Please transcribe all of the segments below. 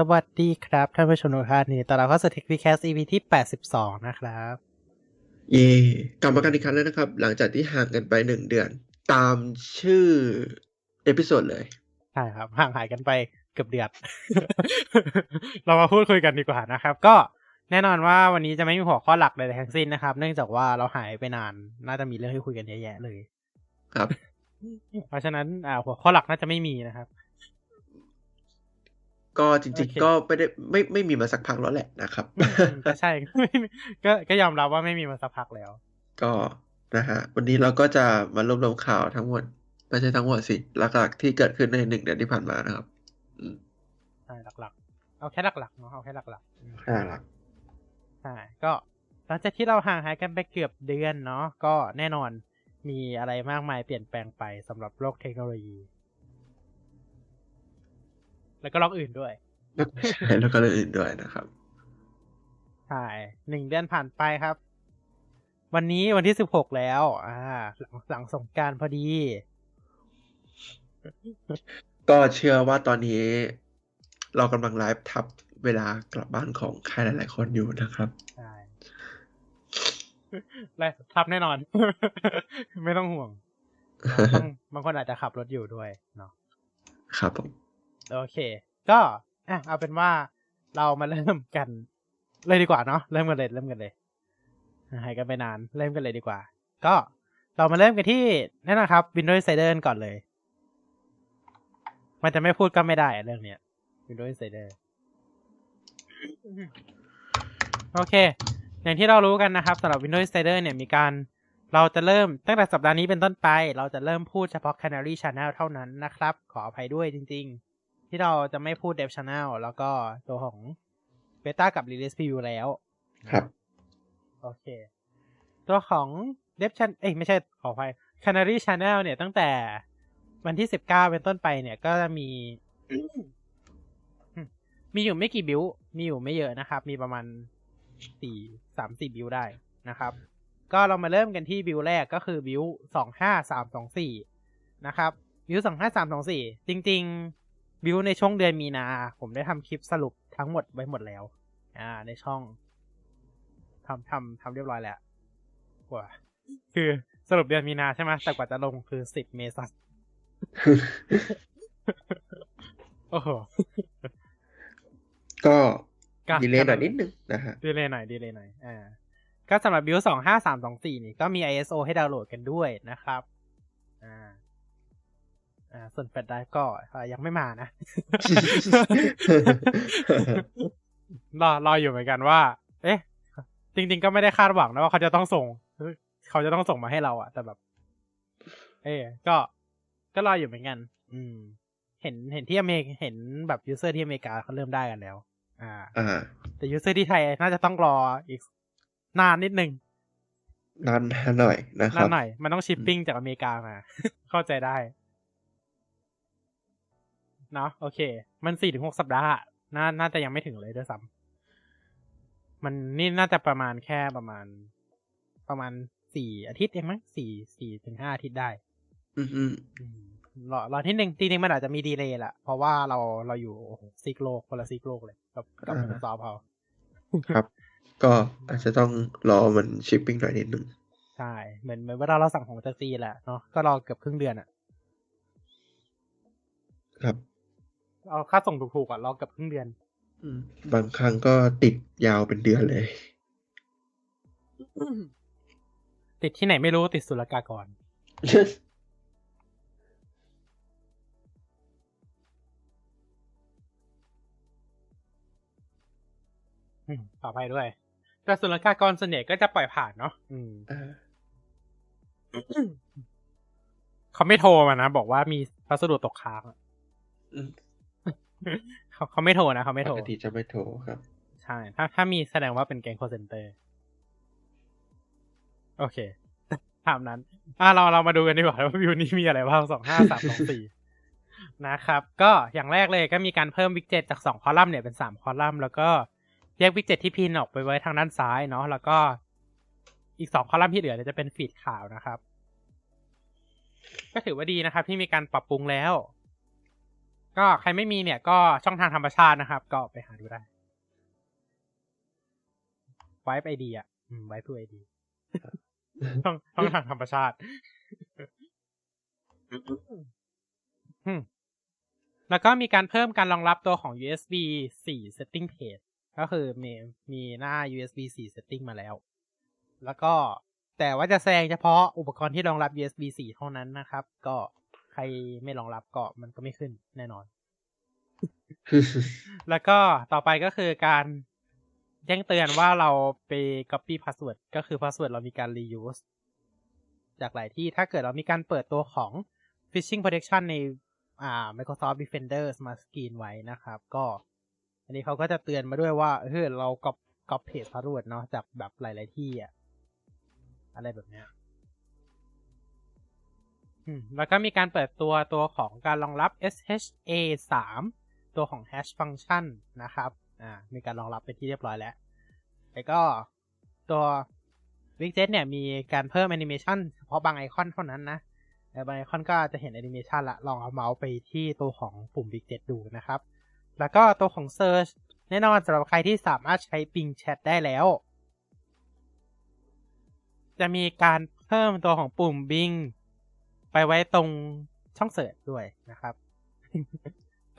สวัสดีครับ ท่านผู้ชมทุกท่านยินดีต้อนรับเข้าสู่ TechWeCast EP ที่ 82 นะครับ เย่กลับมากันอีกครั้งแล้วนะครับ หลังจากที่ห่างกันไปหนึ่งเดือน ตามชื่อ episode เลย ใช่ครับ ห่างหายกันไปเกือบเดือน เรามาพูดคุยกันดีกว่านะครับ ก็แน่นอนว่าวันนี้จะไม่มีหัวข้อหลักใดๆทั้งสิ้นนะครับ เนื่องจากว่าเราหายไปนาน น่าจะมีเรื่องให้คุยกันเยอะแยะเลย ครับ เพราะฉะนั้นอ่าหัวข้อหลักน่าจะไม่มีนะครับ ก็จริงโอเคๆก็ไม่ได้ไม่ไม่มีมาสักพักแล้วแหละนะครับก็ใช่ก็ก็ยอมรับว่าไม่มีมาสักพักแล้ว ก็นะฮะวันนี้เราก็จะมารวบรวมข่าวทั้งหมดไม่ใช่ทั้งหมดสิหลักๆที่เกิดขึ้นในหนึ่งเดือนที่ผ่านมานะครับอืมใช่หลักๆ เอาแค่หลักๆเนาะเอาแค่หลักๆอืมอ่าหลักใช่ก็หลังจากที่เราห่างหายกันไปเกือบเดือนเนาะก็แน่นอนมีอะไรมากมายเปลี่ยนแปลงไปสำหรับโลกเทคโนโลยี แล้วก็โลกอื่นด้วยแล้วใช่แล้วก็เรื่องอื่นด้วยนะครับใช่หนึ่งเดือนผ่านไปครับ วันนี้วันที่สิบหกแล้ว อ่า หลังหลังสงกรารพอดี ก็เชื่อว่าตอนนี้ เรากำลังไลฟ์ทับเวลากลับบ้านของใครหลาย ๆ คนอยู่นะครับใช่และทับแน่นอน ไม่ต้องห่วงบางบางคนอาจจะขับรถอยู่ด้วยเนาะครับผม โอเค ก็อะเอาเป็นว่าเรามาเริ่มกันเลยดีกว่าเนาะเริ่มกันเลยเริ่มกันเลยหายกันไปนาน เริ่มกันเลยดีกว่า ก็เรามาเริ่มกันที่นั่นนะครับ Windows Insider ก่อนเลย มันจะไม่พูดก็ไม่ได้อะเรื่องเนี้ย Windows Insider โอเค อย่างที่เรารู้กันนะครับสำหรับ Windows Insider เนี่ยมีการ เราจะเริ่มตั้งแต่สัปดาห์นี้เป็นต้นไป เราจะเริ่มพูดเฉพาะ Canary Channel เท่านั้นนะครับ ขออภัยด้วยจริง ๆ ที่เราจะไม่พูด Dev Channel แล้วก็ตัวของ Beta กับ Release Preview แล้ว ครับ โอเค ตัวของ Dev Channel เอ้ยไม่ใช่ขออภัย Canary Channel เนี่ยตั้งแต่วันที่19เป็นต้นไปเนี่ยก็จะมี มีอยู่ไม่กี่บิวมีอยู่ไม่เยอะนะครับ มีประมาณสี่สามสี่บิวได้นะครับ ก็เรามาเริ่มกันที่บิวแรกก็คือบิวสองห้าสามสองสี่นะครับบิวสองห้าสามสองสี่จริง ๆ บิวในช่วงเดือนมีนา ผมได้ทำคลิปสรุปทั้งหมดไว้หมดแล้ว อ่า ในช่องทำทำทำเรียบร้อยแล้วว้าคือสรุปเดือนมีนาใช่ไหมแต่กว่าจะลงคือสิบเมษายนโอ้โหก็ก็ดีเลยหน่อยนิดนึงนะฮะดีเลยหน่อยดีเลยหน่อยอ่าก็สำหรับบิวสองห้าสามสองสี่นี่ก็มี ISO ให้ดาวน์โหลดกันด้วยนะครับ อ่า อ่าส่วนแฟลชไดรฟ์ก็อ่ายังไม่มานะ รอรออยู่เหมือนกันว่า เอ๊ะ จริง ๆ ก็ไม่ได้คาดหวังนะว่าเขาจะต้องส่ง เขาจะต้องส่งมาให้เราอะแต่แบบ เอ๊ะก็ก็รออยู่เหมือนกัน อืม เห็นเห็นที่อเมริกา เห็นแบบ user ที่อเมริกาเขาเริ่มได้กันแล้ว อ่าอ่าแต่ user ที่ไทยน่าจะต้องรออีกนานนิดนึงนานหน่อยนะครันาบนหน่อย มันต้องชิปปิ้งจากอเมริกามา เข้าใจได้ เนาะโอเค มันสี่ถึงหกสัปดาห์อะน่าน่าจะยังไม่ถึงเลยด้วยซ้ำมันนี่น่าจะประมาณแค่ประมาณ ประมาณสี่อาทิตย์เองมั้งสี่สี่ถึงห้าอาทิตย์ได้ อืมอืมอืมรอรอที่หนึ่งจริงๆมันอาจจะมีดีเลย์แหละเพราะว่าเราเราอยู่โอ้โหซีกโลกคนละซีกโลกเลยกับกับ Microsoft เขาครับ ก็อาจจะต้องรอมันชิปปิ้งหน่อยนิดนึงใช่เหมือนเหมือนเวลาเราสั่งของจากจีนแหละเนาะก็รอเกือบครึ่งเดือนอะครับ เอาค่าส่งถูกๆอะรอเกือบครึ่งเดือนอืมบางครั้งก็ติดยาวเป็นเดือนเลย ติดที่ไหนไม่รู้ติดศุลกากรอืมต่อไปด้วย แต่ศุลกากรส่วนใหญ่ก็จะปล่อยผ่านเนาะอืมอ่าเขาไม่โทรมานะ บอกว่ามีพัสดุตกค้างอะอืม เขาเขาไม่โทรนะเขาไม่ปโทรกติจะไม่โทรครับ ใช่ ถ้าถ้ามีแสดงว่าเป็นแก๊ง call center โอเคตามนั้น อะเราเรามาดูกันดีกว่าว่าวิวนี้มีอะไรบ้างสองห้าสามสองสี่นะครับ ก็อย่างแรกเลยก็มีการเพิ่มวิกเจ็ตจากสองคอลัมน์เนี่ยเป็นสามคอลัมน์แล้วก็แยกวิกเจ็ตที่พินออกไปไว้ทางด้านซ้ายเนาะแล้วก็อีกสองคอลัมน์ที่เหลือเนี่ยจะเป็น feed ข่าวนะครับ ก็ถือว่าดีนะครับ ที่มีการปรับปรุงแล้ว ก็ก็ใครไม่มีเนี่ยก็ช่องทางธรรมชาตินะครับ ก็ไปหาดูได้ ViVe ID อะอืม ViVeTool ID ช่องช่องทางธรรมชาติอืมแล้วก็มีการเพิ่มการรองรับตัวของ USB 4 setting page ก็คือมีมีหน้า USB 4 setting มาแล้ว แล้วก็แต่ว่าจะแสดงเฉพาะอุปกรณ์ที่รองรับ USB 4 เท่านั้นนะครับ ก็ใค รไม่รองรับก็มันก็ไม่ขึ้นแน่นอน แล้วก็ต่อไปก็คือการแจ้งเตือนว่าเราไป copy password ก็คือ password เรามีการ reuse จากหลายที่ถ้าเกิดเรามีการเปิดตัวของ phishing protection ในอ่า Microsoft Defender มาสกรีนไว้นะครับ ก็ อันนี้เขาก็จะเตือนมาด้วยว่าเฮ้ยเราก๊อปก๊อป paste password เนาะจากแบบหลาย ๆ ที่อะอะไรแบบเนี้ยอืม แล้วก็มีการเปิดตัวตัวของการรองรับ SHA 3ตัวของ hash function นะครับอ่ามีการรองรับเป็นที่เรียบร้อยแล้ว แล้วก็ตัว Widget เนี่ยมีการเพิ่มแอนิเมชันเฉพาะบางไอคอนเท่านั้นนะแต่บางไอคอนก็จะเห็นแอนิเมชันละลองเอาเมาส์ไปที่ตัวของปุ่ม Widget ดูนะครับ แล้วก็ตัวของ Search แน่นอนสำหรับใครที่สามารถใช้ Bing Chat ได้แล้ว จะมีการเพิ่มตัวของปุ่ม Bing ไปไว้ตรงช่องเสิร์ชด้วยนะครับ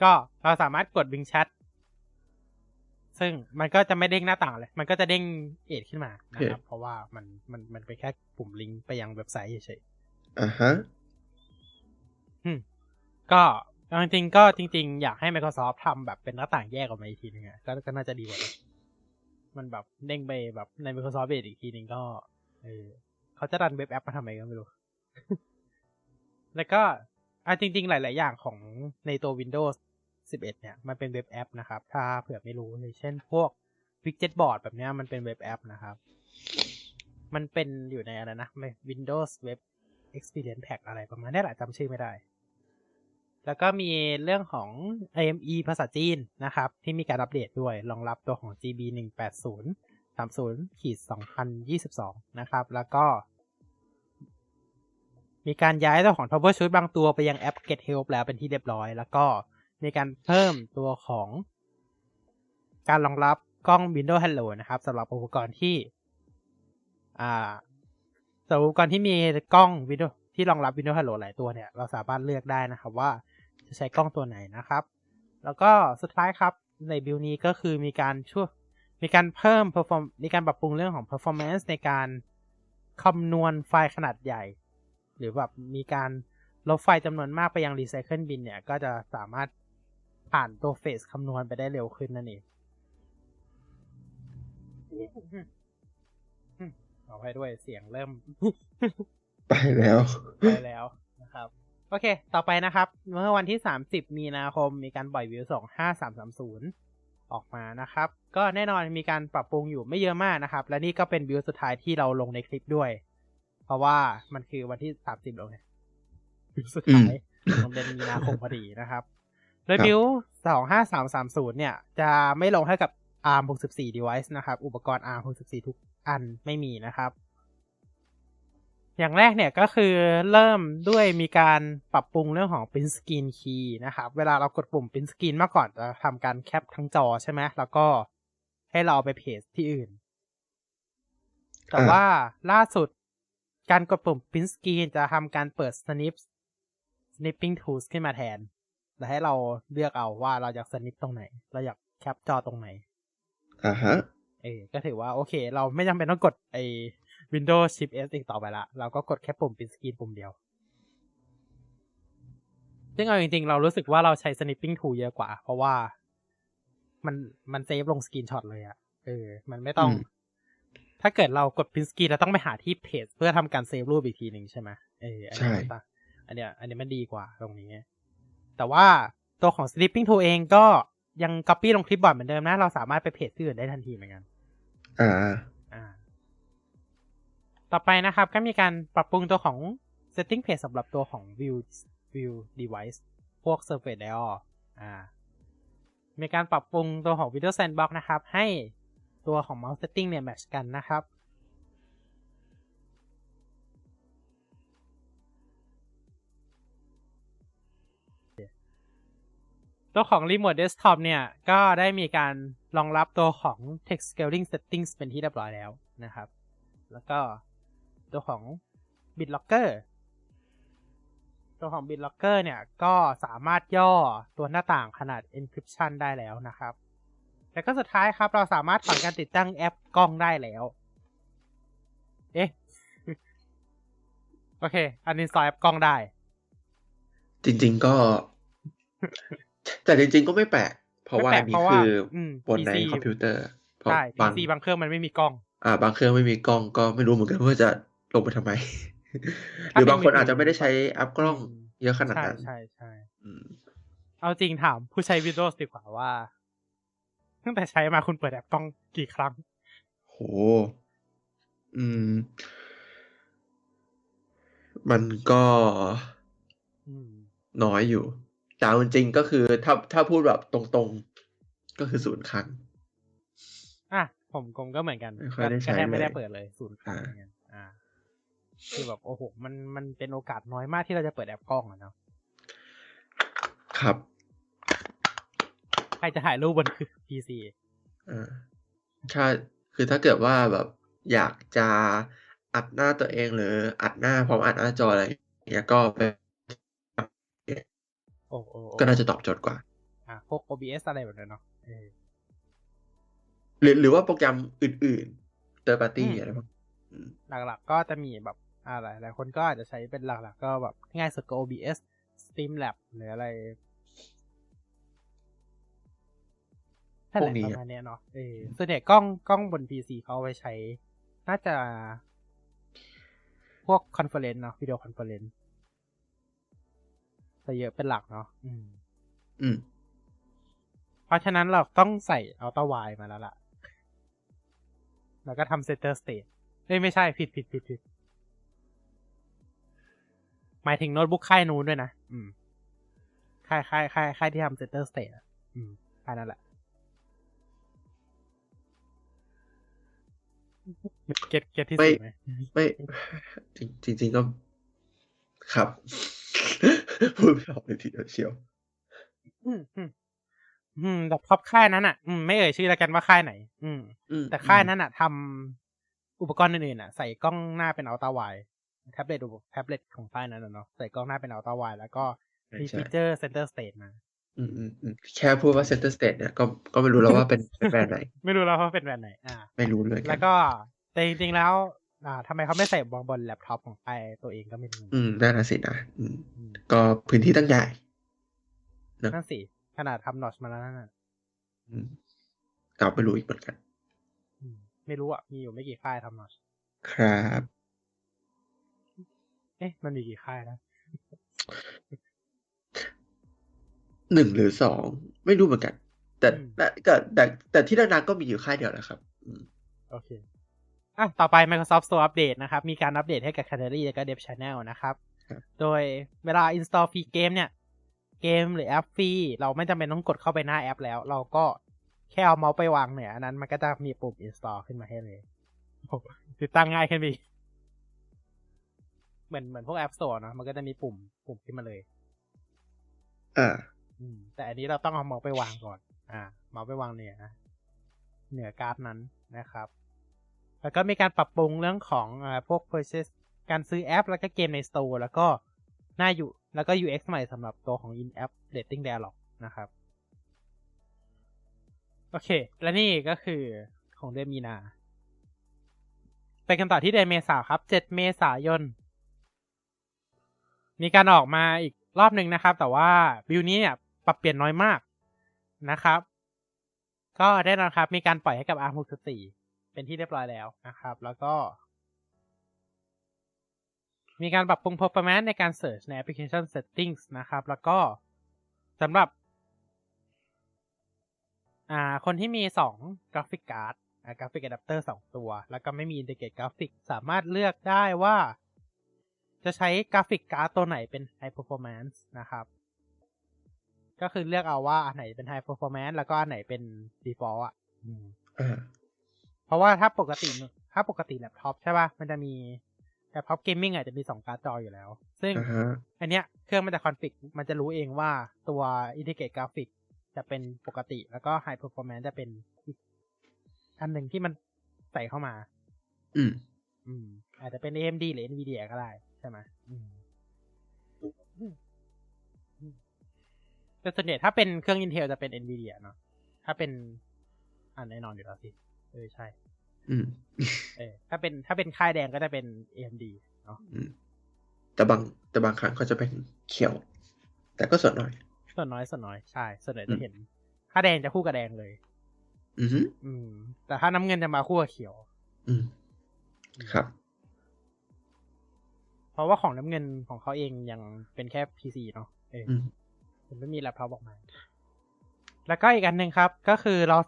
ก็เราสามารถกด Bing Chat ซึ่งมันก็จะไม่เด้งหน้าต่างเลย มันก็จะเด้งเอดขึ้นมานะครับ เพราะว่ามันมันมันเป็นแค่ปุ่มลิงก์ไปยังเว็บไซต์เฉยอ่าฮะๆอืมก็เอาจริงๆก็จริง ๆ อยากให้ Microsoft ทำแบบเป็นหน้าต่างแยกออกมาอีกทีนึงอะก็ก็น่าจะดีกว่านะมันแบบเด้งไปแบบใน Microsoft Edge อีกทีนึงก็ เออเขาจะดันเว็บแอปมาทำไมก็ไม่รู้ แล้วก็อะจริง ๆ หลาย ๆ อย่างของในตัว Windows 11 เนี่ย มันเป็นเว็บแอปนะครับ ถ้าเผื่อไม่รู้อย่างเช่นพวก Widget Board แบบนี้มันเป็นเว็บแอปนะครับ มันเป็นอยู่ในอะไรนะ Windows Web Experience Pack อะไรประมาณนี้แหละจำชื่อไม่ได้ แล้วก็มีเรื่องของ IME ภาษาจีนนะครับ ที่มีการอัปเดตด้วยรองรับตัวของ GB 180 30ขีด2022 นะครับ แล้วก็ มีการย้ายตัวของ Troubleshoot บางตัวไปยังแอป Get Help แล้วเป็นที่เรียบร้อย แล้วก็มีการเพิ่มตัวของ การรองรับกล้อง Windows Hello นะครับสำหรับอุปกรณ์ที่ อ่าสำหรับอุปกรณ์ที่มีกล้อง Windows ที่รองรับ Windows Hello หลายตัวเนี่ย เราสามารถเลือกได้นะครับว่าจะใช้กล้องตัวไหนนะครับ แล้วก็สุดท้ายครับในบิลนี้ก็คือมีการช่วยมีการเพิ่ม perform มีการปรับปรุงเรื่องของ performance ในการคำนวณไฟล์ขนาดใหญ่ หรือแบบมีการลบไฟล์จำนวนมากไปยัง Recycle Bin เนี่ย ก็จะสามารถผ่านตัวเฟสคำนวณไปได้เร็วขึ้นนั่นเองขอให้ด้วยเสียงเริ่ม ไปแล้ว ไปแล้วนะครับ โอเค ต่อไปนะครับ เมื่อวันที่ 30 มีนาคม มีการปล่อยวิว 25330 ออกมานะครับ ก็แน่นอนมีการปรับปรุงอยู่ไม่เยอะมากนะครับ และนี่ก็เป็นวิวสุดท้ายที่เราลงในคลิปด้วย เพราะว่ามันคือวันที่30ลงเนี่ยวิวสุดท้ายของเดือนมีนาคมพอดีนะครับ โดยบิว25330เนี่ย จะไม่ลงให้กับ ARM 64 device นะครับ อุปกรณ์ ARM 64ทุกอันไม่มีนะครับ อย่างแรกเนี่ยก็คือเริ่มด้วยมีการปรับปรุงเรื่องของ print screen key นะครับ เวลาเรากดปุ่ม print screen มาก่อนจะทำการแคปทั้งจอใช่ไหมแล้วก็ให้เราเอาไปเพจที่อื่น แต่ว่าล่าสุด การกดปุ่ม print screen จะทำการเปิด snip snipping tools ขึ้นมาแทนและให้เราเลือกเอาว่าเราอยาก snip ตรงไหน เราอยากแคปจอตรงไหนอ่าฮะเออก็ถือว่าโอเค เราไม่จำเป็นต้องกดไอ้ Windows Shift S อีกต่อไปละ เราก็กดแค่ปุ่ม Print Screen ปุ่มเดียวซึ่งเอาจริงๆ เรารู้สึกว่าเราใช้ Snipping Tool เยอะกว่า เพราะว่ามันมัน save ลง screenshot เลยอะเออ มันไม่ต้องอืม ถ้าเกิดเรากด Print Screen เราต้องไปหาที่ paste เพื่อทำการ save รูปอีกทีหนึ่งใช่ไหมเอออันนี้มันต่างอันเนี้ย อันนี้มันดีกว่าตรงนี้ แต่ว่าตัวของ Snipping Tool เองก็ยัง copy ลง clipboard เหมือนเดิมนะ เราสามารถไปเพจที่อื่นได้ทันทีเหมือนกัน อ่า อ่า ต่อไปนะครับ ก็มีการปรับปรุงตัวของ setting page สำหรับตัวของ view view device พวก surface layer อ่า มีการปรับปรุงตัวของ Windows Sandbox นะครับ ให้ ตัวของ mouse setting เนี่ย match กันนะครับ ตัวของ Remote Desktop เนี่ยก็ได้มีการรองรับตัวของ Text Scaling Settings เป็นที่เรียบร้อยแล้วนะครับ แล้วก็ตัวของ BitLocker ตัวของ BitLocker เนี่ยก็สามารถย่อตัวหน้าต่างขนาด encryption ได้แล้วนะครับ แล้วก็สุดท้ายครับเราสามารถถอนการติดตั้งแอปกล้องได้แล้ว เอ๊ะ โอเค อันนี้ซอยแอปกล้องได้ จริง ๆก็ แต่จริง ๆ ก็ไม่แปลก เพราะว่าไม่แปลกนี่เพราะว่าคืออมบนใน PC คอมพิวเตอร์เพราะใช่บาง PC บางเครื่องมันไม่มีกล้อง อ่า บางเครื่องไม่มีกล้องก็ไม่รู้เหมือนกันว่าจะลงไปทำไมหถ้ารือบางเป็นคนมือถือออาจจะไม่ได้ใช้แอปกล้องอืมเยอะขนาดใช่นั้น ใช่ใช่อืมเอาจริงถามผู้ใช้ Windows ดีกว่าว่า ตั้งแต่ใช้มาคุณเปิดแอปกล้องกี่ครั้ง โห อืม มันก็อืมน้อยอยู่ แต่เอาจริงๆก็คือถ้าถ้าพูดแบบตรงๆ ก็คือศูนย์ครั้ง อะ ผมผมก็เหมือนกันไม่ค่อยได้ใช้ก็แทบไม่ได้เลยเปิดเลยศูนย์ครั้งอ่าเหมือนกันอ่าคือแบบโอ้โหมันมันเป็นโอกาสน้อยมากที่เราจะเปิดแอปกล้องอะเนาะครับ ใครจะถ่ายรูปบน PC อ่าถ้าคือถ้าเกิดว่าแบบอยากจะอัดหน้าตัวเองหรืออัดหน้าพร้อมอัดหน้าจออะไรอย่างเงี้ยก็เป็นโอ้โอ้โอ้ก็น่าจะตอบโจทย์กว่า อะพวก OBS อะไรแบบนั้นเนาะเออหรือหรือว่าโปรแกรมอื่นๆ third party อืมอะไรพวกอืมหลักๆก็จะมีแบบอะไรหลายคนก็อาจจะใช้เป็นหลักๆ ก็แบบง่ายสุดก็ OBS Streamlab หรืออะไร นั่นพแหวกละนี้ประอะมาณเนี้ยเนาะเออส่วนใหญ่กล้องกล้องบน PC เขาเอาไว้ใช้ น่าจะ พวก conference เนาะ video conference จะเยอะเป็นหลักเนาะอืม อืม เพราะฉะนั้นเราต้องใส่อัลต a า i มาแล้วล่ะ แล้วก็ทำ center stage เอ้ยไม่ใช่ผิดผิดผิดผิดหมายถึงโน้ตบุ๊กค่ายนู้นด้วยนะ อืม ค่ายค่ายค่ายค่ายที่ทำ center stage อะ อืมค่ายนั่นแหละ เก็ตเก็ตที่ไม่สุดไหมไม่จริงจริงๆก็ครับ พูดไม่ออกเลยทีเดียวเชียวอืมอืมอืมแต่ท็อปค่ายนั้นอะ อืมไม่เอ่ยชื่อแล้วกันว่าค่ายไหน อืมอืมแต่ค่ายนั้นอะทำอุปกรณ์อื่นๆอะ ใส่กล้องหน้าเป็นอัลต a า i แท็บเล็ตแท็บเล็ตของค่ายนั้นนะเนาะใส่กล้องหน้าเป็นอัลต a า i แล้วก็มีใช่ฟีเจอร์เซนเตอร์สเตทมา อืมอืมอืมแค่พูดว่า center stage เนี่ยก็ก็ไม่รู้แล้วว่าเป็นเป็นแบรนด์ไหน ไม่รู้แล้วว่าเป็นแบบไหน อ่า ไม่รู้เลย แล้วก็แต่จริงๆแล้ว อ่าทำไมเขาไม่ใส่บองบนแล็ปท็อปของค่ายตัวเองก็ไม่รู้อืมน่าน่ะสินะอืมอืม ก็พื้นที่ตั้งใหญ่นะนั่นสิ ขนาดทำนอชมาแล้วนั่นน่ะอืมก็ไม่รู้อีกเหมือนกันอืมไม่รู้อะ มีอยู่ไม่กี่ค่ายทำนอชครับ เอ๊ะ มันมีกี่ค่ายนะ หนึ่งหรือสองไม่รู้เหมือนกันแต่อืมแต่แต่แต่แต่ที่ดังๆก็มีอยู่ค่ายเดียวแหละครับอืมโอเคอะต่อไป Microsoft Store Update นะครับ มีการอัปเดตให้กับ Canary แล้วก็ Dev Channel นะครับครับ โดยเวลา install ฟรีเกมเนี่ย เกมหรือแอปฟรีเราไม่จำเป็นต้องกดเข้าไปหน้าแอปแล้ว เราก็แค่เอาเมาส์ไปวางเหนืออันนั้นมันก็จะมีปุ่ม install ขึ้นมาให้เลยโอ้โหติดตั้งง่ายขึ้นไปอีกเหมือนเหมือนพวก App Store เนอะมันก็จะมีปุ่มปุ่มขึ้นมาเลย อ่าอืม แต่อันนี้เราต้องเอาเมาส์ไปวางก่อน อ่า เมาส์ไปวางเหนือเหนือการ์ดนั้นนะครับ แล้วก็มีการปรับปรุงเรื่องของอ่าพวก purchase การซื้อแอป แล้วก็เกมใน Store แล้วก็หน้าอยู่ แล้วก็ UX ใหม่สำหรับตัวของ in-app rating dialog นะครับ โอเค และนี่ก็คือของเดือนมีนาไปกันต่อที่เดือนเมษาครับ 7 เมษายน มีการออกมาอีกรอบหนึ่งนะครับ แต่ว่าวิวนี้เนี่ย ปรับเปลี่ยนน้อยมากนะครับ ก็แน่นอนครับ มีการปล่อยให้กับ ARM 64 เป็นที่เรียบร้อยแล้วนะครับ แล้วก็ มีการปรับปรุง performance ในการ search ใน application settings นะครับ แล้วก็สำหรับ อ่า คนที่มีสอง graphic card graphic adapter สองตัว แล้วก็ไม่มี integrate graphic สามารถเลือกได้ว่า จะใช้ graphic card ตัวไหนเป็น high performance นะครับ ก็คือเลือกเอาว่าอันไหนเป็น high performance แล้วก็อันไหนเป็น default อะอืมอ่าเพราะว่าถ้าปกติ ถ้าปกติแล็ปท็อปใช่ป่ะ มันจะมี laptop gaming อาจจะมีสองการ์ดจออยู่แล้ว ซึ่งอ่าฮะอันเนี้ยเครื่องมันจะ configมันจะรู้เองว่าตัวอินทิเกรตกราฟิกจะเป็นปกติ แล้วก็ High Performance จะเป็นอีกอันหนึ่งที่มันใส่เข้ามา อืม อืม อาจจะเป็น AMD หรือ Nvidia ก็ได้ใช่ไหมอืม แต่ส่วนใหญ่ถ้าเป็นเครื่อง Intel จะเป็น Nvidia เนาะถ้าเป็นอ่านแน่นอนอยู่แล้วสิเออใช่อืมเออถ้าเป็นถ้าเป็นค่ายแดงก็จะเป็น AMD เนาะอืมแต่บางแต่บางครั้งก็จะเป็นเขียว แต่ก็ส่วนน้อย ส่วนน้อยส่วนน้อยใช่ส่วนใหญ่อืจะมเห็นค่าแดงจะคู่กับแดงเลย อือฮึอืม แต่ถ้าน้ำเงินจะมาคู่กับเขียว อืมครับ เพราะว่าของน้ำเงินของเขาเองยังเป็นแค่ PC เนาะเออ อืมไม่มีแล็ปท็อปออกมา แล้วก็อีกอันหนึ่งครับ ก็คือเรา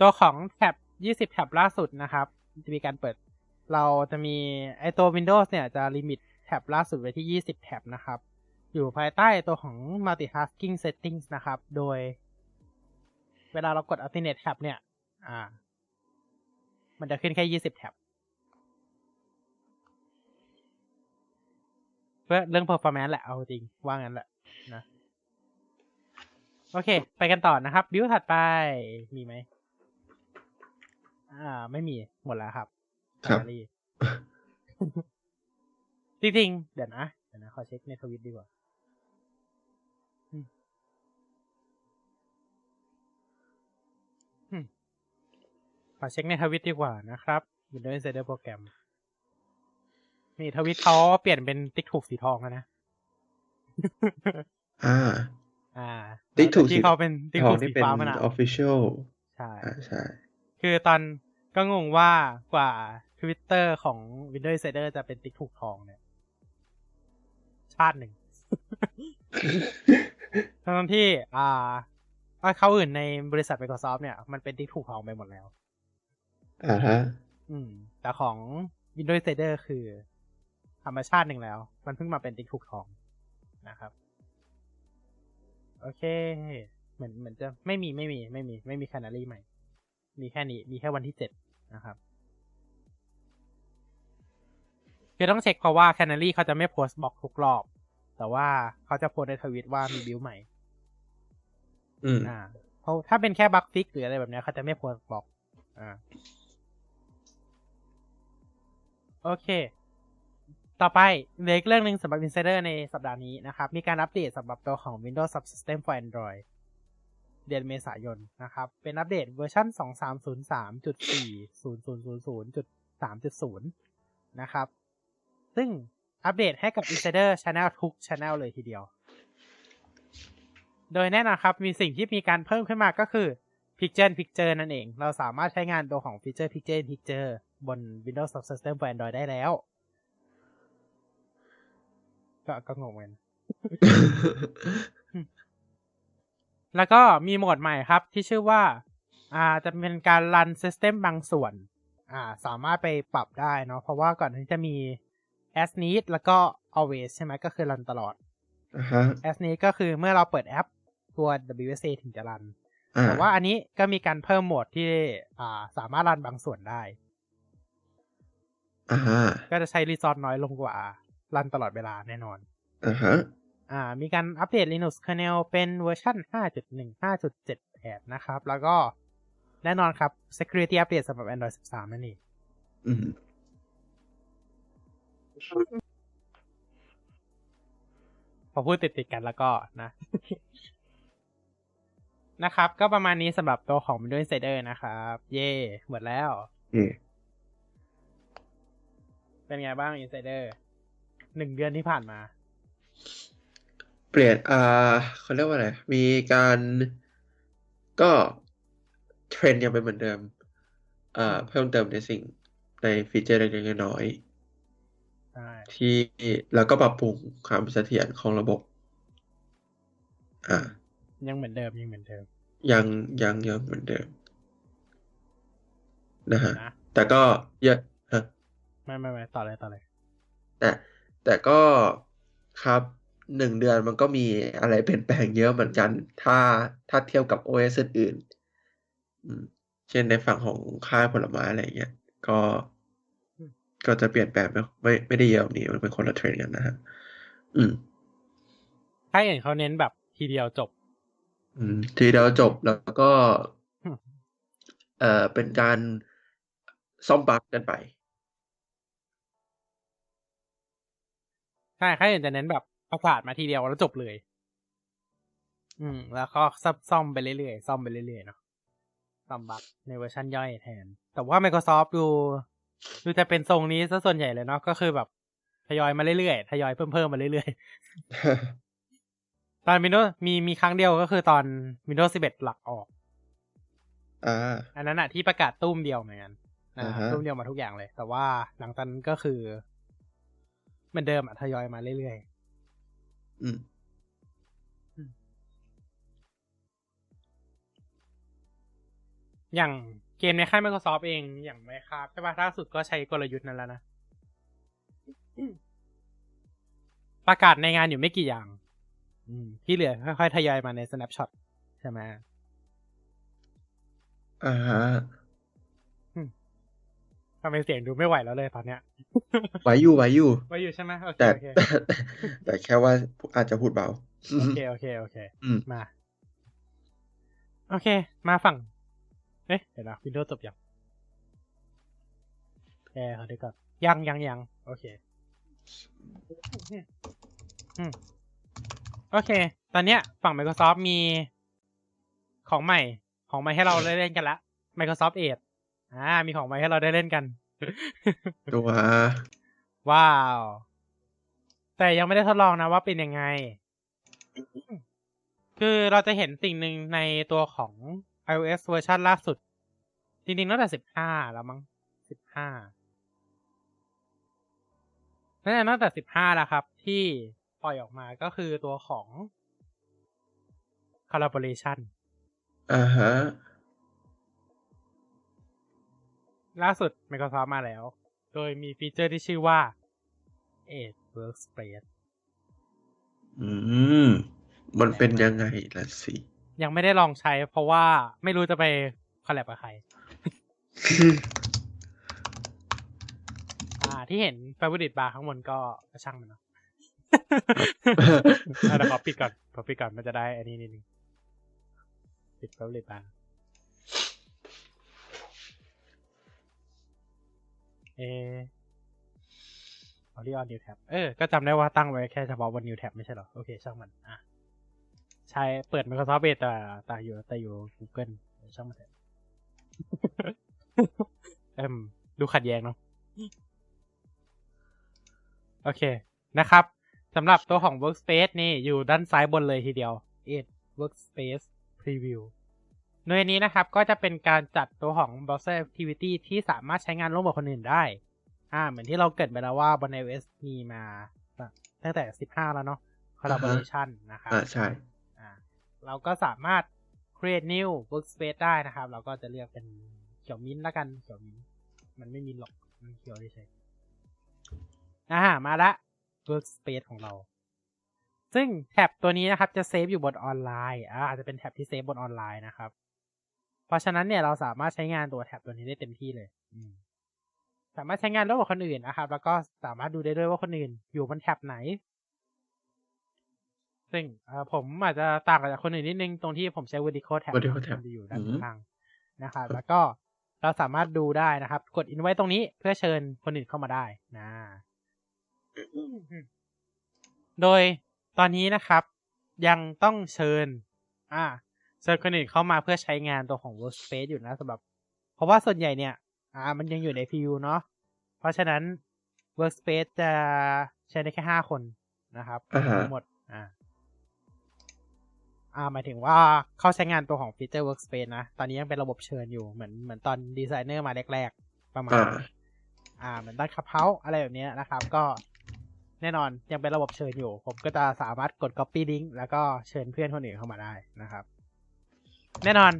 ตัวของแท็บ20แท็บล่าสุดนะครับ จะมีการเปิด เราจะมีไอตัว Windows เนี่ยจะลิมิตแท็บล่าสุดไว้ที่20แท็บนะครับ อยู่ภายใต้ตัวของ multitasking settings นะครับ โดย เวลาเรากด alternate tab เนี่ย อ่า มันจะขึ้นแค่20แท็บ เพื่อเรื่อง performance แหละเอาจริงว่างั้นแหละนะโอเค ไปกันต่อนะครับ บิวถัดไปมีไหมอ่า ไม่มีหมดแล้วครับครับ Gallery จริงๆเดี๋ยวนะเดี๋ยวนะ ขอเช็คในทวิตดีกว่าอืมอืมขอเช็คในทวิตดีกว่านะครับ Windows Insider Program นี่ทวิตเขาเปลี่ยนเป็นติ๊กถูกสีทองแล้วนะ อ่า อ่า ติ๊กถูกที่เขาเป็นติ๊กทอถูงกนี่สีเป็นฟ้ามานาน official ใช่อ่าใช่ คือตอนก็งงว่ากว่า Twitter ของ Windows Insider จะเป็นติ๊กถูกทองเนี่ย ชาติหนึ่งทั้งที่อ่าว่าเขาอื่นในบริษัท Microsoft เนี่ย มันเป็นติ๊กถูกทองไปหมดแล้ว อ่าฮะ อืม แต่ของ Windows Insider คือ ธรรมชาติหนึ่งแล้ว มันเพิ่งมาเป็นติ๊กถูกทองนะครับ โอเค เหมือนเหมือนจะไม่มีไม่มีไม่มี ไม่มี Canary ใหม่ มีแค่นี้ มีแค่วันที่เจ็ดนะครับคือต้องเช็คเพราะว่า Canary เขาจะไม่โพสต์บล็อกทุกรอบ แต่ว่าเขาจะโพสต์ในทวิตว่ามี build ใหม่ อืมอ่าเพราะถ้าเป็นแค่ bug fix หรืออะไรแบบเนี้ยเขาจะไม่โพสต์บล็อก อ่า โอเค ต่อไปเหลืออีกเรื่องหนึ่งสำหรับ Insider ในสัปดาห์นี้นะครับ มีการอัปเดตสำหรับตัวของ Windows Subsystem for Android เดือนเมษายนนะครับ เป็นอัปเดตเวอร์ชัน2303.4000.3.0 นะครับ ซึ่งอัปเดตให้กับ Insider Channel ทุก Channel เลยทีเดียว โดยแน่นอนครับ มีสิ่งที่มีการเพิ่มขึ้นมาก็คือ Picture Picture นั่นเอง เราสามารถใช้งานตัวของ Feature Picture Picture บน Windows Subsystem for Android ได้แล้ว ก็ก็งงเหมือนกันแล้วก็มีโหมดใหม่ครับ ที่ชื่อว่า อ่าจะเป็นการรัน System บางส่วน อ่า สามารถไปปรับได้เนาะเพราะว่าก่อนที่จะมี as need แล้วก็ always ใช่ไหมก็คือรันตลอดอ่าฮะ as need ก็คือเมื่อเราเปิดแอปตัว WSA ถึงจะรันอ่าแต่ว่าอันนี้ก็มีการเพิ่มโหมดที่ อ่า สามารถรันบางส่วนได้อ่าฮะก็จะใช้รีซอสน้อยลงกว่า รันตลอดเวลาแน่นอนอ่าฮะอ่า มีการอัปเดต Linux kernel เป็นเวอร์ชัน5.15.78 นะครับ แล้วก็แน่นอนครับ security update สำหรับ Android 13 นั่นเองอืมพอพูดติดติดๆกันแล้วก็นะ นะครับ ก็ประมาณนี้สำหรับตัวของ Windows Insider นะครับ เย่หมดแล้วอืมเป็นไงบ้าง Insider หนึ่งเดือนที่ผ่านมา เปลี่ยนอ่าเขาเรียกว่าอะไร มีการก็เทรนด์ยังเป็นเหมือนเดิม อ่า เพิ่มเติมในสิ่งในฟีเจอร์เล็กๆน้อยใช่ๆที่แล้วก็ปรับปรุงความเสถียรของระบบ อ่า ยังเหมือนเดิมยังเหมือนเดิม ยังยังยังเหมือนเดิม นะฮะนะแต่ก็เยอะฮะไม่ไม่ไม่ต่อเลยต่อเลยแต่ แต่ก็ครับหนึ่งเดือนมันก็มีอะไรเปลี่ยนแปลงเยอะเหมือนกัน ถ้าถ้าเทียบกับ OS อื่นๆอืมเช่นในฝั่งของค่ายผลไม้อะไรเงี้ย ก็อืมก็จะเปลี่ยนแปลงไม่ไม่ไม่ได้เยอะแบบนี้มันเป็นคนละเทรนด์กันนะฮะ อืมค่ายอื่นเขาเน้นแบบทีเดียวจบ อืม ทีเดียวจบแล้วก็อืมเอ่อเป็นการซ่อมบั๊กกันไป ใช่ค่ายอื่นจะเน้นแบบประกาศมาทีเดียวแล้วจบเลย อืม แล้วก็ซับซ่อมไปเรื่อยๆซ่อมไปเรื่อยๆเนาะซ่อมบั๊กในเวอร์ชันย่อยแทน แต่ว่า Microsoft ดูดูจะเป็นทรงนี้ซะส่วนใหญ่เลยเนาะก็คือแบบทยอยมาเรื่อยๆทยอยเพิ่มเพิ่มมาเรื่อยๆ ตอน Windows มีมีครั้งเดียวก็คือตอน Windows 11 หลักออกอ่าอันนั้นอะที่ประกาศตุ้มเดียวเหมือนกันอ่าอ่าฮะตุ้มเดียวมาทุกอย่างเลย แต่ว่าหลังจากนั้นก็คือเห มือนเดิมอะทยอยมาเรื่อยๆอืมอย่างเกมในค่าย Microsoft เองอย่างไมครับใช่ปะล่าสุดก็ใช้กลยุทธ์นั้นแล้วนะ ประกาศในงานอยู่ไม่กี่อย่างอืมที่เหลือค่อยๆทยอยมาใน snapshot ใช่ไหมอ่าฮะทำไมเสียงดูไม่ไหวแล้วเลยตอนเนี้ยไหวอยู่ไหวอยู่ไว้อยู่ใช่ไหมโอเคแต่โอเคแต่แต่แค่ว่าอาจจะพูดเบาโอเคโอเคโอเคอืมมา โอเค มาฝั่งเอ๊ะเดี๋ยวนะวินโดว์จบยังแอร์เขาดูก่อนยังยังยังโอเคอืมโอเค ตอนเนี้ย ฝั่ง Microsoft มีของใหม่ ของใหม่ให้เราได้เล่นกันละ Microsoft Edge อ่า มีของใหม่ให้เราได้เล่นกัน ตัวว้าว แต่ยังไม่ได้ทดลองนะว่าเป็นยังไง คือเราจะเห็นสิ่งหนึ่งในตัวของ iOS เวอร์ชันล่าสุด จริงๆตั้งแต่สิบห้าแล้วมั้งสิบห้านั่นแหละตั้งแต่สิบห้าแล้วครับ ที่ปล่อยออกมาก็คือตัวของ collaboration อ่าฮะ ล่าสุด Microsoft มาแล้ว โดยมีฟีเจอร์ที่ชื่อว่า Edge Workspace อืม มันเป็นยังไงล่ะสิ ยังไม่ได้ลองใช้ เพราะว่าไม่รู้จะไปคอลแลบกับใคร อ่า ที่เห็นไฟบูดิตบาร์ข้างบนก็ก็ช่างมันเนาะอะเดี๋ยวขอปิดก่อนขอปิดก่อนมันจะได้อันนี้นิดนึงปิดไฟ บูดิตบาร์เออ Audio New Tab เออ ก็จำได้ว่าตั้งไว้แค่เฉพาะบน New Tab ไม่ใช่หรอ โอเค ช่างมัน อะ ใช้เปิด Microsoft Edge แต่แต่อยู่แต่อยู่ Google ช่างมันเถอะเอ็มดูขัดแย้งเนาะโอเคนะครับสำหรับตัวของ Workspace นี่อยู่ด้านซ้ายบนเลยทีเดียว Edge Workspace Preview โดยอันนี้นะครับก็จะเป็นการจัดตัวของ Browser Activity ที่สามารถใช้งานร่วมกับคนอื่นได้ อ่า เหมือนที่เราเกริดไปแล้วว่าบน iOS มีมาตั้งแต่ 15 แล้วเนาะ Collaboration นะครับอ่าใช่ อ่า เราก็สามารถ create new workspace ได้นะครับ เราก็จะเลือกเป็นเขียวมิ้นท์ละกันเขียวมิ้นท์มันไม่มีหรอก มันเขียวเฉยๆอ่ามาละ workspace ของเรา ซึ่งแท็บตัวนี้นะครับจะเซฟอยู่บนออนไลน์ อ่าอาจจะเป็นแท็บที่เซฟบนออนไลน์นะครับ เพราะฉะนั้นเนี่ยเราสามารถใช้งานตัวแท็บตัวนี้ได้เต็มที่เลยอืมสามารถใช้งานร่วมกับคนอื่นนะครับ แล้วก็สามารถดูได้ด้วยว่าคนอื่น อยู่บนแท็บไหน ซึ่งเอ่อผมอาจจะต่างจากคนอื่นนิดนึงตรงที่ผมใช้ vertical tab vertical tab มันจะอยู่ด้านอืมข้างนะครับ แล้วก็เราสามารถดูได้นะครับ กด invite ตรงนี้เพื่อเชิญคนอื่นเข้ามาได้นะ โดยตอนนี้นะครับ ยังต้องเชิญ อ่า เชิญคนอื่นเข้ามาเพื่อใช้งานตัวของ workspace อยู่นะสำหรับ เพราะว่าส่วนใหญ่เนี่ย อ่า มันยังอยู่ใน preview เนาะเพราะฉะนั้น workspace จะใช้ได้แค่ห้าคนนะครับอ่าฮะทั้งหมดอ่าอ่าหมายถึงว่าเข้าใช้งานตัวของฟีเจอร์ workspace นะ ตอนนี้ยังเป็นระบบเชิญอยู่เหมือนเหมือนตอนดีไซเนอร์มาแรกๆ ประมาณ อ่านั้นอ่าเหมือนด้าน Clubhouse อะไรแบบเนี้ยนะครับ ก็แน่นอนยังเป็นระบบเชิญอยู่ ผมก็จะสามารถกด copy link แล้วก็เชิญเพื่อนคนอื่นเข้ามาได้นะครับ แน่นอน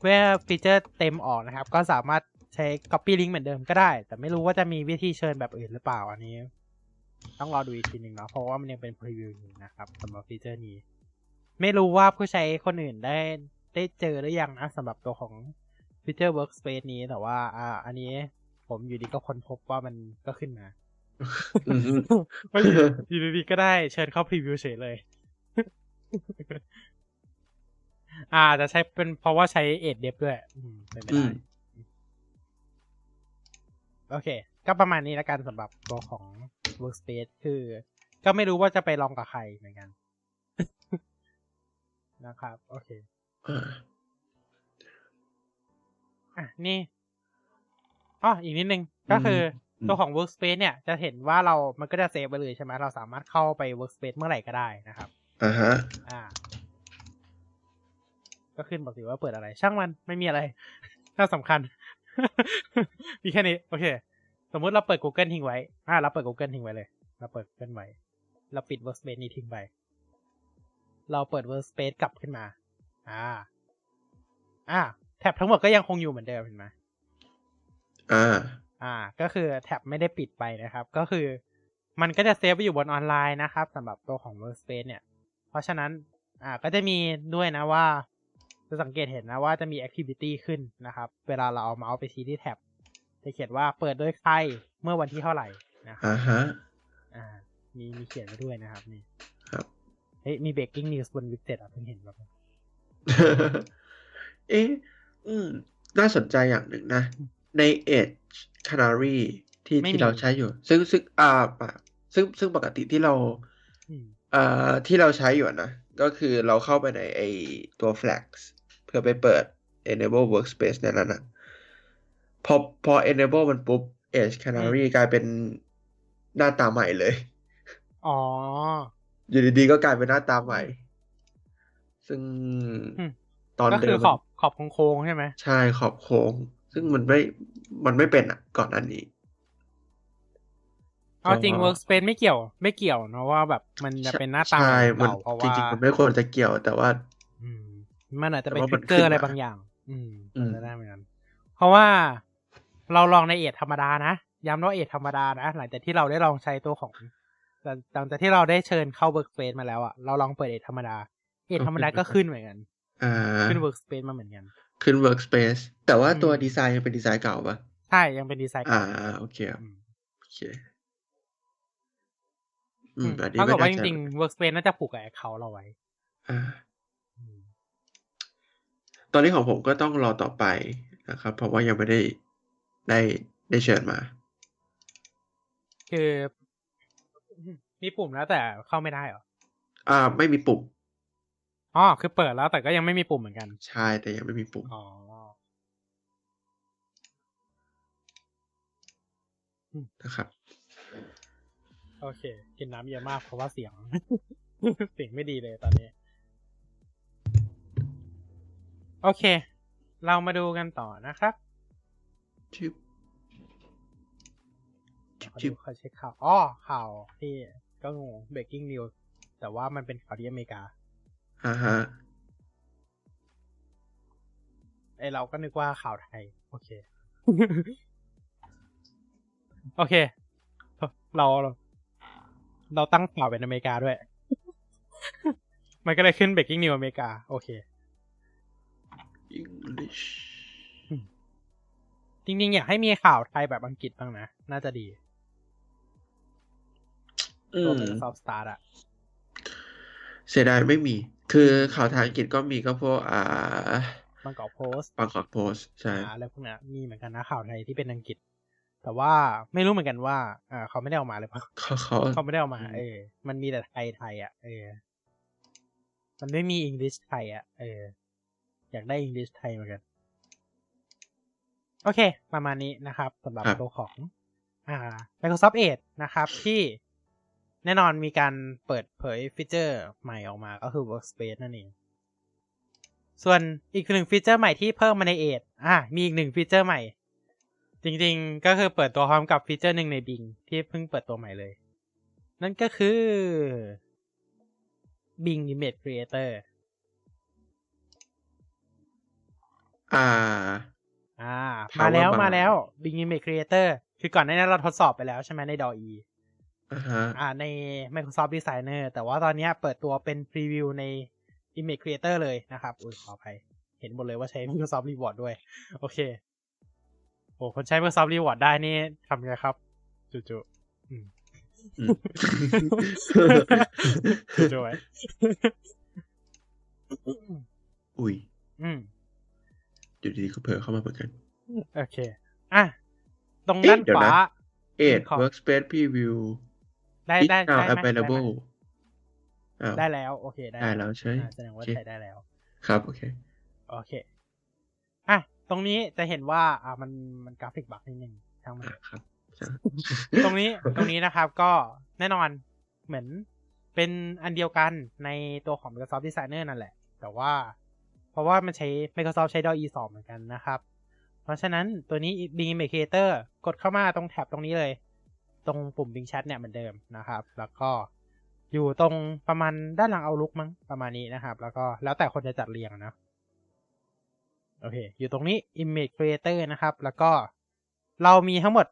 เมื่อฟีเจอร์เต็มออกนะครับ ก็สามารถใช้ copy link เหมือนเดิมก็ได้ แต่ไม่รู้ว่าจะมีวิธีเชิญแบบอื่นหรือเปล่าอันนี้ ต้องรอดูอีกทีหนึ่งเนาะเพราะว่ามันยังเป็นพรีวิวอยู่นะครับสำหรับฟีเจอร์นี้ ไม่รู้ว่าผู้ใช้คนอื่นได้ได้เจอหรือยังนะสำหรับตัวของฟีเจอร์ workspace นี้แต่ว่า อ่า อันนี้ผมอยู่ดีก็ค้นพบว่ามันก็ขึ้นมาอืมว่าอยู่ดีๆก็ได้เชิญเข้าพรีวิวเฉยเลย อ่าจะใช้เป็นเพราะว่าใช้เอดเดฟด้วย อืมเป็นไปอืได้มโอเค ก็ประมาณนี้แล้วกันสำหรับตัวของ Workspace คือ ก็ไม่รู้ว่าจะไปลองกับใครเหมือนกัน นะครับ โอเคอ่าอะนี่อ๋ออีกนิดนึง ก็คืออมตัวของ Workspace เนี่ยจะเห็นว่าเรามันก็จะเซฟไปเลยใช่ไหมเราสามารถเข้าไป Workspace เมื่อไหร่ก็ได้นะครับอ่าฮะ อ่า ก็ขึ้นบอกสิว่าเปิดอะไร ช่างมันไม่มีอะไรน่าสำคัญ มีแค่นี้ โอเค สมมุติเราเปิด Google ทิ้งไว้ อ่าเราเปิด Google ทิ้งไว้เลย เราเปิด Google ไว้ เราปิด Workspace นี้ทิ้งไป เราเปิด Workspace กลับขึ้นมา อ่า อ่า แท็บทั้งหมดก็ยังคงอยู่เหมือนเดิมเห็นไหมอ่า อ่า ก็คือแท็บไม่ได้ปิดไปนะครับ ก็คือ มันก็จะเซฟไปอยู่บนออนไลน์นะครับสำหรับตัวของ Workspace เนี่ย เพราะฉะนั้น อ่า ก็จะมีด้วยนะว่า จะสังเกตเห็นนะว่าจะมี Activity ขึ้นนะครับ เวลาเราเอาเมาส์ไปชี้ที่แท็บ จะเขียนว่าเปิดโดยใครเมื่อวันที่เท่าไหร่นะครับอ่าฮะอ่า มีมีเขียนไว้ด้วยนะครับนี่ครับเฮ้ยมี breaking news บนวิดเจ็ตอะเพิ่งเห็นแบบเอ๊ะอืม น่าสนใจอย่างหนึ่งนะ ใน Edge Canary ที่ไม่มีที่เราใช้อยู่ ซึ่งซึ่งอ่าปะซึ่งซึ่งปกติที่เราอืมอ่าที่เราใช้อยู่อะนะ ก็คือเราเข้าไปในไอตัว Flex เพื่อไปเปิด enable workspace ในนั้นนะพอพอ enable มันปุ๊บ Edge Canary กลายเป็นหน้าตาใหม่เลย อ๋อ อยู่ดีๆก็กลายเป็นหน้าตาใหม่ ซึ่งอืมตอนก็เดิคือมขอบขอบโค้งๆใช่ไหม ใช่ขอบโค้ง ซึ่งมันไม่ มันไม่เป็นอะ ก่อนอันนี้เอาจริงอ๋อ Workspace ไม่เกี่ยว ไม่เกี่ยวเนอะว่าแบบมันจะเป็นหน้าตาใช่เหมืมัอนนเก่าเพราะจว่าริงๆ มันไม่ควรจะเกี่ยวแต่ว่าอื มมันอาจจะเป็นแต่ว่าทมัรินกเกอร์ขึ้นอะไรมาบางอย่าง อืมอืมเป็นไปได้เหมือนกันเพราะว่าเราลองในเอทธรรมดานะย้ำว่าเอทธรรมดานะหลังจากที่เราได้ลองใช้ตัวของหลังหลังจากที่เราได้เชิญเข้า Workspace มาแล้วอะเราลองเปิดเอทธรรมดา เอทธรรมดาก็ขึ้นเหมือนกันอ่าขึ้น Workspace มาเหมือนกัน ขึ้น workspace แต่ว่าตัวอืมดีไซน์ยังเป็นดีไซน์เก่าปะใช่ยังเป็นดีไซน์อ่าเก่าโอเคครับอืมโอเคอืมอันนี้เท่าไม่กับว่าแน่จใจริงๆ Workspace น่าจะผูกกับเขาเราไว้อ่าอืม ตอนนี้ของผมก็ต้องรอต่อไปนะครับ เพราะว่ายังไม่ได้ได้ได้เชิญมา คือ มีปุ่มแล้วแต่เข้าไม่ได้เหรอ อ่า ไม่มีปุ่มอ๋อคือเปิดแล้วแต่ก็ยังไม่มีปุ่มเหมือนกัน ใช่แต่ยังไม่มีปุ่มอ๋อนะครับ โอเค กินน้ำเยอะมากเพราะว่าเสียง เสียงไม่ดีเลยตอนนี้ โอเค เรามาดูกันต่อนะครับชิบขอชิดูบขอเช็คข่าวอ๋อข่าวที่ก็งง breaking news แต่ว่ามันเป็นข่าวที่อเมริกาอ่าฮะไอเราก็นึกว่าข่าวไทย โอเค โอเค เรา เราตั้งข่าวเป็นอเมริกาด้วย มันก็เลยขึ้น breaking news อเมริกา โอเค English จริงๆ อยากให้มีข่าวไทยแบบอังกฤษบ้างนะ น่าจะดีอืตัวมเป็นซอฟสตาร์อะเสียดายไม่มี คือข่าวทางอังกฤษก็มีก็พวกอ่าบางกอกโพสต์บางกอกโพสใช่อะไรพวกเนี้ยมีเหมือนกันนะข่าวไทยที่เป็นอังกฤษ แต่ว่าไม่รู้เหมือนกันว่าอ่าเขาไม่ได้เอามาเลยปะเขาเขาเขาไม่ได้เอามาอืมเออ มันมีแต่ไทยไทยอะ เออ มันไม่มีอังกฤษไทยอะ เออ อยากได้อังกฤษไทยเหมือนกัน โอเค ประมาณนี้นะครับสำหรับครับตัวของอ่า Microsoft Edge นะครับ ที่แน่นอนมีการเปิดเผยฟีเจอร์ใหม่ออกมาก็คือ Workspace นั่นเอง ส่วนอีกหนึ่งฟีเจอร์ใหม่ที่เพิ่มมาใน Edge อ่ามีอีกหนึ่งฟีเจอร์ใหม่ จริงๆ ก็คือเปิดตัวพร้อมกับฟีเจอร์หนึ่งใน Bing ที่เพิ่งเปิดตัวใหม่เลย นั่นก็คือ Bing Image Creator อ่า อ่า Power มาแล้ว bar มาแล้ว Bing Image Creator คือก่อนหน้านี้เราทดสอบไปแล้วใช่ไหมใน DALL-E อ่าฮะอ่าใน Microsoft Designer แต่ว่าตอนเนี้ยเปิดตัวเป็นพรีวิวใน Image Creator เลยนะครับ อุ้ยขออภัย เห็นหมดเลยว่าใช้ Microsoft Reward ด้วย โอเค โอ้คนใช้ Microsoft Reward ได้นี่ทำไงครับ จุๆอืมอืมจุๆไว้อุ้ย อืม อยู่ดีๆก็เผลอเข้ามาเหมือนกัน โอเค อะ ตรงเอ๊ะด้านเดี๋ยขววานะ Edge ขอ Workspace Preview ได้ is ได้ now ได้ไหมได้ไหม available อ้าวได้แล้ว โอเค ได้ได้แล้วใช่อ่าแสดงว่าโอเคใช้ได้แล้ว ครับ โอเค โอเค อะ ตรงนี้จะเห็นว่า อ่ามันมันกราฟิกบักนิดนึงช่างมันอะครับใช่ตรงนี้ตรงนี้นะครับ ก็แน่นอนเหมือนเป็นอันเดียวกันในตัวของ Microsoft Designer นั่นแหละ แต่ว่า เพราะว่ามันใช้ Microsoft ใช้ DAW E2 เหมือนกันนะครับ เพราะฉะนั้นตัวนี้ Bing Image Creator กดเข้ามาตรงแท็บตรงนี้เลย ตรงปุ่ม Bing Chat เนี่ยเหมือนเดิมนะครับ แล้วก็อยู่ตรงประมาณด้านหลังเอาลุกมั้งประมาณนี้นะครับ แล้วก็แล้วแต่คนจะจัดเรียงนะโอเค อยู่ตรงนี้ Image Creator นะครับ แล้วก็เรามีทั้งหมด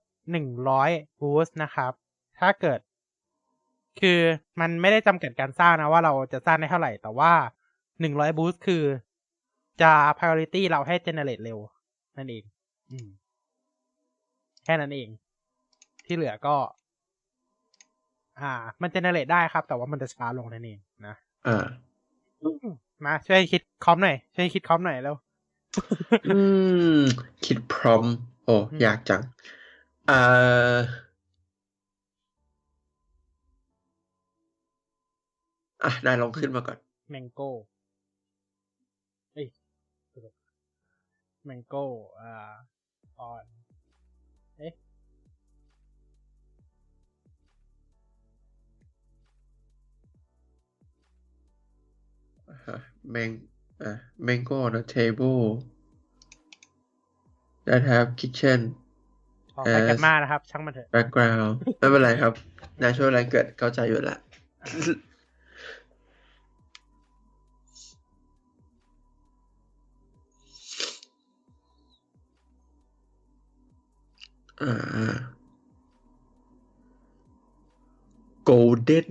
100 boost นะครับ ถ้าเกิด คือมันไม่ได้จำกัดการสร้างนะว่าเราจะสร้างได้เท่าไหร่ แต่ว่า 100 boost คือ จะ priority เราให้ generate เร็ว นั่นเองอืมแค่นั้นเอง ที่เหลือก็ อ่า มัน generate ได้ครับ แต่ว่ามันจะช้าลงนั่นเองนะอ่ามาช่วยคิดคอมหน่อย ช่วยคิดคอมหน่อยแล้ว อืม คิดพร้อม โอ้อืมยากจัง อ่าอะนายลองขึ้นมาก่อน แมงโก้ แมงโก้อ่าออนเอ๊ะ Mang uh, mango on the table that have kitchen ขอไปกัน As มานะครับ ช่างมันเถอะ background ไม่เป็นไรครับ natural language เข้าใจอยู่ละ อ่า golden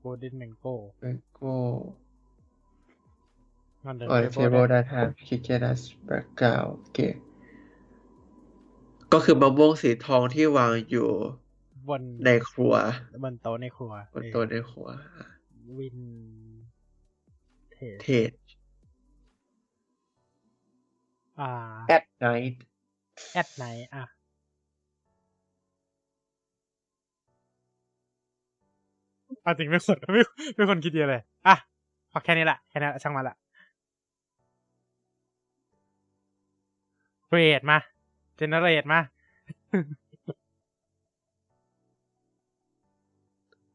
โ o ลเด้นแมงโก้ mango มันเดิน on the table that have kitchen as background โอเคก็คือมะม่วงสีทองที่วางอยู่บนในครัวบนโต๊ะในครัวบนโต๊ะในครัว วินเทสเทศอ่า at night แอดไหนอะ อาจริงไม่คนไม่ไม่คนคิดเยอะเลย อะพอแค่นี้แหละแค่นี้แหละช่างมันละ create มา generate มา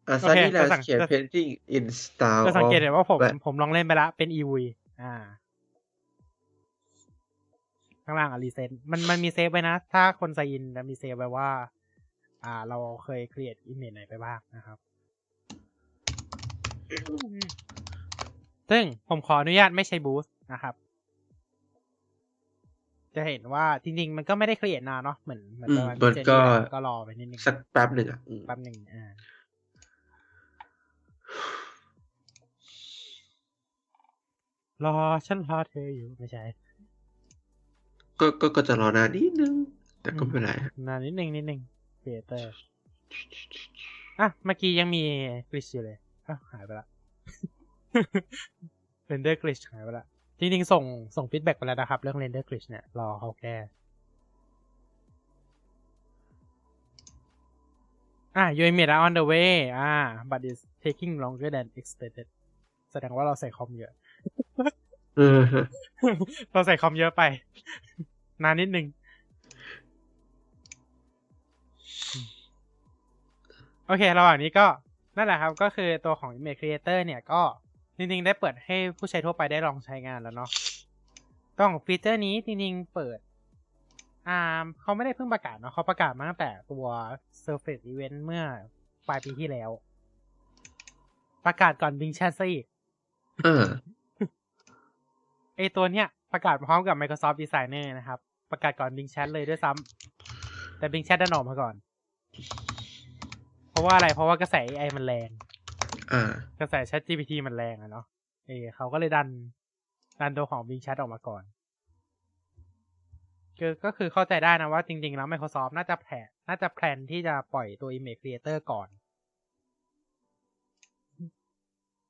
a โอเค sunny จะสัง landscape จะ painting in style จะสังเกต of เห็นว่าผมแบบผมลองเล่นไปละ เป็น EV อ่า ข้างล่างอะรีเซ็ตมันมันมีเซฟไว้นะ ถ้าคนไซอินจะมีเซฟไว้ว่า อ่า เราเคย create image ไหนไปบ้างนะครับ ซึ่งผมขออนุญาตไม่ใช้บูสต์นะครับ จะเห็นว่าจริงๆ มันก็ไม่ได้ create นานเนาะเหมือนเหมือนอืมประมาณมันเจนก็ที่แล้วก็รอไปนิดนึงสักแป๊บหนึ่งอะอืมแป๊บหนึ่งอ่ารอฉันรอเธออยู่ไม่ใช่ ก็ก็ก็จะรอนานนิดนึง แต่ก็ไม่เป็นไรนานนิดนึงนิดนึงเ e เตอร์อะเมื่อกี้ยังมี glitch อยู่เลย อะหายไปละ render glitch หายไปละ จริงๆ ส่งส่งฟีดแบ็กไปแล้วนะครับ เรื่อง render glitch เนี่ย รอเขาแก้อะ your image are on the way อ่า but it's taking longer than expected แสดงว่าเราใส่คอมเยอะเออเราใส่คอมเยอะไป นานนิดนึงโอเค ระหว่างนี้ก็ นั่นแหละครับ ก็คือตัวของ Image Creator เนี่ยก็จริงๆ ได้เปิดให้ผู้ใช้ทั่วไปได้ลองใช้งานแล้วเนาะต้องฟีเจอร์นี้จริงๆ เปิดอ่าเขาไม่ได้เพิ่งประกาศเนาะเขาประกาศมาตั้งแต่ตัว Surface Event เมื่อปลายปีที่แล้ว ประกาศก่อน Bing Chat ซะอีกเออไอตัวเนี้ยประกาศพร้อมกับ Microsoft Designer นะครับ ประกาศก่อน Bing Chat เลยด้วยซ้ำแต่ Bing Chat ดันออกมาก่อนเพ ราะว่าอะไรเพราะว่ากระแส AI มันแรง อ่ากระแส Chat GPT มันแรงอะเนาะเออเขาก็เลยดัน ดันตัวของ Bing Chat ออกมาก่อนคือก็คือเข้าใจได้นะว่าจริง ๆ แล้ว Microsoft น่าจะแผนน่าจะแพลนที่จะปล่อยตัว Image Creator ก่อน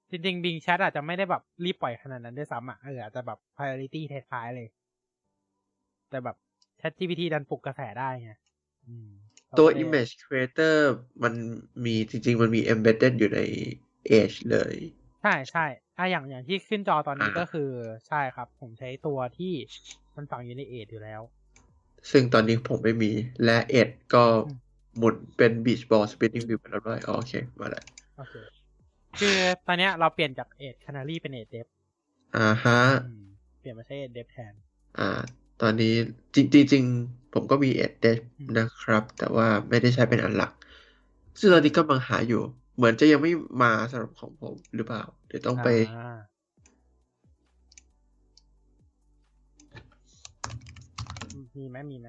จริง ๆ Bing Chat อาจจะไม่ได้แบบรีบปล่อยขนาดนั้นด้วยซ้ำอะเอออาจจะแบบ priority ท้ายๆเลย แต่แบบ Chat GPT ดันปลุกกระแสได้ไงอืม ตัวโอเค image creator มันมีจริง ๆ มันมี embedded อยู่ใน Edge เลย ใช่ใช่อะอย่างอย่างที่ขึ้นจอตอนนี้อ่าก็คือใช่ครับ ผมใช้ตัวที่มันฝังอยู่ในเอทอยู่แล้ว ซึ่งตอนนี้ผมไม่มีและ Edge ก็อืมหมุนเป็น beach ball spinning wheel ไปแล้วด้วยอ๋อโอเค มาแล้วโอเคคือตอนเนี้ยเราเปลี่ยนจากเอทคานารีเป็นเอทเดฟอ่าฮะ เปลี่ยนมาใช้เอทเดฟแทน อ่า ตอนนี้จริงจริงๆผมก็มี Edge อืมนะครับ แต่ว่าไม่ได้ใช้เป็นอันหลัก ซึ่งตอนนี้ก็กำลังหาอยู่ เหมือนจะยังไม่มาสำหรับของผมหรือเปล่า เดี๋ยวต้องไปอ่ามีไหมมีไหม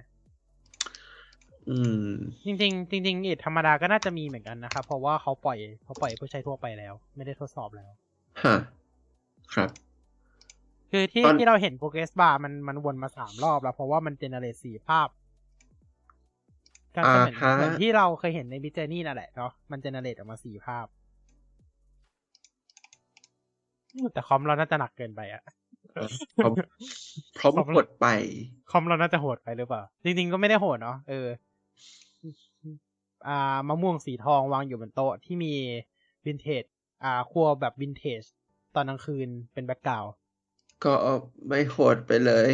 อืม จริงๆจริงๆเอทธรรมดาก็น่าจะมีเหมือนกันนะครับ เพราะว่าเขาปล่อยเขาปล่อยผู้ใช้ทั่วไปแล้ว ไม่ได้ทดสอบแล้ว ฮะ ครับ คือที่ตอนที่เราเห็น progress bar มันมันวนมาสามรอบแล้ว เพราะว่ามันเจเนเรตสี่ภาพก็จะเหมือนอ่าฮะเหมือนที่เราเคยเห็นในบิจเจนี่นั่นแหละเนาะมันเจเนเรตออกมาสี่ภาพ แต่คอมเราน่าจะหนักเกินไปอะเพราะเพราะมันกดไป คอมเราน่าจะโหดไปหรือเปล่า จริง ๆ ก็ไม่ได้โหดเนาะเออ อ่ามะม่วงสีทองวางอยู่บนโต๊ะที่มีวินเทจ อ่าครัวแบบวินเทจ ตอนกลางคืนเป็น background ก็ไม่โหดไปเลย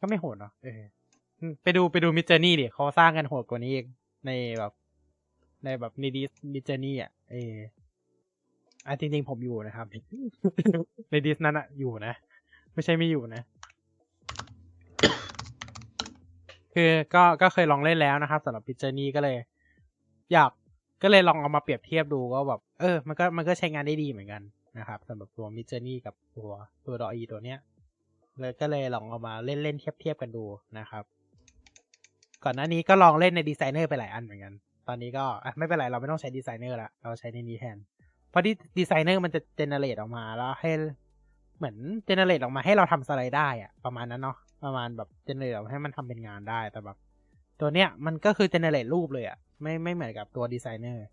ก็ไม่โหดเนาะเออไปดูไปดู Midjourney ดิเขาสร้างกันโหดกว่านี้อีกในแบบ ในแบบใน Dis Midjourney อะเอออะจริงๆผมอยู่นะครับ ใน Dis นั้นอะอยู่นะ ไม่ใช่ไม่อยู่นะ คือก็ก็เคยลองเล่นแล้วนะครับสำหรับพิจเจนี่ก็เลย อยากก็เลยลองเอามาเปรียบเทียบดูก็แบบ เออ มันก็มันก็ใช้งานได้ดีเหมือนกัน นะครับสำหรับตัว Midjourney กับตัวตัว DALL-E ตัวเนี้ยเลยก็เลยลองเอามาเล่นเล่นเทียบเทียบกันดูนะครับ ก่อนหน้านี้ก็ลองเล่นในดีไซเนอร์ไปหลายอันเหมือนกัน ตอนนี้ก็ไม่เป็นไรเราไม่ต้องใช้ดีไซเนอร์ละเราใช้ในนี้แทน เพราะที่ดีไซเนอร์มันจะ generate ออกมาแล้วให้เหมือนเจเนเรตออกมาให้เราทำสไลด์ได้อะประมาณนั้นเนาะประมาณแบบเจเนเรตออกให้มันทำเป็นงานได้แต่แบบตัวเนี้ยมันก็คือเจเนเรตรูปเลยอะไม่ไม่เหมือนกับตัวดีไซเนอร์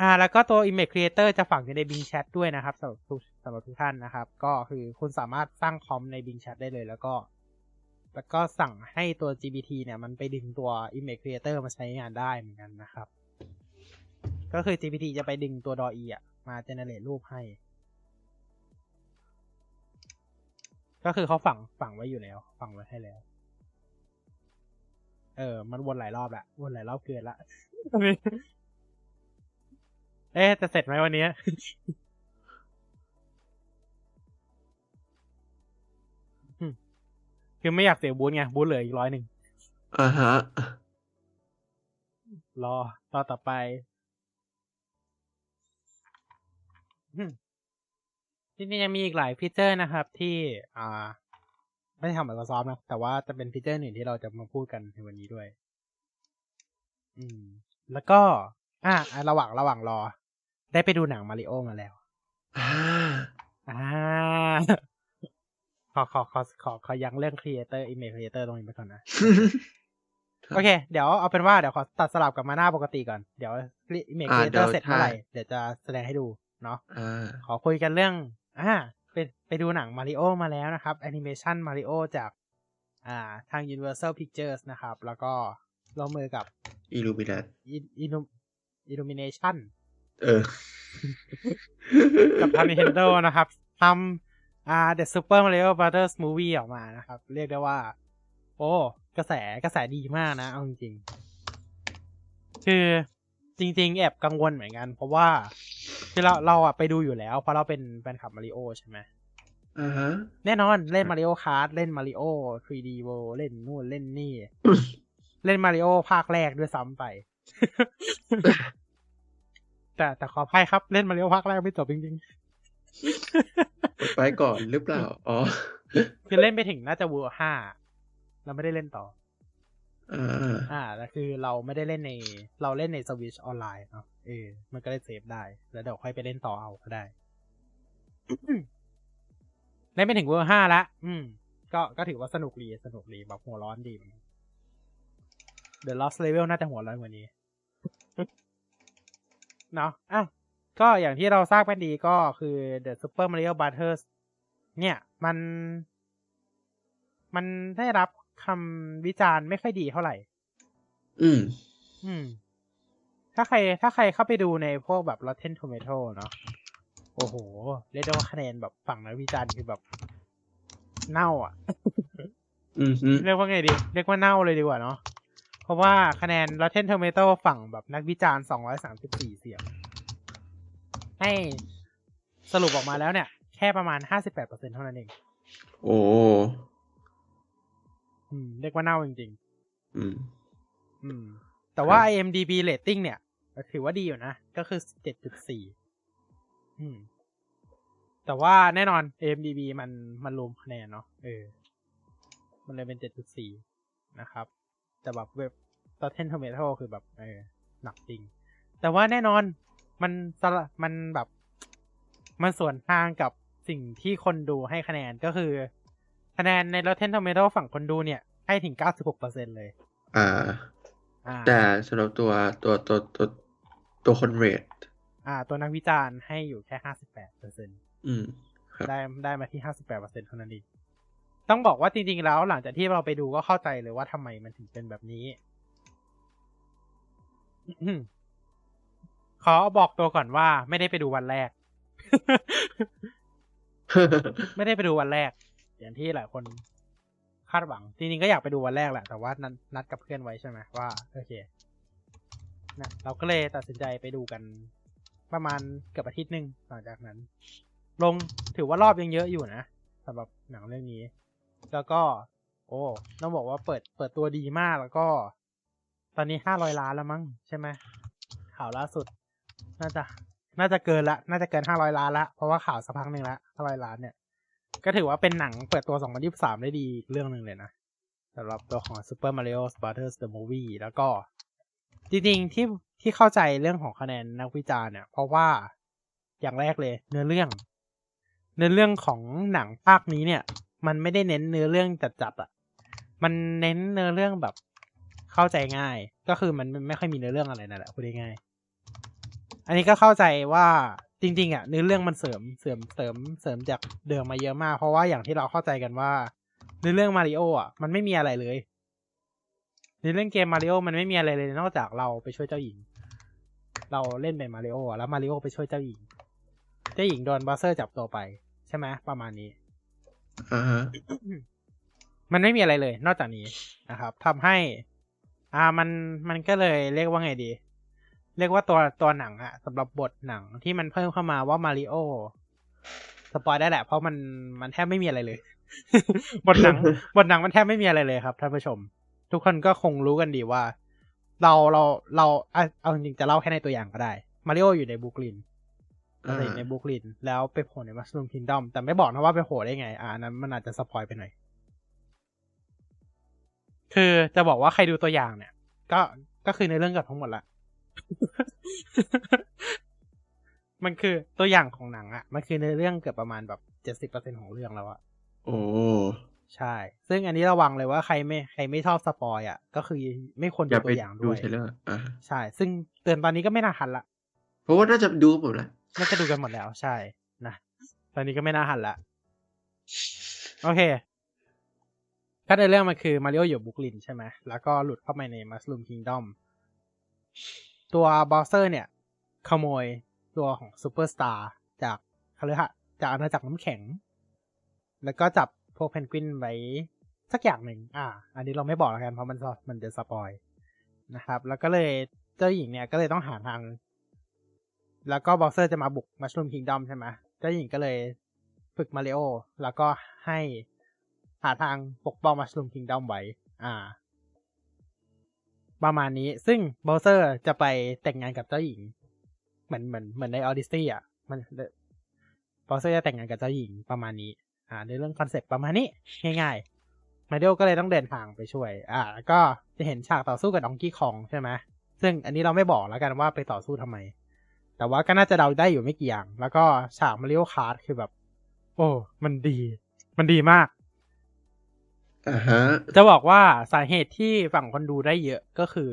อ่า แล้วก็ตัว Image Creator จะฝังอยู่ใน Bing Chat ด้วยนะครับสำหรับทุกสำหรับทุกท่านนะครับ ก็คือคุณสามารถสร้างคอมใน Bing Chat ได้เลย แล้วก็ แล้วก็สั่งให้ตัว GPT เนี่ยมันไปดึงตัว Image Creator มาใช้งานได้เหมือนกันนะครับ ก็คือ GPT จะไปดึงตัว DALL-E อะมา generate รูปให้ ก็คือเขาฝังฝังไว้อยู่แล้ว ฝังไว้ให้แล้ว เออ มันวนหลายรอบละวนหลายรอบเกินละ เอ๊ะจะเสร็จไหมวันนี้คือไม่อยากเสียบูธไงบูธเหลืออีกร้อยหนึ่งอ่าฮะ รอรอต่อไปอืมจริงๆยังมีอีกหลายฟีเจอร์นะครับ ที่ อ่า ไม่ได้ทำ Microsoft นะ แต่ว่าจะเป็นฟีเจอร์หนึ่งที่เราจะมาพูดกันในวันนี้ด้วย อืม แล้วก็ อ่า ระหว่างระหว่างรอ ได้ไปดูหนังมาริโอมาแล้วอ่าอ่าขอขอขอขอขอยังเรื่อง Creator Image Creator ตรงนี้ไปก่อนนะครับโอเค เดี๋ยวเอาเป็นว่าเดี๋ยวขอตัดสลับกลับมาหน้าปกติก่อน เดี๋ยว Image อ่า Creator เดี๋ยวเสร็จเมื่อไหร่ถ้าเดี๋ยวจะแสดงให้ดูเนาะอ่าขอคุยกันเรื่อง อ่าไปไปดูหนังมาริโอมาแล้วนะครับแอนิเมชันมาริโอจาก อ่า ทาง Universal Pictures นะครับ แล้วก็ร่วมมือกับอิลูมินัต In- Illumination เออ กับทาง Nintendo นะครับทำอ่า The Super Mario Brothers Movie ออกมานะครับ เรียกได้ว่า โอ้ กระแสกระแสดีมากนะ เอาจริงๆคือจริง ๆ แอบกังวลเหมือนกัน เพราะว่าคือเราเราอะไปดูอยู่แล้ว เพราะเราเป็นแฟนคลับมาริโอใช่ไหมอ่าฮะแน่นอนเล่นมาริโอคาร์เล่นมาริโอ 3D World เล่นนู่นเล่นนี่ เล่นมาริโอภาคแรกด้วยซ้ำไป แต่แต่ขออภัยครับ เล่นมาริโอภาคแรกไม่จบจริงไปก่อนหรือเปล่า อ๋อๆคือเล่นไปถึงน่าจะเวอร์ห้าเราไม่ได้เล่นต่ออ่าอ่าแล้วคือเราไม่ได้เล่นใน เราเล่นในสวิชออนไลน์เนาะเออ มันก็เล่นเซฟได้ แล้วเดี๋ยวค่อยไปเล่นต่อเอาก็ได้เล่นไปถึงเวอร์ห้าละ อืม ก็ก็ถือว่าสนุกดี สนุกดีแบบหัวร้อนดีเดอะลอสเลเวลน่าจะหัวร้อนกว่านี้ เนาะอะก็อย่างที่เราทราบกันดีก็คือ The Super Mario Brothers เนี่ย มัน มันได้รับคำวิจารณ์ไม่ค่อยดีเท่าไหร่ อืม อืม ถ้าใคร ถ้าใครเข้าไปดูในพวกแบบ Rotten Tomato เนาะ โอ้โห เรียกได้ว่าคะแนนแบบฝั่งนักวิจารณ์คือแบบเน่าอะ อืมฮึเรียกว่าไงดี เรียกว่าเน่าเลยดีกว่าเนาะ เพราะว่าคะแนน Rotten Tomato ฝั่งแบบนักวิจารณ์ 234 เสียง ให้สรุปออกมาแล้วเนี่ย แค่ประมาณ 58%เท่านั้นเอง โอ้อืมเรียกว่าเน่าจริงอืมๆอืม แต่ว่าครับ IMDB rating เนี่ย ถือว่าดีอยู่นะ ก็คือ 7.4 อืม แต่ว่าแน่นอน IMDB มันมันรวมคะแนนเนาะ เออ มันเลยเป็น 7.4 นะครับ แต่แบบเว็บ Rotten Tomato คือแบบเออหนักจริง แต่ว่าแน่นอนมันสละมันแบบ มันส่วนทางกับสิ่งที่คนดูให้คะแนนก็คือ คะแนนใน Rotten Tomato ฝั่งคนดูเนี่ย ให้ถึง 96%เลย อ่าอ่าแต่สำหรับตัวตัวตัวตัวตัวคนเรทอ่า ตัวนักวิจารณ์ให้อยู่แค่ 58%อืมครับได้ได้มาที่ 58%เท่านั้นเอง ต้องบอกว่าจริงๆแล้วหลังจากที่เราไปดูก็เข้าใจเลยว่าทำไมมันถึงเป็นแบบนี้ ขอบอกตัวก่อนว่า ไม่ได้ไปดูวันแรก ไม่ได้ไปดูวันแรก อย่างที่หลายคนคาดหวัง จริงๆก็อยากไปดูวันแรกแหละ แต่ว่านัดนัดกับเพื่อนไว้ใช่ไหมว่าโอเคนะเราก็เลยตัดสินใจไปดูกันประมาณเกือบอาทิตย์หนึ่งหลังจากนั้น ลงถือว่ารอบยังเยอะอยู่นะสำหรับหนังเรื่องนี้ แล้วก็ โอ้ต้องบอกว่าเปิดเปิดตัวดีมากแล้วก็ ตอนนี้ห้าร้อยล้านแล้วมั้งใช่ไหมข่าวล่าสุด น่าจะ น่าจะเกินละ น่าจะเกินห้าร้อยล้านละเพราะว่าข่าวสักพักหนึ่งละห้าร้อยล้านเนี่ย ก็ถือว่าเป็นหนังเปิดตัว2023ได้ดีเรื่องหนึ่งเลยนะสำหรับตัวของ Super Mario Brothers the Movie แล้วก็ จริงๆที่ที่เข้าใจเรื่องของคะแนนนักวิจารณ์เนี่ย เพราะว่าอย่างแรกเลย เนื้อเรื่อง เนื้อเรื่องของหนังภาคนี้เนี่ย มันไม่ได้เน้นเนื้อเรื่องจัดๆอะ่ะ มันเน้นเนื้อเรื่องแบบเข้าใจง่าย ก็คือมันไม่ค่อยมีเนื้อเรื่องอะไรนั่นแหละพูดง่ายอันนี้ก็เข้าใจว่าจริง ๆ อะเนื้อเรื่องมันเสริมเสริมเสริมเสริมจากเดิมมาเยอะมาก เพราะว่าอย่างที่เราเข้าใจกันว่าเนื้อเรื่องมาริโออะมันไม่มีอะไรเลยในเรื่องเกมมาริโอมันไม่มีอะไรเลยนอกจากเราไปช่วยเจ้าหญิง เราเล่นเป็นมาริโออะแล้วมาริโอไปช่วยเจ้าหญิง เจ้าหญิงโดนบัสเซอร์จับตัวไป ใช่ไหมประมาณนี้ อ่าฮะมันไม่มีอะไรเลย นอกจากนี้นะครับทำให้ อ่ามันมันก็เลยเรียกว่าไงดี เรียกว่าตัวตัวหนังอะสำหรับบทหนังที่มันเพิ่มเข้ามาว่ามาริโอ spoil ได้แหละ เพราะมันมันแทบไม่มีอะไรเลย บทหนังบทหนังมันแทบไม่มีอะไรเลยครับท่านผู้ชม ทุกคนก็คงรู้กันดีว่า เราเราเราเอาจริงจะเล่าแค่ในตัวอย่างก็ได้มาริโออยู่ในบรูคลิน อ่าอะไรในบรูคลินแล้วไปโผล่ใน Mushroom Kingdom แต่ไม่บอกนะว่าไปโผล่ได้ไง อ่าอันนั้นมันอาจจะ spoil ไปหน่อย คือจะบอกว่าใครดูตัวอย่างเนี่ย ก็ก็คือในเรื่องเกือบทั้งหมดละ มันคือตัวอย่างของหนังอะมันคือในเรื่องเกือบประมาณแบบเจ็ดสิบเปอร์เซ็นของเรื่องแล้วอะโอ้ใช่ ซึ่งอันนี้ระวังเลยว่าใครไม่ใครไม่ชอบ spoil อะก็คือไม่ควรอดูอย่าไปตัวอย่างดูด้วย trailer อ่าใช่ ซึ่งเตือนตอนนี้ก็ไม่น่าทันละ เพราะว่าน่าจะดูหมดแล้ว น่าจะดูกันหมดแล้วใช่นะตอนนี้ก็ไม่น่าทันละ โอเคก็ในเรื่องมันคือมาริโออยู่บรูคลินใช่ไหมแล้วก็หลุดเข้าไปใน Mushroom Kingdom ตัว Bowser เนี่ย ขโมยตัวของ Super Star จากเขาเรียกว่าจากอาณาจักรน้ำแข็ง แล้วก็จับพวกเพนกวินไว้สักอย่างหนึ่ง อ่า อันนี้เราไม่บอกแล้วกันเพราะมันมันจะ spoil นะครับ แล้วก็เลยเจ้าหญิงเนี่ยก็เลยต้องหาทาง แล้วก็ Bowser จะมาบุกมัช r ูมคิงดอมใช่ไหมเจ้าหญิงก็เลยฝึกมาริโอแล้วก็ให้หาทางปกป้องมัช r ูมคิงดอมไว้ อ่า ประมาณนี้ ซึ่ง Bowser จะไปแต่งงานกับเจ้าหญิง เหมือนเหมือนเหมือนใน Odyssey อะ มัน Bowser จะแต่งงานกับเจ้าหญิงประมาณนี้ อ่า ในเรื่องคอนเซ็ปต์ประมาณนี้ง่ายๆมาริโอก็เลยต้องเดินทางไปช่วย อ่า แล้วก็จะเห็นฉากต่อสู้กับ Donkey Kong ใช่ไหมซึ่งอันนี้เราไม่บอกแล้วกันว่าไปต่อสู้ทำไม แต่ว่าก็น่าจะเดาได้อยู่ไม่กี่อย่าง แล้วก็ฉาก Mario Kart คือแบบ โอ้ มันดี มันดีมากอ่าฮะ จะบอกว่าสาเหตุที่ฝั่งคนดูได้เยอะก็คือ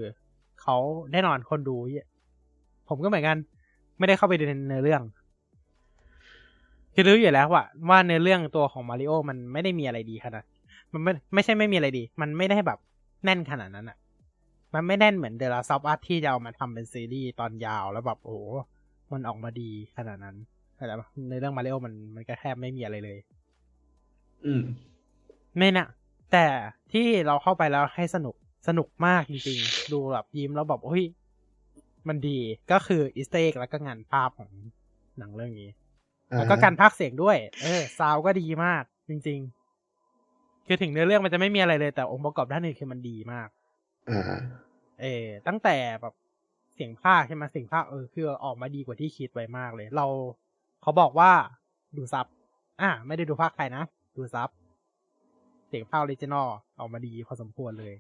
เขาแน่นอนคนดูเยอะ ผมก็เหมือนกัน ไม่ได้เข้าไปในเนื้อเรื่อง คือรู้อยู่แล้วว่าว่าเนื้อเรื่องตัวของมาริโอมันไม่ได้มีอะไรดีขนาดมันไม่ไม่ใช่ไม่มีอะไรดี มันไม่ได้แบบแน่นขนาดนั้นอะ่ะมันไม่แน่นเหมือนเดล s ซอฟอาร์ที่จะเอามาทำเป็นซีรีส์ตอนยาวแล้วแบบโอ้โห มันออกมาดีขนาดนั้นแต่ว่าในเรื่องมาริโอมันมันก็แทบไม่มีอะไรเลย อืม ไม่นะแต่ที่เราเข้าไปแล้วให้สนุกสนุกมากจริงๆ ดูแบบยิ้มแล้วแบบเฮ้ยมันดีก็คือ Easter egg แล้วก็งานภาพของหนังเรื่องนี้ แล้วก็การพากย์เสียงด้วย เออซาวก็ดีมาก จริง ๆ คือถึงเนื้อเรื่องมันจะไม่มีอะไรเลยแต่องค์ประกอบด้านอื่นคือมันดีมากอ่าเออตั้งแต่แบบ เสียงพากย์ใช่ไหมเสียงพากย์เออคือออกมาดีกว่าที่คิดไว้มากเลย เราเขาบอกว่าดู sub อ่าไม่ได้ดูพากย์ไทยนะ ดู sub เสียงพากย์ original ออกมาดีพอสมควรเลย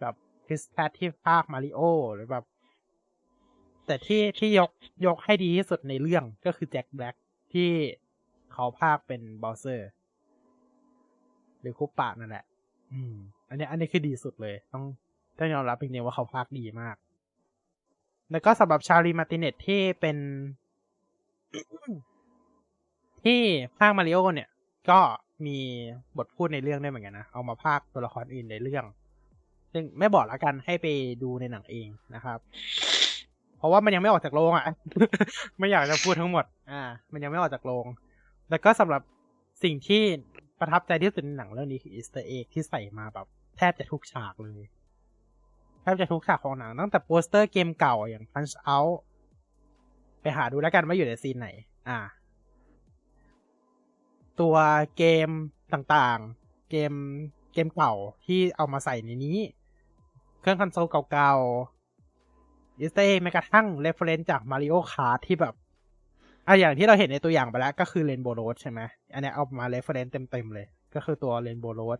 แบบ Chris Pratt ที่พากย์มาริโอหรือแบบ แต่ที่ที่ยกยกให้ดีที่สุดในเรื่องก็คือ Jack Black ที่เขาพากย์เป็น Bowser หรือคุปปะนั่นแหละ อืม อันนี้อันนี้คือดีสุดเลย ต้องต้องยอมรับจริงๆว่าเขาภาคดีมาก แล้วก็สำหรับชาลีมาติเนตที่เป็น ที่ภาคมาริโอเนี่ย ก็มีบทพูดในเรื่องได้วยเหมือนกันนะ เอามาภาคตัวละครอื่นในเรื่อง ซึ่งไม่บอกแล้วกันให้ไปดูในหนังเองนะครับ เพราะว่ามันยังไม่ออกจากโรงอะ ไม่อยากจะพูดทั้งหมด อ่า มันยังไม่ออกจากโรง แล้วก็สำหรับสิ่งที่ประทับใจที่สุดในหนังเรื่องนี้คือ Easter egg ที่ใส่มาแบบแทบจะทุกฉากเลย แทบจะทุกฉากของหนังตั้งแต่โปสเตอร์เกมเก่าอย่าง Punch Out ไปหาดูแล้วกันว่าอยู่ใน scene ไหน อ่า ตัวเกมต่างๆ เกมเกมเก่าที่เอามาใส่ในนี้ เครื่องคอนโซลเก่าๆอิสเตอร์แม้กระทั่ง reference จาก Mario Kart ที่แบบอะอย่างที่เราเห็นในตัวอย่างไปแล้ว ก็คือ Rainbow Road ใช่ไหมอันนี้เอามา reference เต็มๆเลย ก็คือตัว Rainbow Road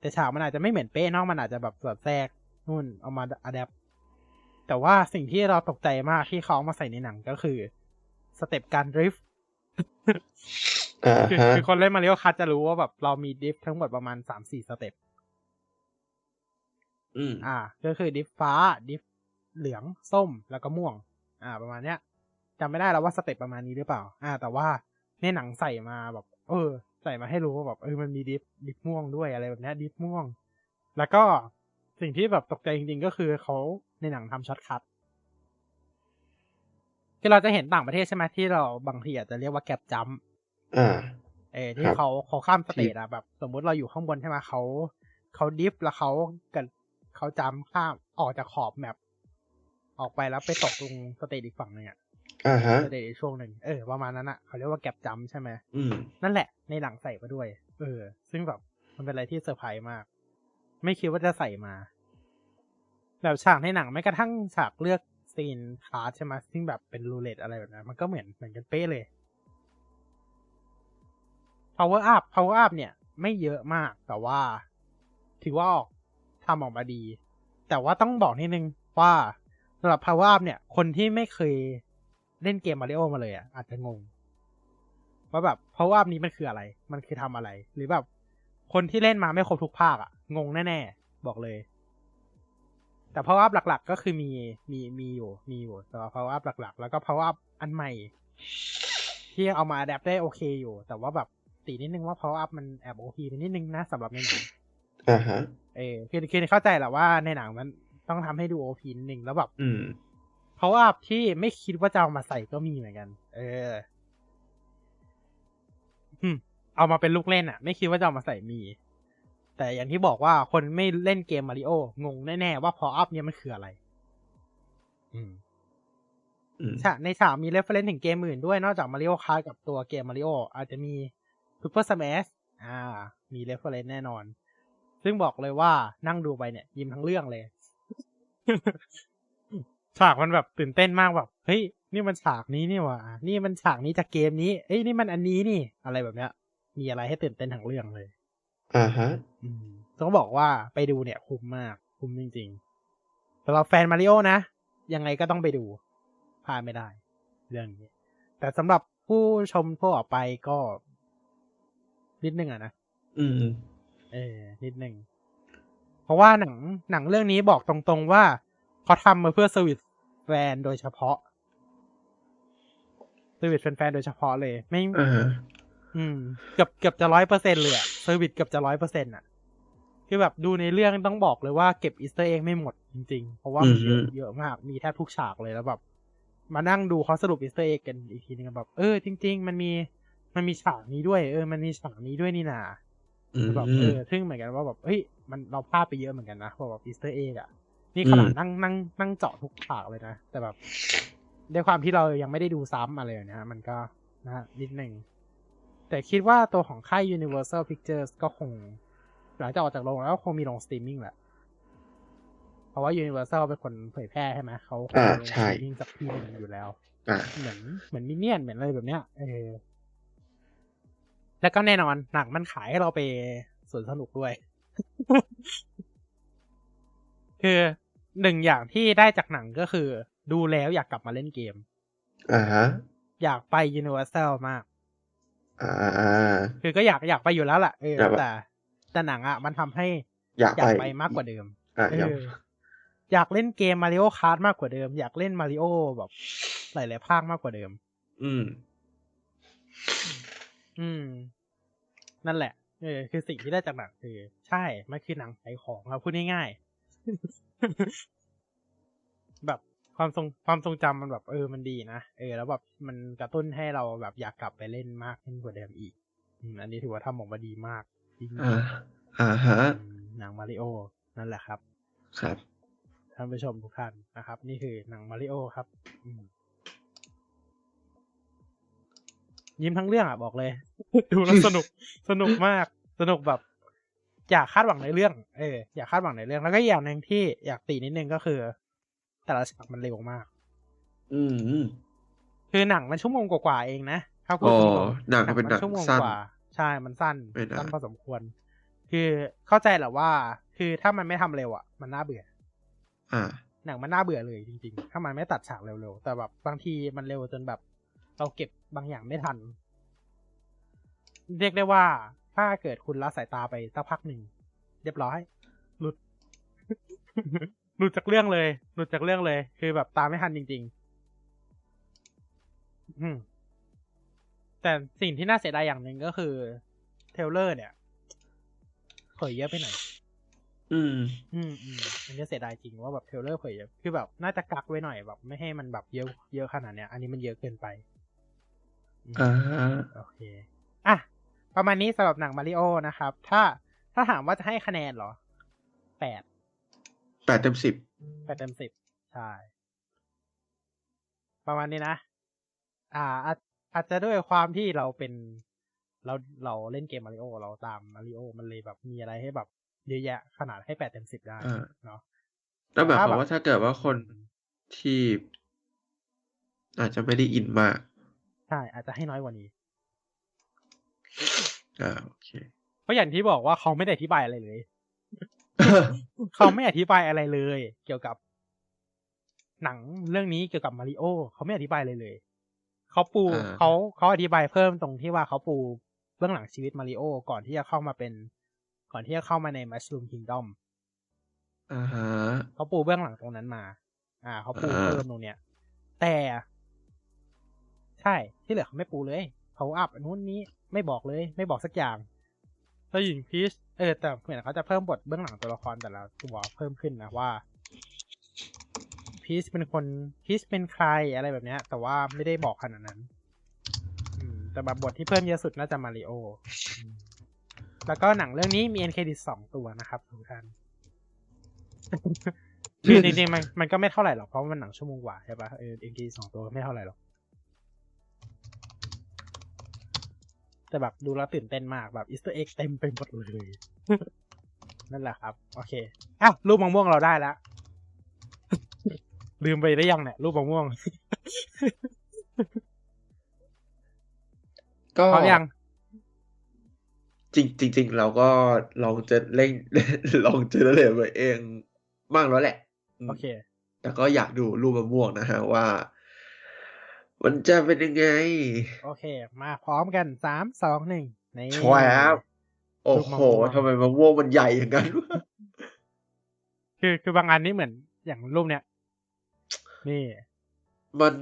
แต่ฉากมันอาจจะไม่เหมือนเป๊ะนอกมันอาจจะแบบสอดแทรก นู่นเอามา adapt แต่ว่าสิ่งที่เราตกใจมากที่เขาเอามาใส่ในหนังก็คือ step การ driftอ่าคือฮะคือคนเล่น Mario Kart จะรู้ว่าแบบเรามี drift ทั้งหมดประมาณสามสี่ stepอืมอ่า ก็คือ drift ฟ้า drift เหลือง ส้ม แล้วก็ม่วง อ่า ประมาณเนี้ยจำไม่ได้แล้วว่า step ประมาณนี้หรือเปล่า อ่า แต่ว่าในหนังใส่มาแบบ เออ ใส่มาให้รู้ว่าแบบเออมันมี drift drift ม่วงด้วยอะไรแบบเนี้ย drift ม่วง แล้วก็ สิ่งที่แบบตกใจจริงๆก็คือเขาในหนังทำ shortcut คือเราจะเห็นต่างประเทศใช่ไหมที่เราบางทีอาจจะเรียกว่า gap jump อ่า เออที่ครับเขาเขาข้าม stage อะแบบ สมมุติเราอยู่ข้างบนใช่ไหมเขาเขา drift แล้วเขากันเขา jump ข้ามออกจากขอบ map ออกไปแล้วไปตกตรง stage อีกฝั่งหนึ่งอะอ่าฮะ stage อีกช่วงหนึ่งเออประมาณนั้นอะเขาเรียกว่า gap jump ใช่ไหมอืมนั่นแหละในหนังใส่มาด้วย เออ ซึ่งแบบมันเป็นอะไรที่เซอร์ไพรส์มาก ไม่คิดว่าจะใส่มา แบบฉากในหนังแม้กระทั่งฉากเลือก scene kart ใช่ไหมซึ่งแบบเป็น roulette อะไรแบบนั้น มันก็เหมือนเหมือนกันเป๊ะเลย power up power up เนี่ย ไม่เยอะมากแต่ว่า ถือว่าออกทำออกมาดี แต่ว่าต้องบอกนิดนึงว่าสำหรับ power up เนี่ย คนที่ไม่เคยเล่นเกมมาริโอมาเลยอะอาจจะงงว่าแบบ power up นี้มันคืออะไร มันคือทำอะไร หรือแบบคนที่เล่นมาไม่ครบทุกภาคอะ งงแน่ๆบอกเลย แต่ power up หลัก ๆ ก็คือมีมีมีอยู่มีอยู่แต่ว่า power up หลัก ๆ แล้วก็ power up อันใหม่ ที่เอามา adapt ได้โอเคอยู่ แต่ว่าแบบตีนิดนึงว่า power up มันแอบโอพีไปนิดนึงนะสำหรับในหนังอ่าฮะเออคือคือเข้าใจแหละว่าในหนังมันต้องทำให้ดูโอพีนิดนึงแล้วแบบอืม power up ที่ไม่คิดว่าจะเอามาใส่ก็มีเหมือนกัน เอออืมเอามาเป็นลูกเล่นอะ ไม่คิดว่าจะเอามาใส่มี แต่อย่างที่บอกว่าคนไม่เล่นเกมมาริโองงแน่ๆว่า power up เนี่ยมันคืออะไรอืมอืมฉากในฉากมี reference ถึงเกมอื่นด้วย นอกจาก Mario Kart กับตัวเกมมาริโออาจจะมี Super Smash อ่า มี reference แน่นอน ซึ่งบอกเลยว่านั่งดูไปเนี่ย ยิ้มทั้งเรื่องเลยฉากมันแบบตื่นเต้นมากแบบเฮ้ยนี่มันฉากนี้นี่หว่านี่มันฉากนี้จากเกมนี้เอ้ยนี่มันอันนี้นี่ อะไรแบบเนี้ย มีอะไรให้ตื่นเต้นทั้งเรื่องเลย อ่าฮะอืมต้องบอกว่าไปดูเนี่ยคุ้มมาก คุ้มจริงๆสำหรับแฟนมาริโอนะ ยังไงก็ต้องไปดูพลาดไม่ได้ เรื่องนี้ แต่สำหรับผู้ชมทั่วไปก็ นิดนึงอะนะ อืม เออ นิดนึง เพราะว่าหนังหนังเรื่องนี้บอกตรงๆว่าเขาทำมาเพื่อ service แฟนโดยเฉพาะ service แฟนๆโดยเฉพาะเลย ไม่อ่าอืม เกือบเกือบจะร้อยเปอร์เซ็นต์เลยอะ service เกือบจะร้อยเปอร์เซ็นต์อะคือแบบดูในเรื่องต้องบอกเลยว่าเก็บ Easter egg ไม่หมดจริงๆ เพราะว่ามันเยอะเยอะมาก มีแทบทุกฉากเลยแล้วแบบ มานั่งดูเขาสรุป Easter egg กันอีกทีนึงแบบเออจริง ๆ มันมีมันมีฉากนี้ด้วย เออ มันมีฉากนี้ด้วยนี่นาอืมแบบเออซึ่งเหมือนกันว่าแบบเฮ้ยมันเราพลาดไปเยอะเหมือนกันนะเพราะแบบ Easter egg อะนี่ขนาดอืมนั่งนั่งนั่งเจาะทุกฉากเลยนะ แต่แบบด้วยความที่เรายังไม่ได้ดูซ้ำอะไรอย่างเงี้ยมันก็นะฮะนิดหนึ่ง แต่คิดว่าตัวของค่าย Universal Pictures ก็คง หลังจากออกจากโรงแล้วก็คงมีลงสตรีมมิ่งแหละ เพราะว่า Universal เป็นคนเผยแพร่ใช่ไหมเขาคงอ่าลงใช่สตรีมมิ่งสักที่หนึ่งอยู่แล้วอ่าเหมือนเหมือน Minion เหมือนอะไรแบบเนี้ยเออแล้วก็แน่นอนหนังมันขายให้เราไปสวนสนุกด้วย คือหนึ่งอย่างที่ได้จากหนังก็คือ ดูแล้วอยากกลับมาเล่นเกมอ่าฮะอยากไป Universal มากอ่า คือก็อยากอยากไปอยู่แล้วแหละเอออยากไปแต่แต่หนังอะ มันทำให้อยากอยากไปไปมากกว่าเดิมอ่าเออยากออยากเล่นเกม Mario Kart มากกว่าเดิม อยากเล่นมาริโอแบบหลาย ๆ ภาคมากกว่าเดิม อืม อืม นั่นแหละเออคือสิ่งที่ได้จากหนังคือ ใช่ มันคือหนังขายของครับพูดง่ายๆแบบ ความทรงความทรงจำมันแบบเออมันดีนะเออ แล้วแบบมันกระตุ้นให้เราแบบอยากกลับไปเล่นมากขึ้นกว่าเดิมอีกอืมอันนี้ถือว่าทำออกมาดีมากจริงอ่าอ่าฮะอืมหนังมาริโอนั่นแหละครับ ครับท่านผู้ชมทุกท่านนะครับ นี่คือหนังมาริโอครับอืมยิ้มทั้งเรื่องอะบอกเลย ดูแล้วสนุกสนุกมาก สนุกแบบอยากคาดหวังในเรื่อง เอออยากคาดหวังในเรื่อง แล้วก็อีกอย่างหนึ่งที่อยากตีนิดนึงก็คือ แต่ละฉากมันเร็วมาก อืมคือหนังมันชั่วโมงกว่าๆเองนะถ้าพูดอ๋อตรงๆหนังเป็นหนังชั่วโมงสั้นกว่า ใช่มันสั้นเป็นหนังสั้นพอสมควร คือเข้าใจแหละว่า คือถ้ามันไม่ทำเร็วอะ มันน่าเบื่อ อ่า หนังมันน่าเบื่อเลยจริง ๆ ถ้ามันไม่ตัดฉากเร็วๆแต่แบบบางทีมันเร็วจนแบบ เราเก็บบางอย่างไม่ทัน เรียกได้ว่าถ้าเกิดคุณละสายตาไปสักพักหนึ่งเรียบร้อยหลุด หลุดจากเรื่องเลย หลุดจากเรื่องเลย คือแบบตามไม่ทันจริงๆอืมแต่สิ่งที่น่าเสียดายอย่างหนึ่งก็คือ เทรลเลอร์ เนี่ยเผยเยอะไปหน่อย อืม อืมอืมอันนี้เสียดายจริงว่าแบบเทรลเลอร์เผยเยอะ คือแบบน่าจะกักไว้หน่อยแบบ ไม่ให้มันแบบเยอะเยอะขนาดเนี้ย อันนี้มันเยอะเกินไปอืมอ่า โอเค อะ ประมาณนี้สำหรับหนังมาริโอนะครับ ถ้าถ้าถามว่าจะให้คะแนนเหรอ แปด แปดเต็มสิบแปดเต็มสิบใช่ ประมาณนี้นะ อ่าอาจอาจจะด้วยความที่เราเป็นเราเราเล่นเกมมาริโอเราตามมาริโอมันเลยแบบมีอะไรให้แบบเยอะแยะขนาดให้แปดเต็มสิบได้อ่าเนาะแล้วหมายความถ้าแบบว่าถ้าเกิดว่าคนที่อาจจะไม่ได้อินมาก ใช่ อาจจะให้น้อยกว่านี้อ่าโอเค เพราะอย่างที่บอกว่าเขาไม่ได้อธิบายอะไรเลย เขาไม่อธิบายอะไรเลย เกี่ยวกับ หนังเรื่องนี้เกี่ยวกับมาริโอเขาไม่อธิบายเลยเลยเขาปูอ่าเขาเขาอธิบายเพิ่มตรงที่ว่าเขาปูเบื้องหลังชีวิตมาริโอก่อนที่จะเข้ามาเป็น ก่อนที่จะเข้ามาใน Mushroom Kingdom อ่าฮะเขาปูเบื้องหลังตรงนั้นมา อ่าเขาปูอ่าเพิ่มตรงเนี้ย แต่ ใช่ที่เหลือเขาไม่ปูเลยเขาอัพนู้นนี้ไม่บอกเลย ไม่บอกสักอย่างแล้วหญิงพีช เออแต่เหมือนเขาจะเพิ่มบทเบื้องหลังตัวละครแต่ละตัวเพิ่มขึ้นนะว่าพีชเป็นคนพีชเป็นใครอะไรแบบเนี้ย แต่ว่าไม่ได้บอกขนาดนั้นอืมแต่แบบบทที่เพิ่มเยอะสุดน่าจะมาริโอ แล้วก็หนังเรื่องนี้มี end credit สองตัวนะครับทุกท่านคือจริงๆมันมันก็ไม่เท่าไหร่หรอกเพราะว่ามันหนังชั่วโมงกว่าใช่ปะเออ end credit องตัวก็ไม่เท่าไหร่หรอก แต่แบบดูแล้วตื่นเต้นมากแบบ Easter egg เต็มไปหมดเลย นั่นแหละครับ โอเคอ้าวรูปมะม่วงเราได้แล้ว ลืมไปได้ยังเนี่ย รูปมะม่วง ก็พร้อมยังจริงจริงๆเราก็ลองจะเล่นลองเจอเลยมาเองบ้างแล้วแหละอืมโอเค แต่ก็อยากดูรูปมะม่วงนะฮะว่า มันจะเป็นยังไง โอเค มาพร้อมกันสามสองหนึ่งนี่แชวโอ้รูปมะโหม่วงทำไมมะม่วงมันใหญ่อย่างนั้นวะคือคือบางอันนี่เหมือนอย่างรูปเนี้ยนี่ มัน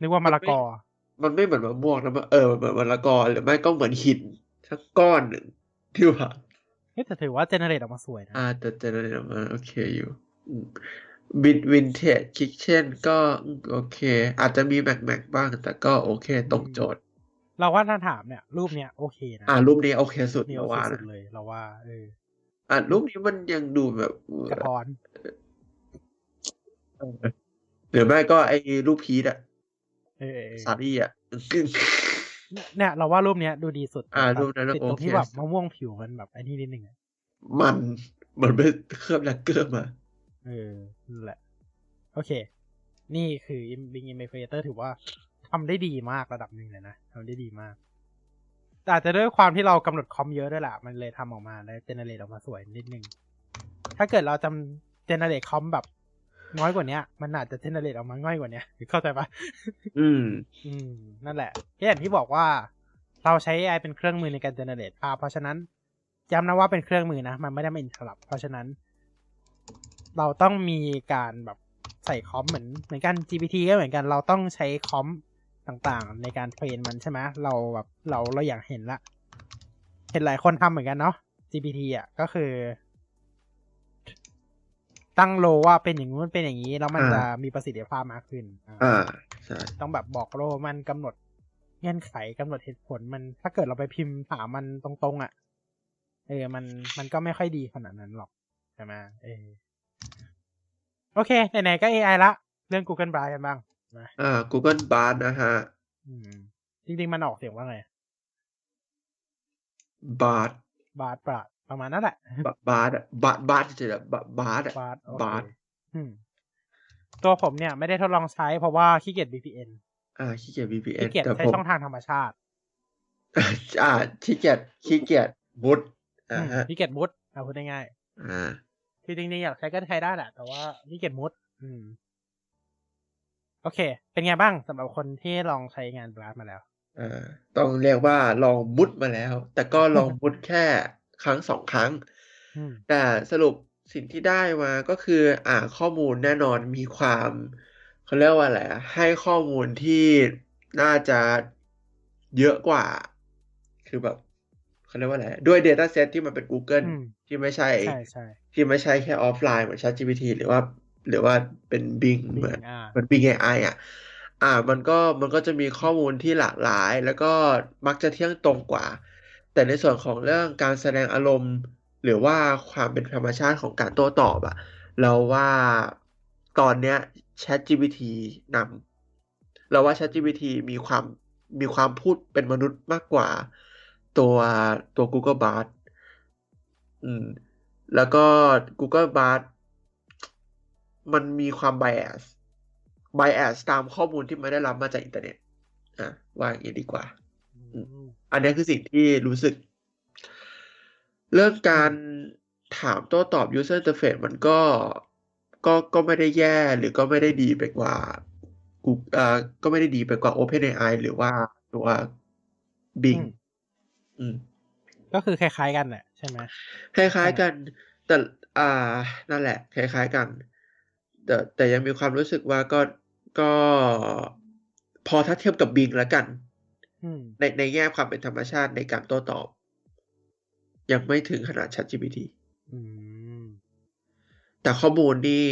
นึกว่ามะละกอ มันไม่เหมือนมะม่วงนะมันเออมันเหมือนมะละกอหรือไม่ก็เหมือนหินสักก้อนหนึ่งที่ว่าเฮ้ยแต่ถือว่าเจเนเรตออกมาสวยนะอ่าแต่แต่ละมันโอเคอยู่ บินวินเทจคิกเช่นก็อืมโอเค อาจจะมีแม็กแม็กบ้าง แต่ก็โอเคตรงโจทย์ เราว่าถ้าถามเนี่ย รูปเนี้ยโอเคนะ อ่ารูปนี้โอเคสุดนี่เราโอเคว่าสุดนะเลย เราว่าเอออ่ารูปนี้มันยังดูแบบกระพรหรือไม่ก็ไอ้รูปพีทอะเออเออเออซารี่อะเนี่ยเราว่ารูปเนี้ยดูดีสุด อ่าแต่รูปนั้นติดตรงโอเคที่แบบมะม่วงผิวมันแบบไอ้นี่นิดนึงอะมันเหมือนไปเคลือบแลกเกอร์มา เออนั่นแหละ โอเค นี่คือ Bing Imitator ถือว่าทำได้ดีมากระดับหนึ่งเลยนะทำได้ดีมาก แต่อาจจะด้วยความที่เรากำหนดคอมเยอะด้วยแหละมันเลยทำออกมาแล้วเจเนเรตออกมาสวยนิดนึง ถ้าเกิดเราจำเจเนเรตคอมแบบน้อยกว่าเนี้ยมันอาจจะเจเนเรตออกมาง่ายกว่าเนี้ยเข้าใจปะอืม อืม นั่นแหละก็อย่างที่บอกว่า เราใช้ AI เป็นเครื่องมือในการเจเนเรตภาพเพราะฉะนั้นย้ำนะว่าเป็นเครื่องมือนะ มันไม่ได้มาอินทลับเพราะฉะนั้น เราต้องมีการแบบใส่คอมเหมือนเหมือนกัน GPT ก็เหมือนกันเราต้องใช้คอมต่างๆ ในการเทรนมันใช่ไหมเราแบบเราเราอยากเห็นละ เห็นหลายคนทำเหมือนกันเนาะ GPT อะก็คือ ตั้งโลว่าเป็นอย่างนู้นเป็นอย่างนี้ แล้วมันอ่าจะมีประสิทธิภาพมากขึ้นอ่าอ่าใช่ต้องแบบบอกโลมันกำหนดเงื่อนไขกำหนดเหตุผลมัน ถ้าเกิดเราไปพิมพ์ถามมันตรงๆ อะ เออ มันมันก็ไม่ค่อยดีขนาดนั้นหรอกใช่ไหมเออ โอเค ไหนๆก็ AI ละ เรื่อง Google Bard กันบ้างนะอ่า Google Bard นะฮะอืมจริงๆ มันออกเสียงว่าไง Bard Bard ปราดประมาณนั้นแหละ Bard อะ Bard Bard เฉยๆ Bard Bard อะ Bard โอเค Bardอืมตัวผมเนี่ย ไม่ได้ทดลองใช้เพราะว่าขี้เกียจ VPN อ่าขี้เกียจ VPN ขี้เกียจแต่ใช้ผมช่องทางธรรมชาติ อ่าขี้เกียจขี้เกียจมุดอ่าอืมฮะขี้เกียจมุดเอาพูดง่ายๆอ่า คือจริงๆอยากใช้ก็ใช้ได้แหละแต่ว่านี่เกียจมุด อืม โอเค เป็นไงบ้างสำหรับคนที่ลองใช้งานบลัสมาแล้วอ่าต้องเรียกว่าลองมุดมาแล้ว แต่ก็ลองมุดแค่ครั้งสองครั้งอืมแต่สรุปสิ่งที่ได้มาก็คือ อ่าข้อมูลแน่นอนมีความเขาเรียกว่าอะไรอะให้ข้อมูลที่น่าจะเยอะกว่า คือแบบ เขาเรียกว่าอะไรด้วย Dataset ที่มันเป็น Google อืมที่ไม่ใช่ใช่ใช่ที่ไม่ใช่แค่ออฟไลน์เหมือน ChatGPT หรือว่า หรือว่าเป็น Bing บิเหมือนงอ่าเหมือน Bing AI อะอ่ามันก็มันก็จะมีข้อมูลที่หลากหลาย แล้วก็มักจะเที่ยงตรงกว่า แต่ในส่วนของเรื่องการแสดงอารมณ์ หรือว่าความเป็นธรรมชาติของการโต้ตอบอะเราว่าตอนเนี้ย ChatGPT นำเราว่า ChatGPT มีความมีความพูดเป็นมนุษย์มากกว่า ตัวตัว Google Bard อืม แล้วก็ Google Bard มันมีความ bias bias ตามข้อมูลที่มันได้รับมาจากอินเทอร์เน็ตอะว่าอย่างนี้ดีกว่า อันนี้คือสิ่งที่รู้สึก เรื่องการถามโต้ตอบ user interface มันก็ก็ก็ไม่ได้แย่หรือก็ไม่ได้ดีไปกว่ากูอ่อก็ไม่ได้ดีไปกว่า OpenAI หรือว่าตัว Bing อืมอืม ก็คือคล้าย ๆ กันแหละใช่ไหมคล้าย ๆ กัน แต่อ่า นั่นแหละ คล้าย ๆ กัน แต่แต่ยังมีความรู้สึกว่าก็ก็พอถ้าเทียบกับ Bing แล้วกันอืมในในแง่ความเป็นธรรมชาติในการโต้ตอบ ยังไม่ถึงขนาด ChatGPT อืมแต่ข้อมูลนี่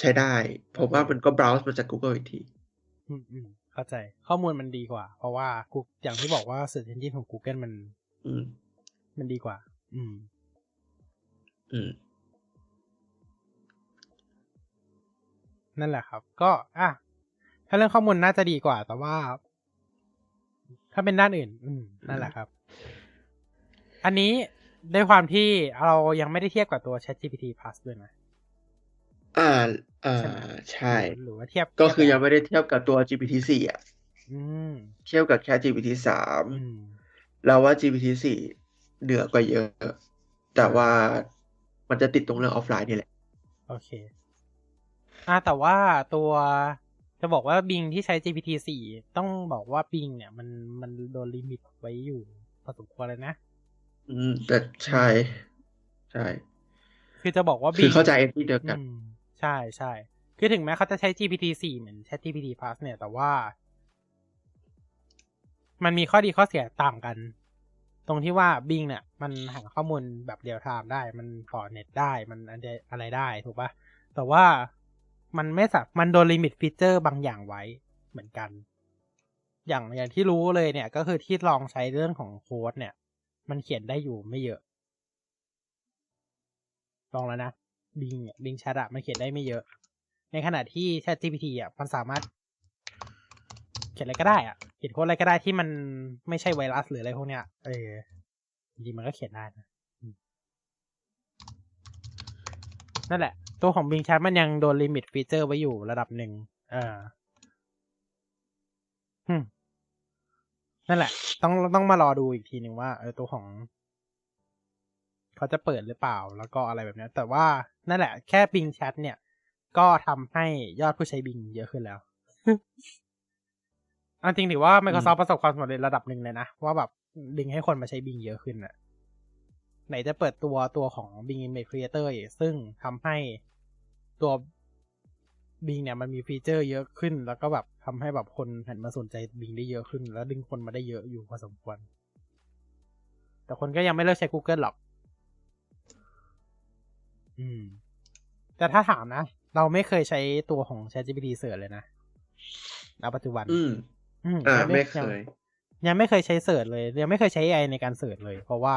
ใช้ได้เพราะว่ามันก็ browse มาจาก Google อีกทีอืมอืม เข้าใจข้อมูลมันดีกว่า เพราะว่ากูอย่างที่บอกว่า Search Engine ของ Google มัน อืม มันดีกว่า อืม อืม นั่นแหละครับ ก็ อะ ถ้าเรื่องข้อมูลน่าจะดีกว่า แต่ว่า ถ้าเป็นด้านอื่น อืม นั่นแหละครับ อันนี้ด้วยความที่เรายังไม่ได้เทียบกับตัว ChatGPT Plus ด้วยนะ อ่า อ่าใช่ไหมใช่ หรือว่าเทียบ ก็คือเทียับงไม่ได้เทียบกับตัว GPT 4อะอืมเทียบกับแค่ GPT 3อืมเราว่า GPT 4เหนือกว่าเยอะ แต่ว่ามันจะติดตรงเรื่องออฟไลน์นี่แหละ โอเค อ่าแต่ว่าตัวจะบอกว่า Bing ที่ใช้ GPT 4ต้องบอกว่า Bing เนี่ย มันมันโดน limit ไว้อยู่พอสมควรเลยนะ อืม แต่ใช่ ใช่ คือจะบอกว่าคือ Bing เข้าใจที่เดียวกันอืม ใช่ใช่คือถึงแม้เขาจะใช้ GPT 4เหมือน Chat GPT Plus เนี่ยแต่ว่า มันมีข้อดีข้อเสียต่างกัน ตรงที่ว่า Bing เนี่ย มันหาข้อมูลแบบ real-time ได้ มันต่อเน็ตได้มันอะไรได้ถูกปะแต่ว่ามันไม่สักมันโดน limit ฟีเจอร์บางอย่างไว้เหมือนกัน อย่างอย่างที่รู้เลยเนี่ย ก็คือที่ลองใช้เรื่องของโค้ดเนี่ย มันเขียนได้อยู่ไม่เยอะ ลองแล้วนะ Bing เนี่ย Bing Chat อะมันเขียนได้ไม่เยอะ ในขณะที่ Chat GPT อะมันสามารถ เขียนอะไรก็ได้อะเขียนโค้ดอะไรก็ได้ที่มันไม่ใช่ไวรัสหรืออะไรพวกเนี้ยเออจริงๆมันก็เขียนได้นะนั่นแหละ ตัวของ Bing Chat มันยังโดน limit ฟีเจอร์ไว้อยู่ระดับหนึ่งเออนั่นแหละ ต้องต้องมารอดูอีกทีหนึ่งว่าเออตัวของ เขาจะเปิดหรือเปล่าแล้วก็อะไรแบบนี้แต่ว่านั่นแหละ แค่ Bing Chat เนี่ย ก็ทำให้ยอดผู้ใช้ Bing เยอะขึ้นแล้วอันจริงถือว่า Microsoft ประสบความสำเร็จระดับหนึ่งเลยนะ ว่าแบบดึงให้คนมาใช้ Bing เยอะขึ้นอะไหนจะเปิดตัวตัวของ Bing Image Creator อีกซึ่งทำให้ตัว Bing เนี่ยมันมีฟีเจอร์เยอะขึ้น แล้วก็แบบทำให้แบบคนหันมาสนใจ Bing ได้เยอะขึ้น แล้วดึงคนมาได้เยอะอยู่พอสมควร แต่คนก็ยังไม่เลิกใช้ Google หรอก อืม แต่ถ้าถามนะ เราไม่เคยใช้ตัวของ ChatGPT เสิร์ชเลยนะณปัจจุบัน อืมอืมอ่ายังไม่เคย ยังไม่เคยใช้เสิร์ชเลย ยังไม่เคยใช้ AI ในการเสิร์ชเลย เพราะว่า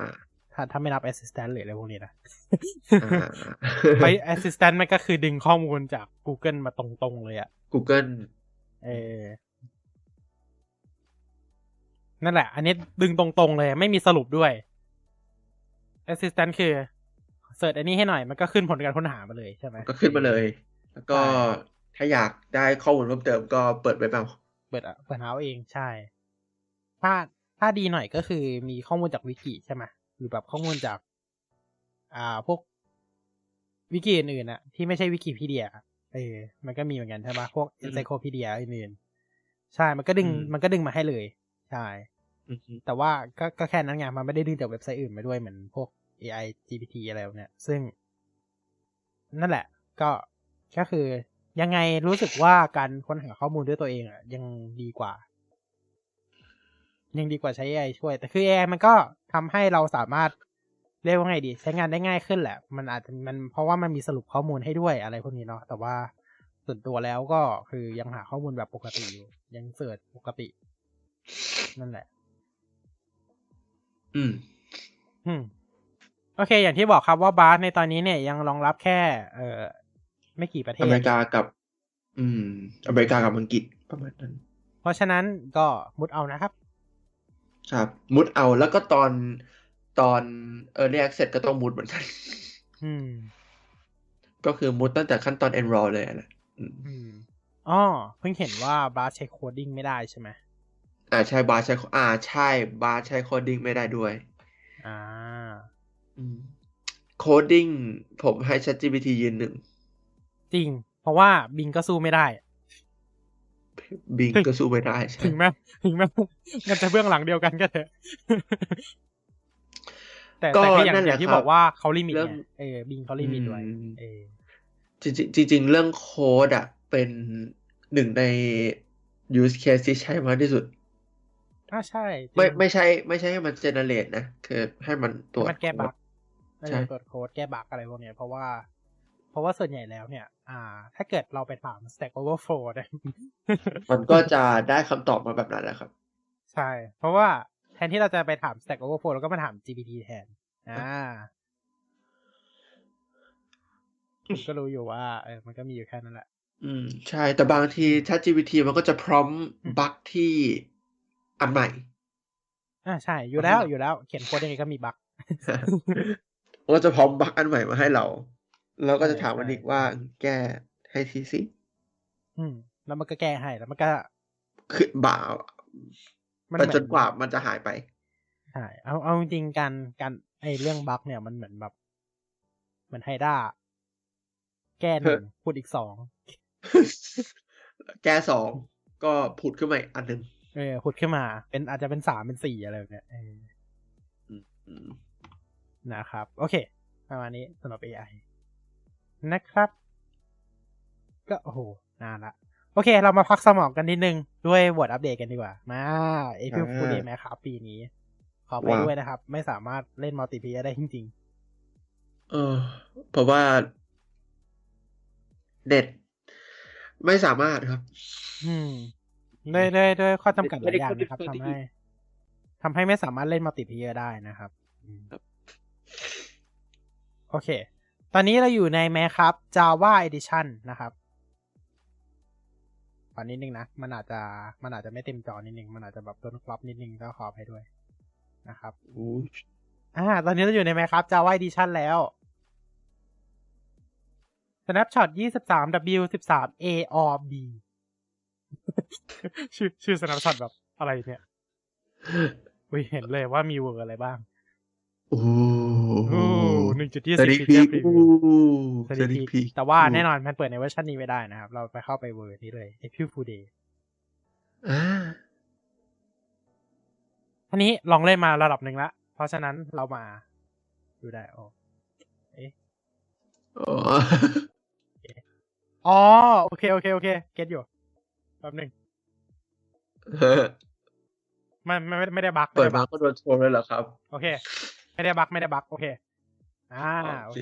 อ่าถ้าถ้าไม่นับ Assistant หรืออะไรพวกนี้นะอ่าไป Assistant มันก็คือดึงข้อมูลจาก Google มาตรงๆเลยอะ Google เออนั่นแหละ อันนี้ดึงตรงๆเลย ไม่มีสรุปด้วย Assistant คือเสิร์ชอันนี้ให้หน่อยมันก็ขึ้นผลการค้นหามาเลยใช่ไหมก็ขึ้นมาเลย แล้วก็ใช่ถ้าอยากได้ข้อมูลเพิ่มเติมก็เปิดเว็บเอาเปิดอะเปิดหาเอาเองใช่ ถ้าถ้าดีหน่อยก็คือมีข้อมูลจากวิกิใช่ไหมหรือแบบข้อมูลจาก อ่าพวกวิกิอื่นๆอะที่ไม่ใช่วิกิพีเดียเออมันก็มีเหมือนกันใช่ปะพวกอืม e n ไ y โคพีเดียอื่นๆใช่มันก็ดึงอืมมันก็ดึงมาให้เลย ใช่อือฮึแต่ว่าก็ก็แค่นั้นไงมันไม่ได้ดึงจากเว็บไซต์อื่นมาด้วยเหมือนพวก AI GPT อะไรพวกเนี้ยซึ่ง นั่นแหละ ก็ก็คือยังไงรู้สึกว่าการค้นหาข้อมูลด้วยตัวเองอะ ยังดีกว่า ยังดีกว่าใช้ AI ช่วย แต่คือ AI มันก็ทำให้เราสามารถเรียกว่าไงดี ใช้งานได้ง่ายขึ้นแหละ มันอาจจะมันเพราะว่ามันมีสรุปข้อมูลให้ด้วยอะไรพวกนี้เนาะแต่ว่าส่วนตัวแล้วก็คือยังหาข้อมูลแบบปกติอยู่ ยังเสิร์ชปกติ นั่นแหละ อืม อืม โอเค อย่างที่บอกครับว่าบาร์ในตอนนี้เนี่ยยังรองรับแค่ เออไม่กี่ประเทอศเมริกากับ อืม อเมริกากับอังกฤษประมาณนั้น เพราะฉะนั้นก็มุดเอานะครับ ครับ มุดเอาแล้วก็ตอนตอนเออ a c กเสร็จก็ต้องมุดเหมือนกัน อืม ก็คือมุดตั้งแต่ขั้นตอน enroll เลยแหละอืมอืมอ๋อเพิ่งเห็นว่า Bard ใช้ coding ไม่ได้ใช่ไหมอ่าใช่ Bard ใช้อ่าใช่ Bard ใช้ coding ไม่ได้ด้วย อ่า coding ผมให้ ChatGPT ยืนหนึ่ง จริง เพราะว่า Bing ก็สู้ไม่ได้ Bing ก็สู้ไม่ได้ใช่ถึงแม้ถึงแม้มันจะเบื้องหลังเดียวกันก็เถอะแต่ก็แต่ก็อย่างนั่นแหอย่าละงที่ครับบอกว่าเขาลิมิตเริ่ไงมเออ Bing เขา limit ไว้อืมเออจริงๆจริงๆเรื่องโค้ดอะ เป็นหนึ่งใน use case ที่ใช้มากที่สุดอ่าใช่จริงไม่ไม่ใช่ ไม่ใช่ให้มัน generate นะ คือให้มันตรวจมันแก้บั๊ก ใช่เออตรวจโค้ดแก้บั๊กอะไรพวกเนี้ยเพราะว่า เพราะว่าส่วนใหญ่แล้วเนี่ย อ่า ถ้าเกิดเราไปถาม Stack Overflow เนี่ยมันก็จะได้คำตอบมาแบบนั้นแหละครับ ใช่ เพราะว่าแทนที่เราจะไปถาม Stack Overflow เราก็มาถาม GPT แทน อ่าผมก็รู้อยู่ว่าเออมันก็มีอยู่แค่นั้นแหละ อืม ใช่ แต่บางที ChatGPT มันก็จะพร้อมบั๊กที่อันใหม่อ่าใช่ อยู่แล้วอยู่แล้ว เขียนโค้ดยังไงก็มีบั๊ก มันก็จะพร้อมบั๊กอันใหม่มาให้เราแล้วก็จะถามมันใช่อีกว่าแก้ให้ทีสิอืม แล้วมันก็แก้ให้แล้วมันก็คือบ่ามันไปเหมือนจนกว่ามันจะหายไปใช่เอาเอาจริงๆการการไอเรื่องบั๊กเนี่ยมันเหมือนแบบเหมือนไฮด้าแก้หนึ่งพูดอีกสองแก้สองก็ผุดขึ้นมาอีกอันหนึ่งเออพูดขึ้นมา เป็นอาจจะเป็นสามเป็นสี่อะไรแบบเนี้ยเอออืม นะครับ โอเค ประมาณนี้สำหรับ AI นะครับ ก็โอ้โหนานละโอเค เรามาพักสมองกันนิดนึง ด้วยบทอัปเดตกันดีกว่า มา April อ่า Fool Day ไหมครับปีนี้ ขอไปว้าวด้วยนะครับ ไม่สามารถเล่น multiplayer ได้จริงเออ เพราะว่าเน็ตไม่สามารถครับๆอืมด้วยด้วยด้วยข้อจำกัดหลายอย่างไม่ได้นะครับไม่ได้ทำให้ทำให้ไม่สามารถเล่น multiplayer ได้นะครับอืมครับ โอเค ตอนนี้เราอยู่ในแมครับ Java Edition นะครับตอนนิดนึงนะ มันอาจจะ มันอาจจะไม่เต็มจอนิดนึง มันอาจจะแบบโดนครอปนิดนึงก็ขออภัยด้วยนะครับอู้อ่า ตอนนี้เราอยู่ในไหมครับ Java Edition แล้ว Snapshot 23 W 13 A or B ชื่อชื่อ Snapshot แบบอะไรเนี่ยอุ้ยเห็นเลยว่ามีเวอร์อะไรบ้าง โอ้โอ้ หนึ่งจุดยี่สสิบดิฟีพีเจอร์พรีอู้วิวสดิพีแต่ว่าแน่นอนมันเปิดในเวอร์ชันนี้ไม่ได้นะครับ เราไปเข้าไปเวอร์นี้เลย April Fool Day อ่าทีนี้ลองเล่นมาระดับหนึ่งละ เพราะฉะนั้นเรามาดูได้โอเอ๊ะอ๋ออ๋อ โอเค โอเค โอเค เก็ตอยู่แป๊บหนึ่งไม่ไม่ไม่ไม่ได้บั๊กเปิดไไมาก็โดนโทรเลยเหรอครับ โอเค ไม่ได้บั๊กไม่ได้บั๊กโอเค อ่าโอโอเคเค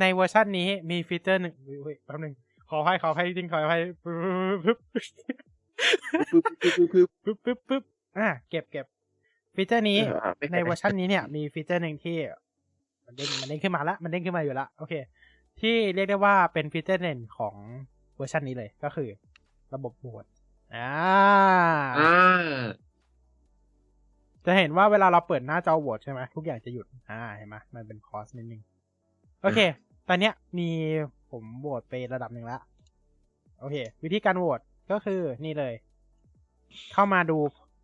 ในเวอร์ชันนี้มีฟีเจอร์หนึ่งอุ๊ยอุ๊ยแป๊บหนึ่งขอให้ขอให้จริงขอให้ปึ๊บปึ๊บปึ๊บปึ๊บปึ๊บปึ๊บปึ๊บปึ๊บปึ๊บอ่าเก็บเก็บฟีเจอร์นี้อ่าไม่ในเวอร์ชันนี้เนี่ย มีฟีเจอร์หนึ่งที่ มันเด้งมันเด้งขึ้นมาละมันเด้งขึ้นมาอยู่ละโอเค ที่เรียกได้ว่าเป็นฟีเจอร์เด่นของเวอร์ชันนี้เลยก็คือ ระบบโหวตอ่าอ่า จะเห็นว่าเวลาเราเปิดหน้าจอโหวตใช่ไหมทุกอย่างจะหยุด อ่าเห็นไหมมันเป็นคอสนิดนึง โอเค ตอนเนี้ยมีผมโหวตไประดับหนึ่งแล้วโอเค วิธีการโหวตก็คือนี่เลย เข้ามาดู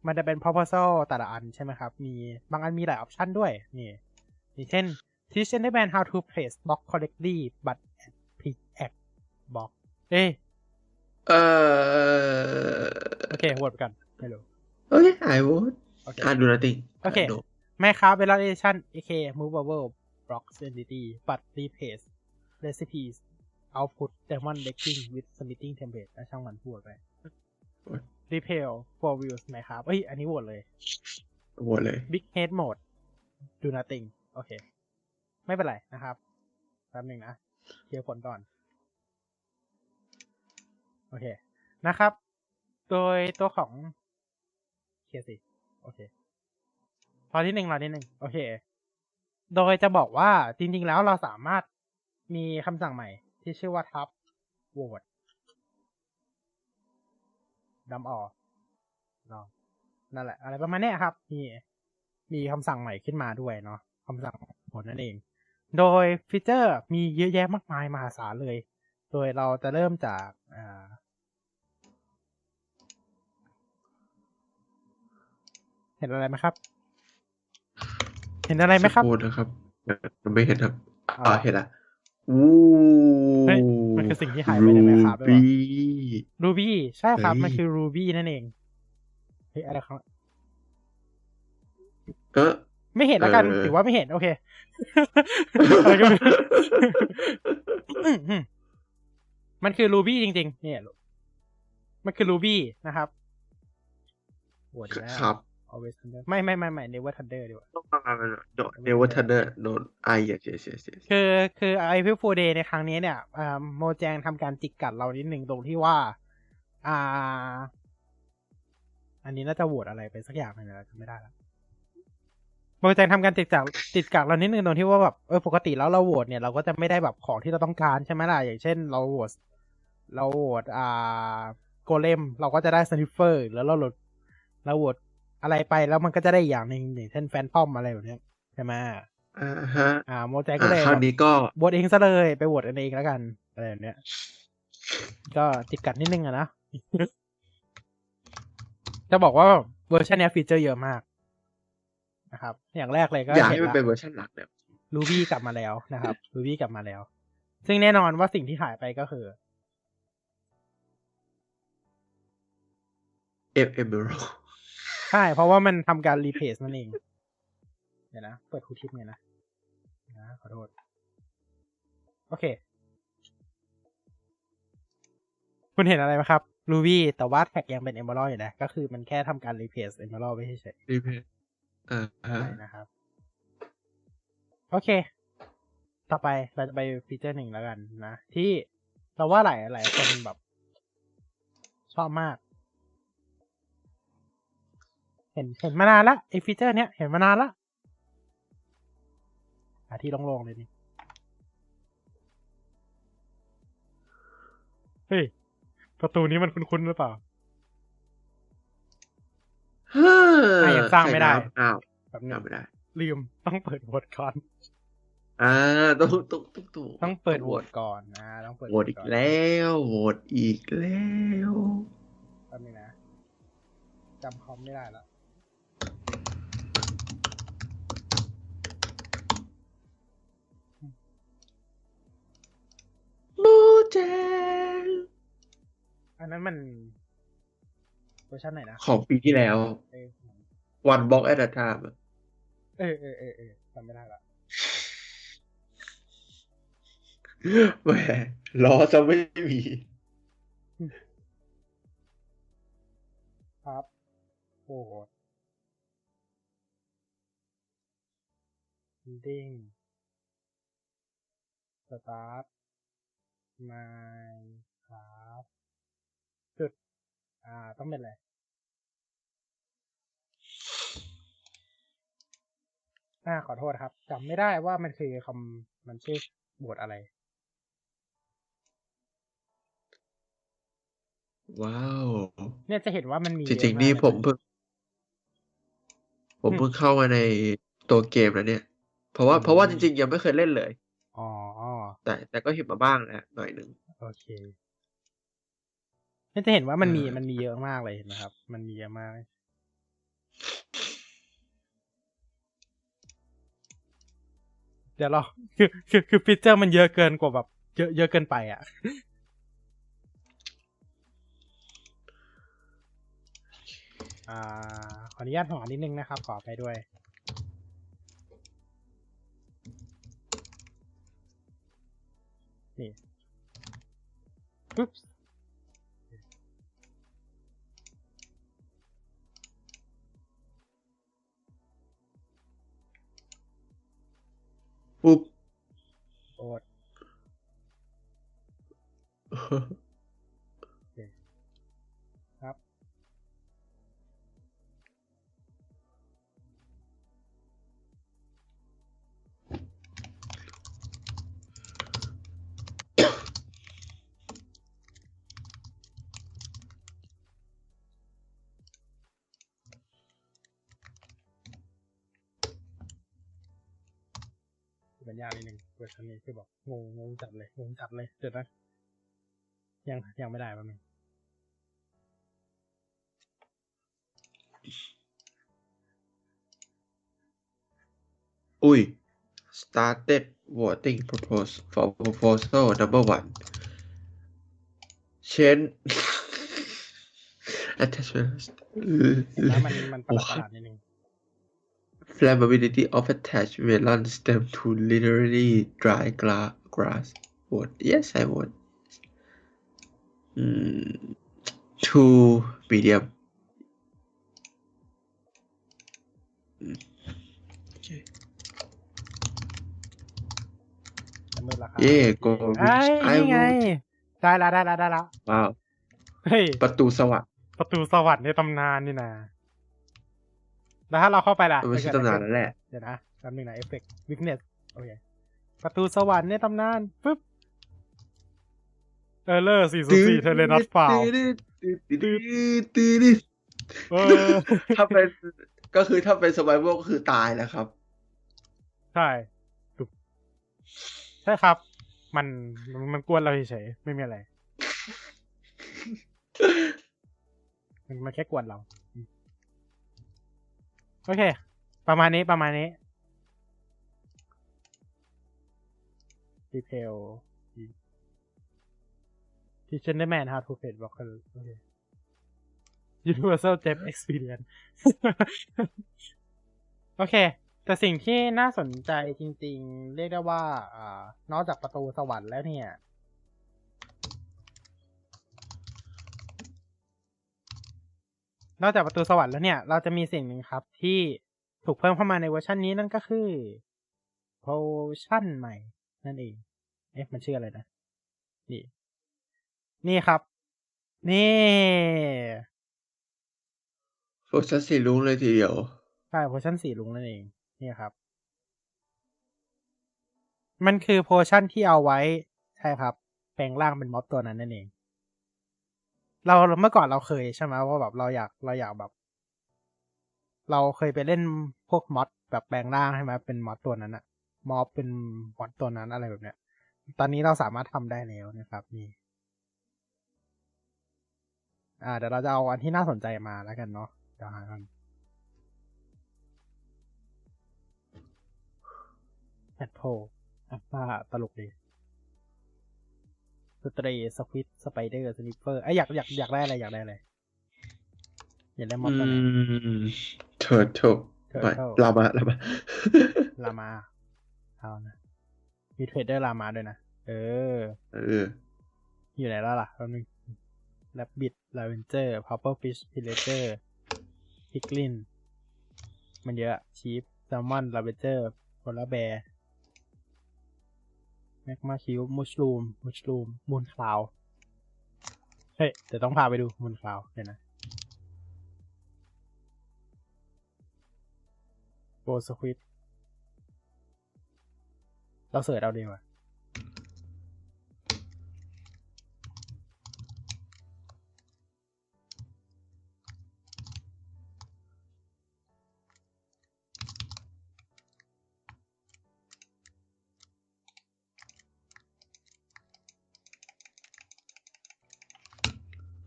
มันจะเป็น proposal แต่ละอันใช่ไหมครับ มีบางอันมีหลายออปชันด้วย นี่อย่างเช่น teach Enderman how to place block correctly but at pick at block เอ้ยเอ่อโอเคโหวตไปกันไม่รู้โอเค I would โอเคอ่าดู nothing โอเค I know แม่ค้า validation aka movable blocks entity but replace recipes output diamond decking with smithing template และช่างมันพูดไป repair for views ไหมครับเอ้ย อันนี้โหวตเลยโหวตเลย big head mode do nothing โอเค ไม่เป็นไรนะครับแป๊บหนึ่งนะเคลียร์ผลก่อน โอเค นะครับ โดยตัวของเคลียร์สิ โอเครอที่หนึ่งรอที่หนึ่งโอเค โดยจะบอกว่าจริง ๆ แล้วเราสามารถมีคำสั่งใหม่ ที่ชื่อว่าทับโหวตดัมออกเนาะนั่นแหละ อะไรประมาณนี้ครับ มีมีคำสั่งใหม่ขึ้นมาด้วยเนาะคำสั่งผลนั่นเอง โดยฟีเจอร์มีเยอะแยะมากมายมหาศาลเลย โดยเราจะเริ่มจากอ่า ห็นอะไรไหมครับ เห็นอะไรไหมครับสักคนะครับมันไม่เห็นครับอ๋ออ่าเห็นละอู้เฮ้ยมันคือสิ่งที่หายไปใน Minecraft ด้วยวะ Ruby Ruby ใช่ครับเฮ้ยมันคือ Ruby นั่นเองเฮ้ยอะไรครับเออไม่เห็นแล้วกันเออถือว่าไม่เห็น โอเคอะไรก็ไม่รู้อืมอืมมันคือ Ruby จริง ๆ เนี่ยมันคือ Ruby นะครับโหวตอีกแล้วครับ Always Thunder ไม่ไม่ไม่ไม่ Never Thunder ดีกว่าต้องมาโดน Never Thunder โดนไอ yes yes yesคือคือ April Fool Day ในครั้งนี้เนี่ยอ่า Mojang ทำการจิกกัดเรานิดหนึ่งตรงที่ว่า อ่า อันนี้น่าจะโหวตอะไรไปสักอย่างหนึงแล้วจำไม่ได้แล้ว Mojang ทำการจิกกัดจิกกัดเรานิดหนึ่งตรงที่ว่าแบบเออปกติแล้วเราโหวตเนี่ยเราก็จะไม่ได้แบบของที่เราต้องการใช่ไหมล่ะอย่างเช่น เราโหวตเราโหวตอ่า Golem เราก็จะได้ Sniffer แล้วเราโหวตเราโหวต อะไรไปแล้วมันก็จะได้อีกอย่างหนึ่งอย่างเช่น Phantom อะไรแบบเนี้ยใช่ไหมอ่าฮะ อ่า Mojang ก็เลยอ่าครั้งนี้ก็โหวตเองซะเลยไปโหวตกันเองแล้วกันอะไรแบบเนี้ยก็จิกกัดนิดนึงอะนะจะบอกว่าเวอร์ชันเนี้ยฟีเจอร์เยอะมากนะครับ อย่างแรกเลยก็อยากให้เห็นมันละเป็นเวอร์ชันหลักเนี่ย Ruby กลับมาแล้วนะครับ Ruby กลับมาแล้ว ซึ่งแน่นอนว่าสิ่งที่หายไปก็คือเอฟเอเมอร ใช่ เพราะว่ามันทำการรีเพ e นั่นเอง เดี๋ยวนะ เปิด tooltip ไงนะนะขอโทษ โอเค คุณเห็นอะไรไหมครับ Ruby แต่ว่าแท็กยังเป็น Emerald อยู่นะ ก็คือมันแค่ทำการ replace Emerald ไปเฉย replace อ่าๆฮะใช่นะครับ โอเค ต่อไปเราจะไปฟีเจอร์หนึ่งแล้วกันนะ ที่เราว่าหลายหลายคนแบบ ชอบมาก เห็นเห็นมานานละไอฟีเจอร์เนี้ยเห็นมานานละหาที่โล่งๆเลยนี่เฮ้ย ประตูนี้มันคุ้นๆหรือเปล่าฮ่าอะยังสร้างไม่ได้ใส่น้ำอ้าวแบบนึสร้างงไม่ได้ ลืมต้องเปิดโหวตก่อน อ่าต้องต้องต้องต้องต้องเปิดโหวตก่อนนะต้องเปิดโหวตอีกแล้วโหวตอีกแล้วแป๊บนึงนะจำคอมไม่ได้แล้ว แจงอันนั้นมันเวอร์ชันไหนนะของปีที่แล้วเออ one block at a time อะเออเออเออเออจำไม่ได้ละแหมล้อจะไม่มีครับ votingสตาร์ท มาครับจุด อ่า ต้องเป็นอะไร อ่า ขอโทษครับจำไม่ได้ว่ามันคือคำมันชื่อบทอะไร ว้าว เนี่ยจะเห็นว่ามันมีจริงเยอะๆนี่ากผมเพิ่ง ผมเพิ่งเข้ามาในตัวเกมแล้วเนี่ย เพราะว่าอืมเพราะว่าจริงๆยังไม่เคยเล่นเลย อ๋อ แต่แต่ก็เห็นมาบ้างแล้วหน่อยหนึ่งโอเคเนี่ยจะเห็นว่ามันมีอ่ามัมันมีเยอะมากเลยเห็นไหมครับ มันมีเยอะมาก เดี๋ยวเราคือคือคือฟีเจอร์มันเยอะเกินกว่าแบบ เยอะเยอะเกินไปอะอ่าขออนุญาตหอนิดนึงนะครับ ขอไปด้วย นี่ปุ๊บปุ๊บ ยายนิดนึงเวอร์ชันนี้คือบอกงงงงจัดเลยงงจัดเลยเดี๋ยวนะยังยังไม่ได้แป๊บนึงอุ้ย started voting propose for proposal number one change attachment แล้วมันมันประหลาดๆนิดนึง flammability of attached melon stem to literally dry gla- grass would yes I would mm, to medium Mm. okay จะมืดราคาเย่โกไอ้ย I นี่ไง would ได้ละได้ละได้ละว้าว เฮ้ย ประตูสวรรค์ประตูสวรรค์ในตำนานนี่นะ แล้วถ้าเราเข้าไปล่ะมันไม่ใช่จะเกิดตำนานอะไรนั่นแหละเดี๋ยวนะแป๊บนึงนะเอฟเฟกต์วิกเนสโอเคประตูสวรรค์ในตำนานปึ๊บเออเลอร์สี่ศูนย์สี่เทเลนัสฟาวเออถ้าเป็นก็คือถ้าเป็นสไ i เวลก็คือตายแล้วครับ ใช่ถูกใช่ครับมันมันมันกวนเราเฉยๆไม่มีอะไร มันมันแค่กวนเราอืม โอเค ประมาณนี้ประมาณนี้ดีเทลที่เชนเดอร์แมน how to create blocker โอเค universal depth experience โอเค แต่สิ่งที่น่าสนใจจริง ๆ เรียกได้ว่าอ่านอกจากประตูสวรรค์แล้วเนี่ย นอกจากประตูสวรรค์แล้วเนี่ย เราจะมีสิ่งหนึ่งครับ ที่ถูกเพิ่มเข้ามาในเวอร์ชันนี้นั่นก็คือ potion ใหม่ นั่นเอง เอ๊ะมันชื่ออะไรนะ นี่ นี่ครับ นี่โฟชัสสีลุงเลยทีเดียว ใช่โพชั่นสีลุงนั่นเอง นี่ครับ มันคือโพชั่นที่เอาไว้ ใช่ครับ แปลงร่างเป็นม็อบตัวนั้นนั่นเอง เราเมื่อก่อนเราเคยใช่ไหมว่าแบบเราอยากเราอยากแบบ เราเคยไปเล่นพวกม็อดแบบแปลงร่างใช่ไหมเป็นม็อดตัวนั้นอะม็อบเป็นม็อดตัวนั้นอะไรแบบเนี้ย ตอนนี้เราสามารถทำได้แล้วนะครับนี่อ่าเดี๋ยวเราจะเอาอันที่น่าสนใจมาแล้วกันเนาะเดี๋ยวหากันแพทโพอะว่าตลกดี สตรีสควิตสไปเดอร์สนิปเปอร์ไอยอยากอยากอยากได้อะไรอยากได้อะไรอยากได้มออืสตัวไหนมเถิดถูกไม่ Turtle ลามาลามาลามาเอานะมีเทรดเดอร์ลามาด้วยนะเออ เออ อยู่ไหนแล้วล่ะแป๊บนึง rabbit ravager pufferfish pillager piglin มันเยอะ sheep salmon ravager polar bear magma cube mooshroom mooshroom moon cow เฮ้ยเดี๋ยวต้องพาไปดู moon cow เดี๋ยวนะ glow squidเราเสิร์ชเอาดีกว่า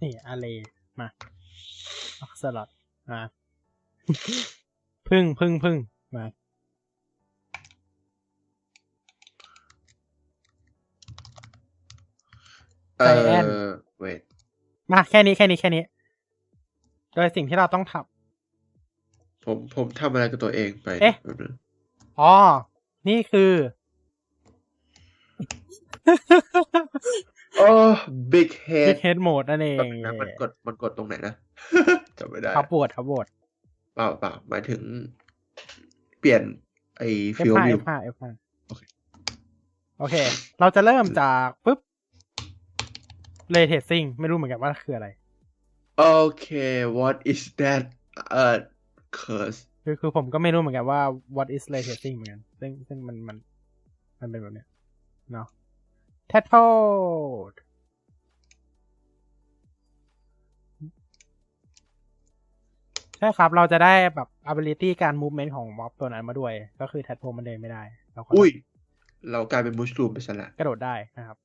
นี่อะไรมาออกสลัดมาพึ่งพึ่งพึ่งมาเอใจแอนอเวทมาแค่นี้แค่นี้แค่นี้ โดยสิ่งที่เราต้องทผมผมทำอะไรกับตัวเองไป เอ๊ะแป๊บนึงำอ๋อ นี่คือ โอ้ big พิ head กเฮดโหมดนั่นเองแป๊บนึงนะมันกดมันกดตรงไหนนะจำไม่ได้ทับบวดทับบวดเปล่าเปล่าหมายถึง เปลี่ยนไอ้ฟิล F5 วิว F5 F5 โอเคโอเค เราจะเริ่มจากปุ๊บเลเทสซิ่งไม่รู้เหมือนกันว่าคืออะไร โอเค what is that เอ่อ curse คือคือผมก็ไม่รู้เหมือนกันว่า what is ray tracing เหมือนกัน ซึ่งซึ่งมันมัน มันเป็นแบบเนี้ยเนาะ tattled ใช่ครับ เราจะได้แบบ ability การ movement ของม็อบตัวนั้นมาด้วย ก็คือ tadpole มันเดินไม่ได้เราก็อุ้ย เรากลายเป็น mooshroom ไปซะละกระโดดได้นะครับ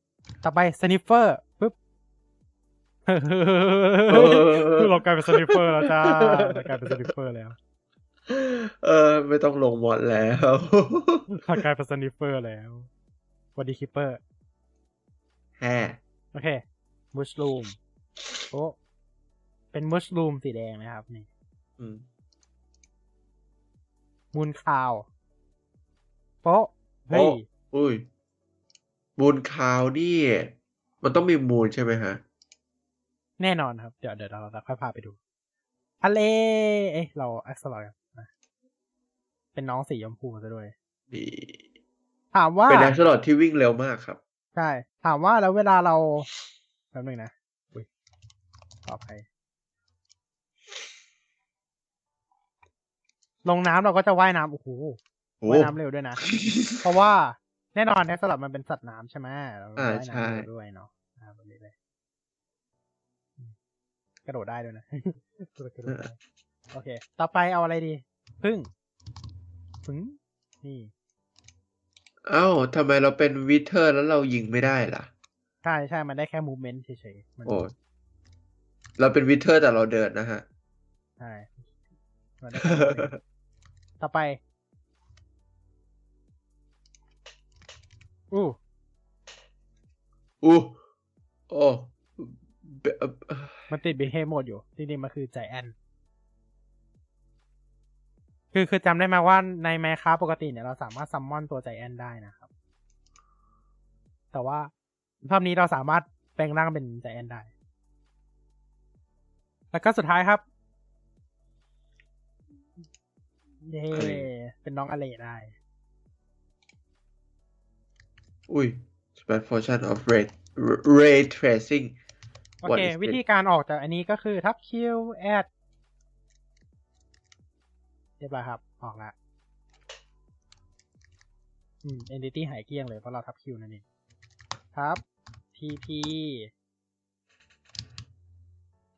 ต่อไป sniffer ปุ๊บเรากลายเป็น sniffer แล้วจ้าเรากลายเป็น sniffer แล้ว เออ ไม่ต้องลง mod แล้วเรากลายเป็น sniffer แล้ววัดีคิปเปอร์ แฮ่โอเคมุชลูมโอ้เป็นมุชลูมสีแดงนะครับนี่อืมมูนคาวโป๊ะเฮ้ยโอ้อุ้ยมูนคาวนี่ มันต้องมีมูนใช่ไหมฮะ แน่นอนครับ เดี๋ยวเดี๋ยวเราจะค่อยพาไปดูทะเลเอ๊ะเราแอคซ์ลอยนะเป็นน้องสีชมพูซะด้วยนี่ถามว่า เป็นแอคชั่นที่วิ่งเร็วมากครับ ใช่ ถามว่าแล้วเวลาเราแป๊บนึงนะอุ้ยขออภัยลงน้ำเราก็จะว่ายน้ำโอ้โหโอ้ว่ายน้ำเร็วด้วยนะ เพราะว่าแน่นอนแอคสลับมันเป็นสัตว์น้ำใช่ไหมเราอ่าว่ายใช่น้ำเร็วด้วยเนาะอ่าแบบนี้เลยอืมกระโดดได้ด้วยนะกระโดดได้โอเค ต่อไปเอาอะไรดี พึ่งพึ่งนี่เอ้าทำไมเราเป็น wither แล้วเรายิงไม่ได้ล่ะ ใช่ใช่มันได้แค่ movement เฉยๆมันโอ้เราเป็น wither แต่เราเดินนะฮะ ใช่มันได้แค่ movement ต่อไป อู้อู้โอ้เบเอ่อมันติด behave mode อยู่จริงๆมันคือใจแอน คือคือจำได้ไหมว่าในแมคคาปกติเนี่ยเราสามารถซัมมอนตัวใจแอนได้นะครับ แต่ว่ารอบนี้เราสามารถแปลงร่างเป็นใจแอนได้ แล้วก็สุดท้ายครับเย้อะไรเป็นน้องอเลได้ อุ้ย Smart Function of Ray Ray Tracing โอ What เค is วิธี it? การออกจากอันนี้ก็คือทับคิวแอดเรียบร้อยครับ ออกละอืม entity หายเกลี้ยงเลยเพราะเราทับคิวนั่นเองทับ pp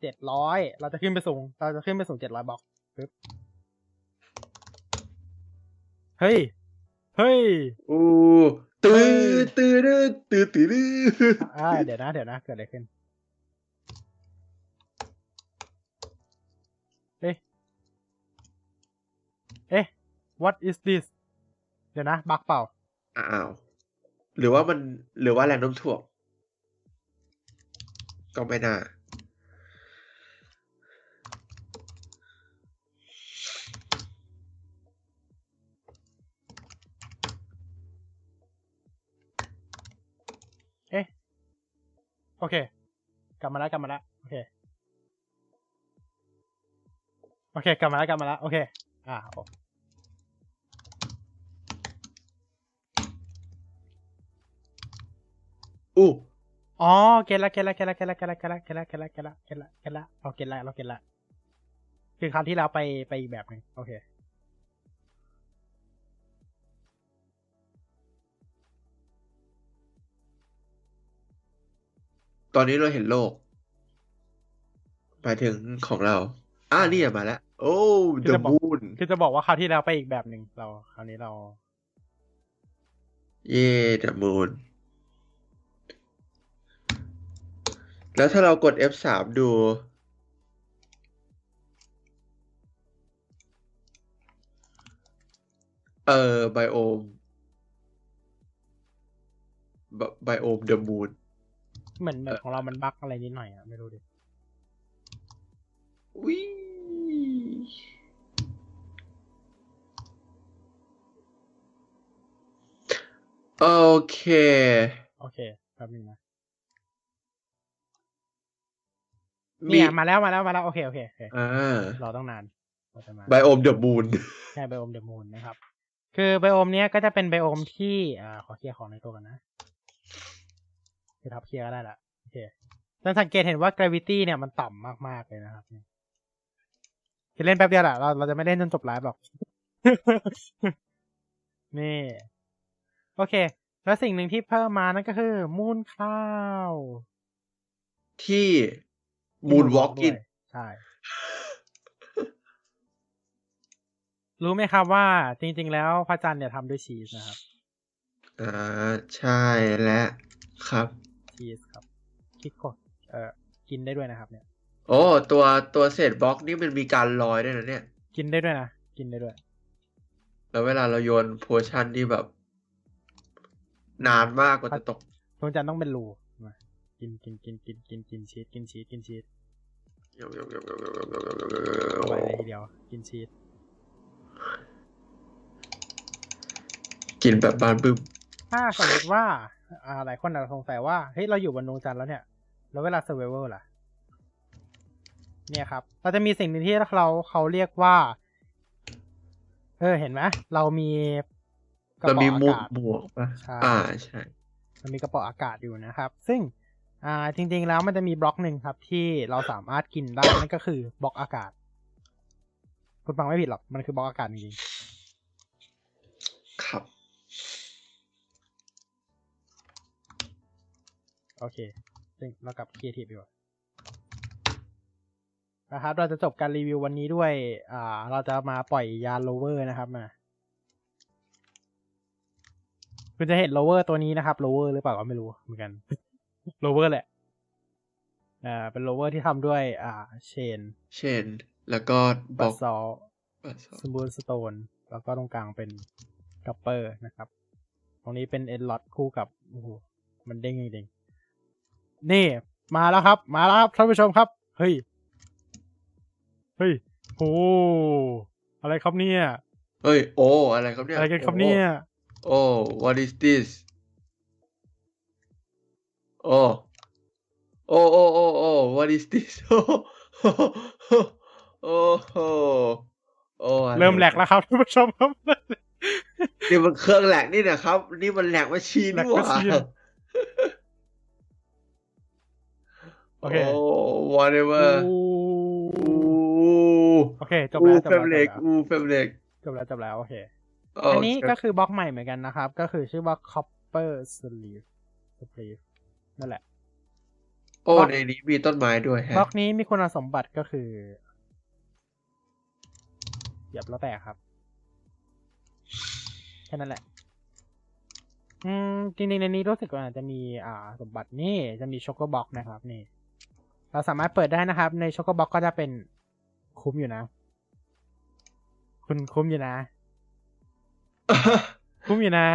เจ็ดร้อยเราจะขึ้นไปสูง เราจะขึ้นไปสูงเจ็ดร้อยบล็อกปึ๊บเฮ้ย เฮ้ยอู้ตื่นตื่นตื่นตื่นตื่นอ่าเดี๋ยวนะ เดี๋ยวนะ เกิดอะไรขึ้น เอ๊ะ what is this เดี๋ยวนะบักเปล่า อ้าว หรือว่ามันหรือว่าแรงโน้มถ่วง ก็ไม่น่า เอ๊ะ โอเค กลับมาแล้วกลับมาแล้ว โอเค โอเค กลับมาแล้วกลับมาแล้ว โอเค อ่าโออู้อ๋อเก็ตละเก็ตละเก็ตละเก็ตละเก็ตละเก็ตละเก็ตละเก็ตละเก็ตละเก็ตละเก็ตละเราเก็ตละเราเก็ตละคือคราวที่แล้วไปไปอีกแบบหนึ่งโอเคตอนนี้เราเห็นโลกหมายถึงของเรา อ่านี่อะมาแล้ว โอ้คือ the จะบอก moon คือจะบอกว่าคราวที่แล้วไปอีกแบบหนึ่งเราคราวนี้เรา เย่ the moon แล้วถ้าเรากด F3 ดู เออไบโอมไบโอม the moon เหมือนเหมือนของเรามันบั๊กอะไรนิดหน่อยอะไม่รู้ดิวิ โอเค โอเคแป๊บนึงนะมีเนี่ยมาแล้วมาแล้วมาแล้วโอเคโอเคโอเคอ่ารอต้องนานกว่าจะมาไบโอม the moon ใช่ไบโอมเดอะมูนนะครับ คือไบโอมเนี้ยก็จะเป็นไบโอมที่อ่าขอเคลียร์ของในตัวกันนะคือทับเคลียร์ก็ได้ละโอเคจะสังเกตเห็นว่า gravity เนี่ยมันต่ำมากๆเลยนะครับคือเล่นแป๊บเดียวแหละเราเราจะไม่เล่นจนจบไลฟ์หรอก นี่ โอเค แล้วสิ่งหนึ่งที่เพิ่มมานั่นก็คือ มูนข้าว ที่ที่ moon moonwalk walking ด้วยใช่ รู้ไหมครับว่าจริง ๆ แล้วพระจันทร์เนี่ยทำด้วยชีสนะครับอ่าใช่แล้วครับชีสครับคิดกดเอ่อกินได้ด้วยนะครับ เนี่ย โอ้ตัวตัวชีสบล็อกนี่มันมีการลอยด้วยนะเนี่ย กินได้ด้วยนะ กินได้ด้วย แล้วเวลาเราโยน potion ที่แบบ นานมากกว่าจะตกดวงจันทร์ต้องเป็นรูมากินกินกินกินกินกินชีสกินชีสกินชีสเอาไว้เลยทีเดียว กินชีสกินแบบบานบึ้มถ้าสมมติว่า อ่าหลายคนอาจจะสงสัยว่าเฮ้ยเราอยู่บนดวงจันทร์แล้วเนี่ย แล้วเวลา survival ล่ะ เนี่ยครับ เราจะมีสิ่งหนึ่งที่เราเขาเรียกว่า เออเห็นไหมเรามี กระเราเป๋ามีอาหมวกกาศหมวกปะใช่อ่าใช่มันมีกระเป๋าอากาศอยู่นะครับ ซึ่งอ่าจริง ๆ แล้วมันจะมีบล็อกหนึ่งครับ ที่เราสามารถกินได้นั่นก็คือบล็อกอากาศ คุณฟังไม่ผิดหรอก มันคือบล็อกอากาศจริงครับๆโอเคซึ่งเรากลับครีเอทีฟดีกว่านะครับ เราจะจบการรีวิววันนี้ด้วย อ่า เราจะมาปล่อยยานโลเวอร์นะครับมา คุณจะเห็นโลเวอร์ตัวนี้นะครับโลเวอร์หรือเปล่าก็ไม่รู้เหมือนกันโลเวอร์แหละอ่าเป็นโลเวอร์ที่ทำด้วย อ่า เชน เช่นแล้วก็บบัล็สอกซอลบัสสมูทสโตน แล้วก็ตรงกลางเป็นกัปเปอร์นะครับ ตรงนี้เป็นเอ็นล็อตคู่กับโอ้โหมันเด้งจริงๆนี่ มาแล้วครับ มาแล้วครับท่านผู้ชมครับ เฮ้ย เฮ้ยโอ้อะไรครับเนี่ย เฮ้ย โอ้อะไรครับเนี่ย อะไรกันครับเนี่ย โอ้ what is this โอ้โอ้โอ้โอ้โอ้ what is this โอ้โหโอ้โหโอ้อะไรเริ่มแหลกแล้วครับท่านผู้ชมครับนี่มันเครื่องแหลกนี่นะครับ นี่มันแหลกมาชีนแหลนี่กหมาว่าชีนโอเคโอ้ whatever อู้อู้โอเคจบอู้แล้วจบเฟแล้วมจบเล็กแล้วอู้เฟมเล็กจบแล้วจบแล้วโอเคโอันนี้ก็คือบล็อกใหม่เหมือนกันนะครับ ก็คือชื่อว่า copper sleeve sleeve นั่นแหละ โอ้บล็อกในนี้มีต้นไม้ด้วยบฮะล็อกนี้มีคุณสมบัติก็คือเหยียบแล้วแตกครับแค่นั้นแหละ อืม จริงๆ ในนี้รู้สึกว่าจะมีอ่า สมบัตินี่จะมี shulker box นะครับ นี่ เราสามารถเปิดได้นะครับ ใน shulker box ก็จะเป็นคุ้มอยู่นะ คุณคุ้มอยู่นะ คุ้มอยู่นะ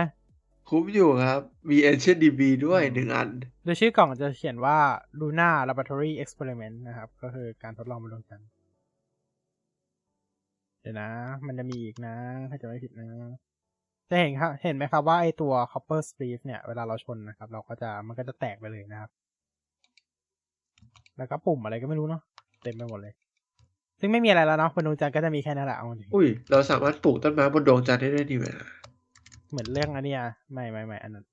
คุ้มอยู่ครับ มี Ancient Debris ด้วยหนึ่งอัน โดยชื่อกล่องจะเขียนว่า Luna Laboratory Experiment นะครับ ก็คือการทดลองบนดวงจันทร์เดี๋ยวนะ มันจะมีอีกนะ ถ้าจะไม่ผิดนะ จะเห็นครับ เห็นไหมครับว่าไอตัว copper sleeve เนี่ย เวลาเราชนนะครับ เราก็จะมันก็จะแตกไปเลยนะครับ แล้วก็ปุ่มอะไรก็ไม่รู้เนาะเต็มไปหมดเลย ซึ่งไม่มีอะไรแล้วเนาะบนดวงจันทร์ก็จะมีแค่นั้นแหละเอาจริงอุ้ย เราสามารถปลูกต้นไม้บนดวงจันทร์ได้ด้วยนี่แหละเหมือนเรื่องอันเนี้ยไม่ไม่ไม่อันนั้น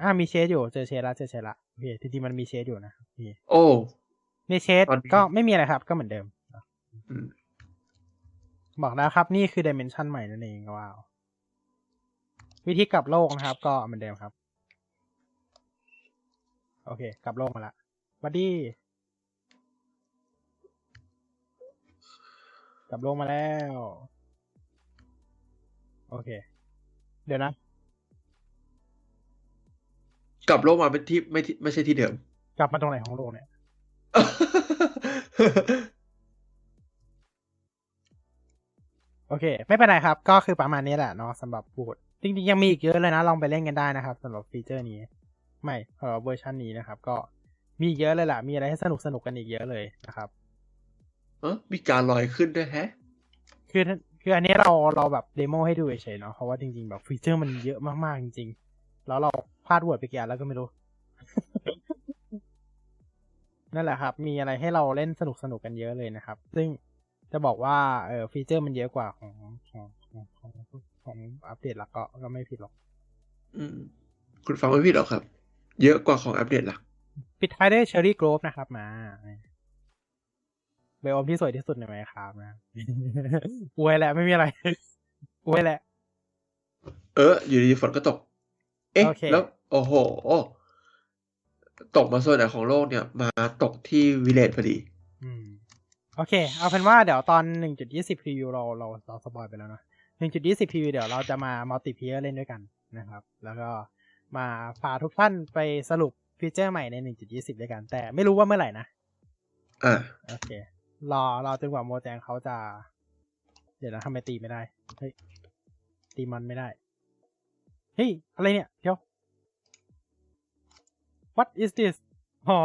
อ่ามีเชดอยู่เจอเชดละเจอเชดละโอเคจริงๆมันมีเชดอยู่นะพี่โอ้มีเชดตอนนี้ก็ไม่มีอะไรครับ ก็เหมือนเดิมอืมบอกแล้วครับนี่คือดิเมนชันใหม่นั่นเองว้าววิธีกลับโลกนะครับ ก็เหมือนเดิมครับ โอเค กลับโลกมาละหวัดดี กลับโลกมาแล้ว โอเค เดี๋ยวนะ กลับโลกมาเป็นที่ไม่ที่ไม่ใช่ที่เดิม กลับมาตรงไหนของโลกเนี่ย โอเค ไม่เป็นไรครับ ก็คือประมาณนี้แหละเนาะสำหรับพูดจริงๆ ยังมีอีกเยอะเลยนะ ลองไปเล่นกันได้นะครับสำหรับฟีเจอร์นี้ ไม่สำหรับเวอร์ชันนี้นะครับ ก็มีอีกเยอะเลยล่ะ มีอะไรให้สนุกสนุกๆกันอีกเยอะเลยนะครับ เออมีการลอยขึ้นด้วยแฮะ คือคืออันนี้เราเราแบบ demo ให้ดูเฉยๆเนาะเพราะว่าจริงๆแบบฟีเจอร์มันเยอะมากๆจริงๆ แล้วเราพลาดโหวตไปกี่อันแล้วก็ไม่รู้ นั่นแหละครับ มีอะไรให้เราเล่นสนุกสนุกๆกันเยอะเลยนะครับ ซึ่งจะบอกว่าเออฟีเจอร์มันเยอะกว่าของของของของของอัปเดตหลักก็ก็ไม่ผิดหรอก อืม คุณฟังไม่ผิดหรอกครับ เยอะกว่าของอัปเดตหลัก ปิดท้ายด้วย cherry grove นะครับมา biome ที่สวยที่สุดในไหมครับนะอวยแหละไม่มีอะไรอวยแหละ เออ อยู่ดีๆฝนก็ตก เอ๊ะโอเคแล้ว โอ้โห ตกมาส่วนไหนของโลกเนี่ย มาตกที่วิเลจพอดีอืมโอเค เอาเป็นว่าเดี๋ยวตอน 1.20 preview เราเราเรา spoil ไปแล้วเนอะ1.20 preview เดี๋ยวเราจะมามัลติเพ a ย r เล่นด้วยกันนะครับ แล้วก็มาพาทุกท่านไปสรุปฟีเจอร์ใหม่ใน 1.20 ด้วยกัน แต่ไม่รู้ว่าเมื่อไหร่นะ อ่า โอเค รอรอจนกว่าโมแจงเขาจะ เดี๋ยวนะทำไมตีไม่ได้ เฮ้ย ตีมันไม่ได้ เฮ้ย อะไรเนี่ย เดี๋ยว what is this อ๋อ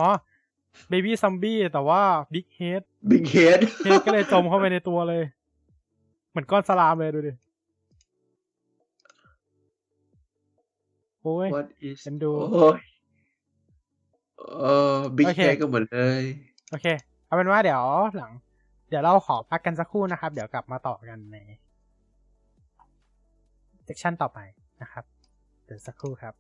baby zombie แต่ว่า big head บิ๊กเฮดเฮดก็เลยจมเข้าไปในตัวเลย เหมือนก้อนสลามเลยดูดิ โอ้ย What is เอ็นดูโอ้ยเออบิ๊กโอเคเฮดก็เหมือนเลย โอเค เอาเป็นว่าเดี๋ยวหลัง เดี๋ยวเราขอพักกันสักครู่นะครับ เดี๋ยวกลับมาต่อกันในเซกชันต่อไปนะครับ เดี๋ยวสักครู่ครับ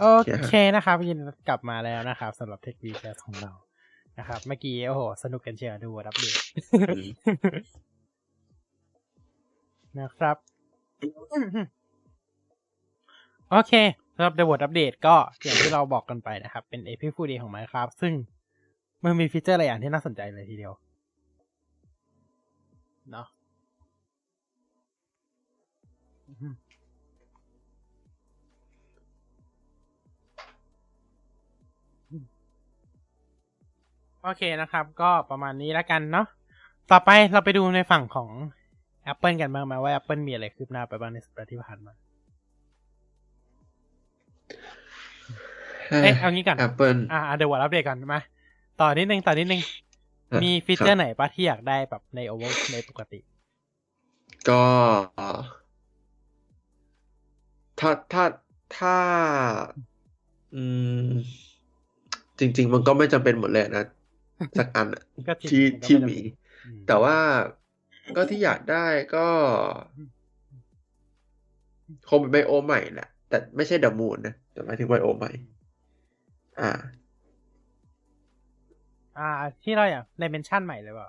โอเคนะครับยินกลับมาแล้วนะครับสำหรับ TechWeCast ของเรานะครับ เมื่อกี้โอ้โห สนุกกันเชียวดูอัปเดตนะครับ โอเคสำหรับ The Wild Update ก็อย่างที่เราบอกกันไปนะครับ เป็น a p i ฟูดีของ Minecraft ซึ่งมันมีฟีเจอร์หลายอย่างที่น่าสนใจเลยทีเดียวเนาะ โอเคนะครับ ก็ประมาณนี้แล้วกันเนาะต่อไปเราไปดูในฝั่งของ Apple กันบ้างไหมว่า Apple มีอะไรคืบหน้าไปบ้างในสัปดาห์ที่ผ่านมาเอ๊ะเอางี้ก่อน Apple อ่าเดี๋ยววันอัปเดตก่อนมาต่อนิดนึงต่อนิดนึง มีฟีเจอร์ไหนปะที่อยากได้แบบในโอเวอร์ในปกติ ก็ ถ้าถ้าถ้า อืม จริง ๆ มันก็ไม่จำเป็นหมดเลยนะ สักอันอะก็จริงที่มันก็ที่ไม่จำเป็นมีอืมแต่ว่าก็ที่อยากได้ก็คงเป็น biome ใหม่แหละ แต่ไม่ใช่ the moon นะ แต่หมายถึง biome ใหม่ อ่า อ่า ที่เราอยาก dimension ใหม่เลยเปล่า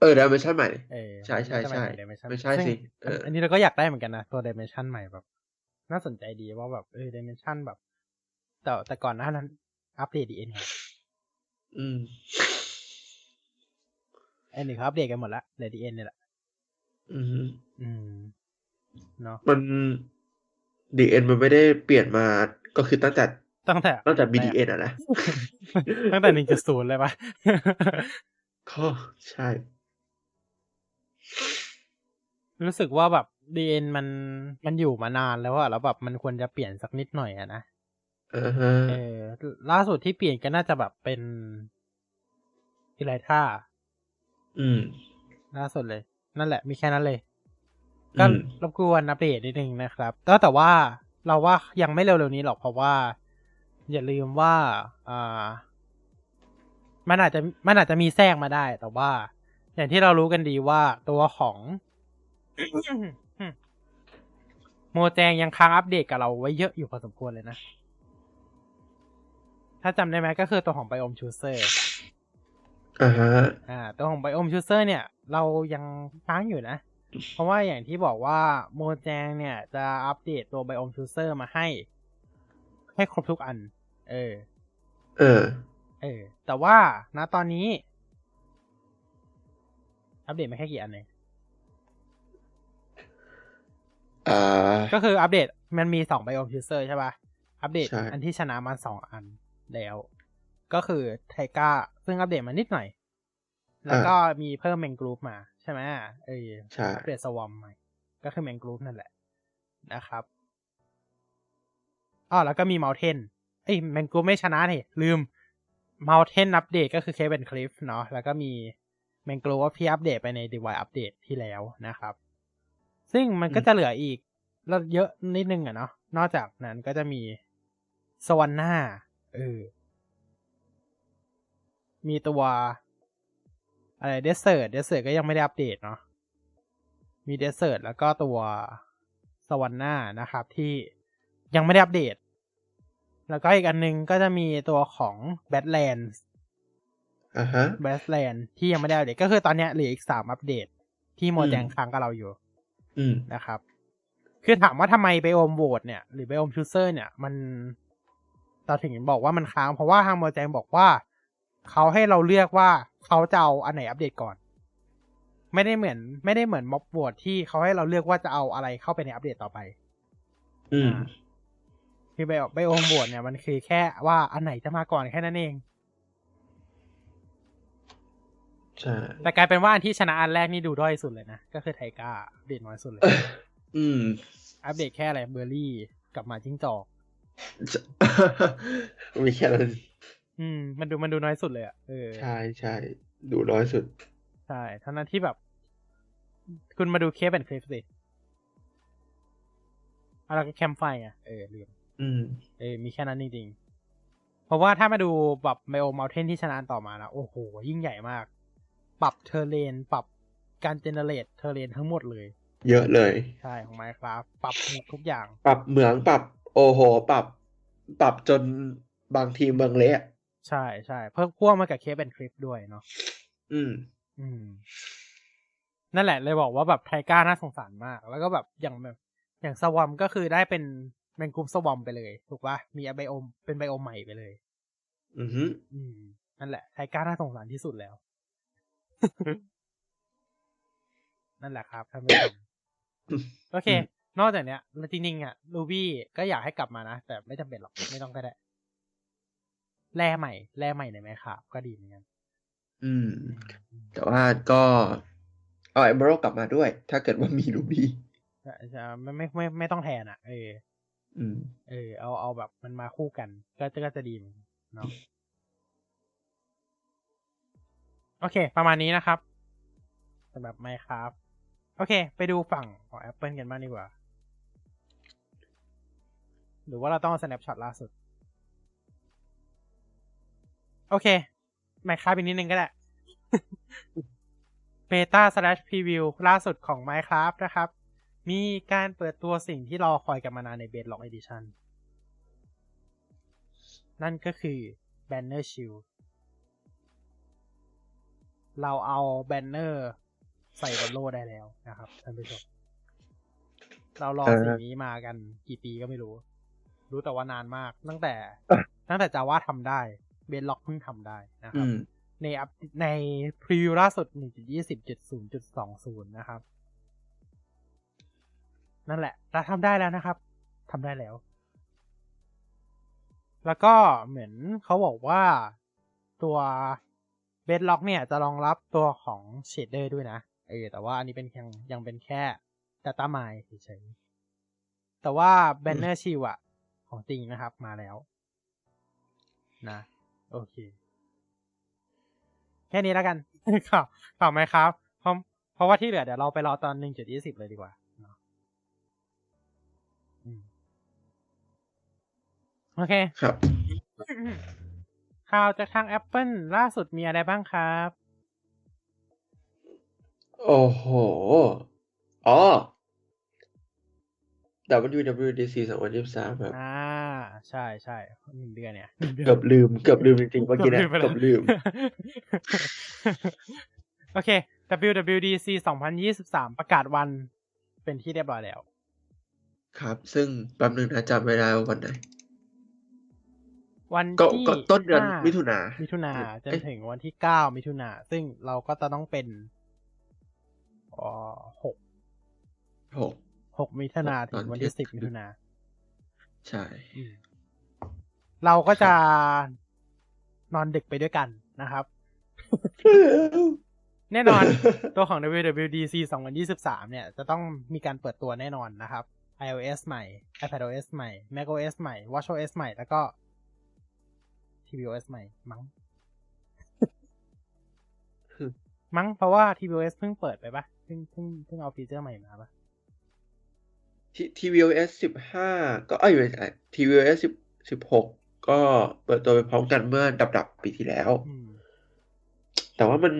เออ dimension ใหม่เออใช่ใช่ใช่ dimension ไม่ใช่สิเอออัอันนี้เราก็อยากได้เหมือนกันนะ ตัวดิเมนชันใหม่แบบ น่าสนใจดีว่าแบบเออดิเมนชันแบบ แต่แต่ก่อนหน้านั้น อัปเดตดีเอ็นอืมอันนี้เขาอัปเดตกันหมดละเหลือดีเอ็นเนี่ยแหละอืมอืมเนาะมัน DN มันไม่ได้เปลี่ยนมาก็คือตั้งแต่ตั้งแต่ตั้งแต่ BDN อะนะตั้งแต่หนึ่งจุดศูนย์เลยปะก็ใช่ รู้สึกว่าแบบดีเอ็นมันมันอยู่มานานแล้วอะแล้วแบบมันควรจะเปลี่ยนสักนิดหน่อยอะนะ เออฮะเออล่าสุดที่เปลี่ยนก็น่าจะแบบเป็นอิไลท่า อืม ล่าสุดเลย นั่นแหละ มีแค่นั้นเลย ก็อืมรบกวนอัปเดตนิดนึงนะครับแต่แต่ว่าเราว่ายังไม่เร็วๆนี้หรอกเพราะว่า อย่าลืมว่า อ่า มันอาจจะมันอาจจะมีแทรกมาได้ แต่ว่า อย่างที่เรารู้กันดีว่าตัวของโมแจงยังค้างอัปเดตกับเราไว้เยอะอยู่พอสมควรเลยนะ ถ้าจำได้ไหมก็คือตัวของ Biome Chooser อ่าฮะอ่าตัวของ Biome Chooser เนี่ย เรายังค้างอยู่นะ เพราะว่าอย่างที่บอกว่าโมแจงเนี่ยจะอัปเดตตัว Biome Chooser มาให้ ให้ครบทุกอัน เออ เออ เออ แต่ว่าณตอนนี้ อัปเดตมาแค่กี่อันเองอ่า ก็คืออัปเดตมันมีสองไบโอมชูเซอร์ใช่ปะ่ะ อัปเดตใช่อันที่ชนะมาสองอัน แล้ว ก็คือไทก้าซึ่งอัปเดตมานิดหน่อย แล้วก็มีเพิ่มแมงกรูปมา ใช่ไหมเออใช่อัปเดตสวอมใหม่ก็คือแมงกรูปนั่นแหละนะครับอ๋อแล้วก็มีเมลเทนเอ้ยแมงกรูปไม่ชนะนี่ลืมเมลเทนอัปเดตก็คือเคเ n นคลิฟเนาะแล้วก็มีแมงกรูว่าพี่อัปเดตไปใน d ีวายอัปเดตที่แล้วนะครับ ซึ่งมันก็จะเหลืออีกแล้วเยอะนิดนึงอะเนาะนอกจากนั้นก็จะมีสวรรค์หน้า เออ มีตัว อะไร desert desert ก็ยังไม่ได้อัปเดตเนาะ มี desert แล้วก็ตัว savanna นะครับที่ยังไม่ได้อัปเดต แล้วก็อีกอันนึงก็จะมีตัวของ badlands อ่าฮะ badlands ที่ยังไม่ได้อัปเดตก็คือตอนเนี้ยเหลืออีกสามอัปเดต ที่โมอืมแจงค้างกับเราอยู่ อืมนะครับคือถามว่าทำไม biome vote เนี่ย หรือ biome chooser เนี่ย มัน เราถึงบอกว่ามันค้าง เพราะว่าทาง Mojang บอกว่า เขาให้เราเลือกว่าเขาจะเอาอันไหนอัปเดตก่อน ไม่ได้เหมือน ไม่ได้เหมือนม็อบโหวตที่เขาให้เราเลือกว่าจะเอาอะไรเข้าไปในอัปเดตต่อไป อืมคือไบโอไบโอมโหวตเนี่ยมันคือแค่ว่าอันไหนจะมาก่อนแค่นั้นเองใช่แต่กลายเป็นว่าอันที่ชนะอันแรกนี่ดูด้อยสุดเลยนะ ก็คือไทก้าอัปเดตน้อยสุดเลย อืม อัปเดตแค่อะไรเบอร์รี่กับหมาจิ้งจอกจะ มีแค่นั้นอืม มันดูมันดูน้อยสุดเลยอะเออใช่ใช่ดูน้อยสุด ใช่ทั้งนั้นที่แบบ คุณมาดู Caves & Cliffs สิอะไรก็ campfire อะเออลืมอืมเออมีแค่นั้นจริงๆเพราะว่าถ้ามาดูแบบ biome mountain ที่ชนะต่อมานะโอ้โห ยิ่งใหญ่มาก ปรับ terrain ปรับการ generate terrain ทั้งหมดเลย เยอะเลย ใช่ของ Minecraft ปรับทุกอย่าง ปรับเหมืองปรับ โอ้โห ปรับปรับจนบางทีเมืองเละใช่ใช่เพิ่มพ่วงมากับเคปเป็นคลิปด้วยเนาะอืม อืม นั่นแหละเลยบอกว่าแบบไทก้าน่าสงสารมาก แล้วก็แบบอย่างแบบอย่างสวอมก็คือได้เป็นเป็นกลุ่มสวอมไปเลย ถูกปะมีไบโอมเป็นไบโอมใหม่ไปเลย อือฮึอืม นั่นแหละไทก้าน่าสงสารที่สุดแล้ว นั่นแหละครับท่านผู้ชมโอเค นอกจากเนี้ยจริงๆอะลูบี้ก็อยากให้กลับมานะ แต่ไม่จำเป็นหรอกไม่ต้องก็ได้แร่ใหม่แร่ใหม่ในไหมครับ ก็ดีเหมือนกันอืม แต่ว่าก็เอาเอเมอรัลกลับมาด้วย ถ้าเกิดว่ามีรูบี้จะจะไม่ไม่ไม่ไม่ต้องแทนอะ เออ อืม เออ เอาเอาแบบมันมาคู่กัน ก็จะก็จะดีเนาะโอเค ประมาณนี้นะครับสำหรับ Minecraft โอเค ไปดูฝั่งของ Apple กันบ้างดีกว่า หรือว่าเราต้องเอา snapshot ล่าสุด โอเค Minecraft อีกนิดนึงก็ได้ Beta slash preview ล่าสุดของ Minecraft นะครับ มีการเปิดตัวสิ่งที่รอคอยกันมานานใน Bedrock Edition นั่นก็คือ Banner Shield เราเอาแบนเนอร์ใส่บนโล่ได้แล้วนะครับท่านผู้ชม เรารอเออสิ่งนี้มากันกี่ปีก็ไม่รู้ รู้แต่ว่านานมาก ตั้งแต่อะตั้งแต่จาว่าทำได้เบนล็อกเพิ่งทำได้นะคอืรับมในอัปในพรีวิวล่าสุด 1.20.0.20 นะครับ นั่นแหละเราทำได้แล้วนะครับทำได้แล้ว แล้วก็เหมือนเขาบอกว่าตัว Bedrock เนี่ยจะรองรับตัวของ shader ด้วยนะ เออ แต่ว่าอันนี้เป็นยังยังเป็นแค่ Data Mine เฉยๆแต่ว่า Banner Shield อะ ของจริงนะครับมาแล้ว นะ โอเค แค่นี้แล้วกันข่าวข่าวไหมครับเพราะเพราะว่าที่เหลือเดี๋ยวเราไปรอตอนหนึ่งจุดยี่สิบเลยดีกว่าเนาะอืมโอเค ครับข่าวจากทาง Apple ล่าสุดมีอะไรบ้างครับ โอ้โห อ๋อ WWDC 2023ครับ อ่า ใช่ใช่หนึ่งเดือนเนี่ยหนึ่งเดือนเกือบลืมเกือบลืมจริงๆเมื่อกี้เนะไปแวเกือบลืม โอเค WWDC 2023ประกาศวันเป็นที่เรียบร้อยแล้ว ครับ ซึ่งแป๊บนึงนะจำไม่ได้ว่าวันไหน วันก็ที่ก็ต้นเดือนห้ามิถุนามิถุนาจนเอ๊ะถึงวันที่เก้ามิถุนาซึ่งเราก็จะต้องเป็นอ๋อหกหก หกมิถุนาตถึอนงวันที่ที่สิบมิถุนาใช่อืมเราก็จะนอนดึกไปด้วยกันนะครับ แน่นอนตัวของ WWDC 2023 เนี่ย จะต้องมีการเปิดตัวแน่นอนนะครับ iOS ใหม่ iPadOS ใหม่ macOS ใหม่ watchOS ใหม่ แล้วก็ tvOS ใหม่ มั้ง มั้งเพราะว่า tvOS เพิ่งเปิดไปปะเพิ่งเพิ่งเพิ่งเอาฟีเจอร์ใหม่มาปะ ที tvOS สิบห้าก็เอ้ยไม่ใช่ tvOS สิบสิบหกก็เปิดตัวไปพร้อมกันเมื่อดับดับๆปีที่แล้วอืมแต่ว่ามัน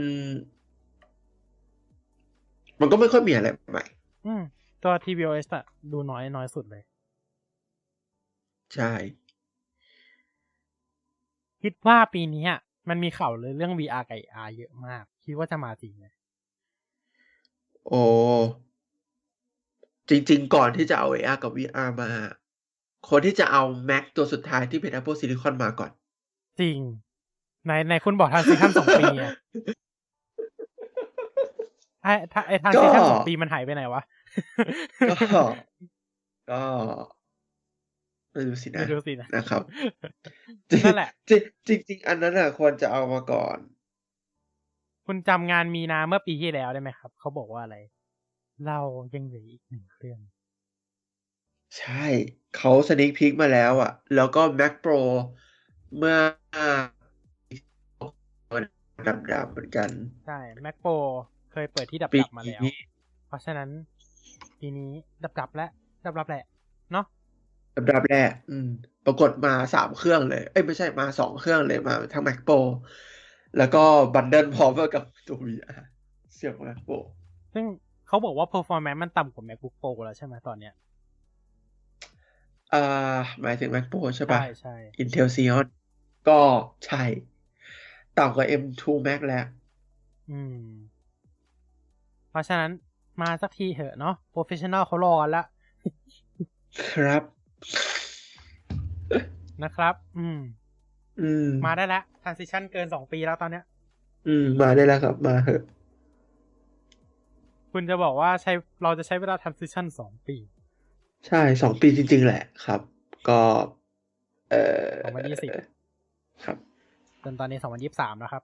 มันก็ไม่ค่อยมีอะไรใหม่อืมตัว tvOS อะดูน้อยน้อยสุดเลย ใช่ คิดว่าปีนี้อะมันมีข่าวเลยเรื่อง VR กับ AR เยอะมาก คิดว่าจะมาจริงไหมโอ้ จริง ๆ ก่อนที่จะเอา AR กับ VR มา คนที่จะเอา Mac ตัวสุดท้ายที่เป็น Apple Silicon มาก่อน จริงในในคุณบอกทานซีทันสองปีอะไอ้ถ้าไอ้ทานซีทันก็สองปีมันหายไปไหนวะ ก็ ก็ไม่รู้สินะไม่รู้สินะนะครับนั่นแหละ จริงจริงๆอันนั้นอะควรจะเอามาก่อน คุณจำงานมีนาเมื่อปีที่แล้วได้ไหมครับ เขาบอกว่าอะไร เรายังเหลืออีกหนึ่งเครื่อง ใช่เขาสนิ k พิกมาแล้วอะ แล้วก็ Mac Pro เมื่อดำๆเหมือนกัน ใช่ Mac Pro เคยเปิดที่ดับปีดับมาแล้วนี้เพราะฉะนั้นปีนี้ดับดับๆและดับดับๆแหละ เนาะดำๆแรกอืม ปรากฏมาสามเครื่องเลย เอ้ยไม่ใช่มาสองเครื่องเลยมาทั้ง Mac Pro แล้วก็บันเดิลพร้อมกับตัว VR เสียบ Mac Pro ซึ่ง เขาบอกว่า performance มันต่ำกว่า MacBook Pro แล้วใช่ไหมตอนเนี้ยอ่าหมายถึง Mac Pro ใช่ปะใช่ใช่ Intel Xeon ก็ใช่ ต่ำกว่า M2 Max แล้วอืม เพราะฉะนั้นมาสักทีเถอะเนาะ professional เขารอกันละครับนะครับ อืม อืม มาได้แล้ว transition เกินสองปีแล้วตอนเนี้ย อืม มาได้แล้วครับ มาเถอะ คุณจะบอกว่าใช้เราจะใช้เวลา transition สองปี ใช่สองปีจริง ๆ แหละครับ ก็ เอ่อ2020ครับ จนตอนนี้สองพันยี่สามแล้วครับ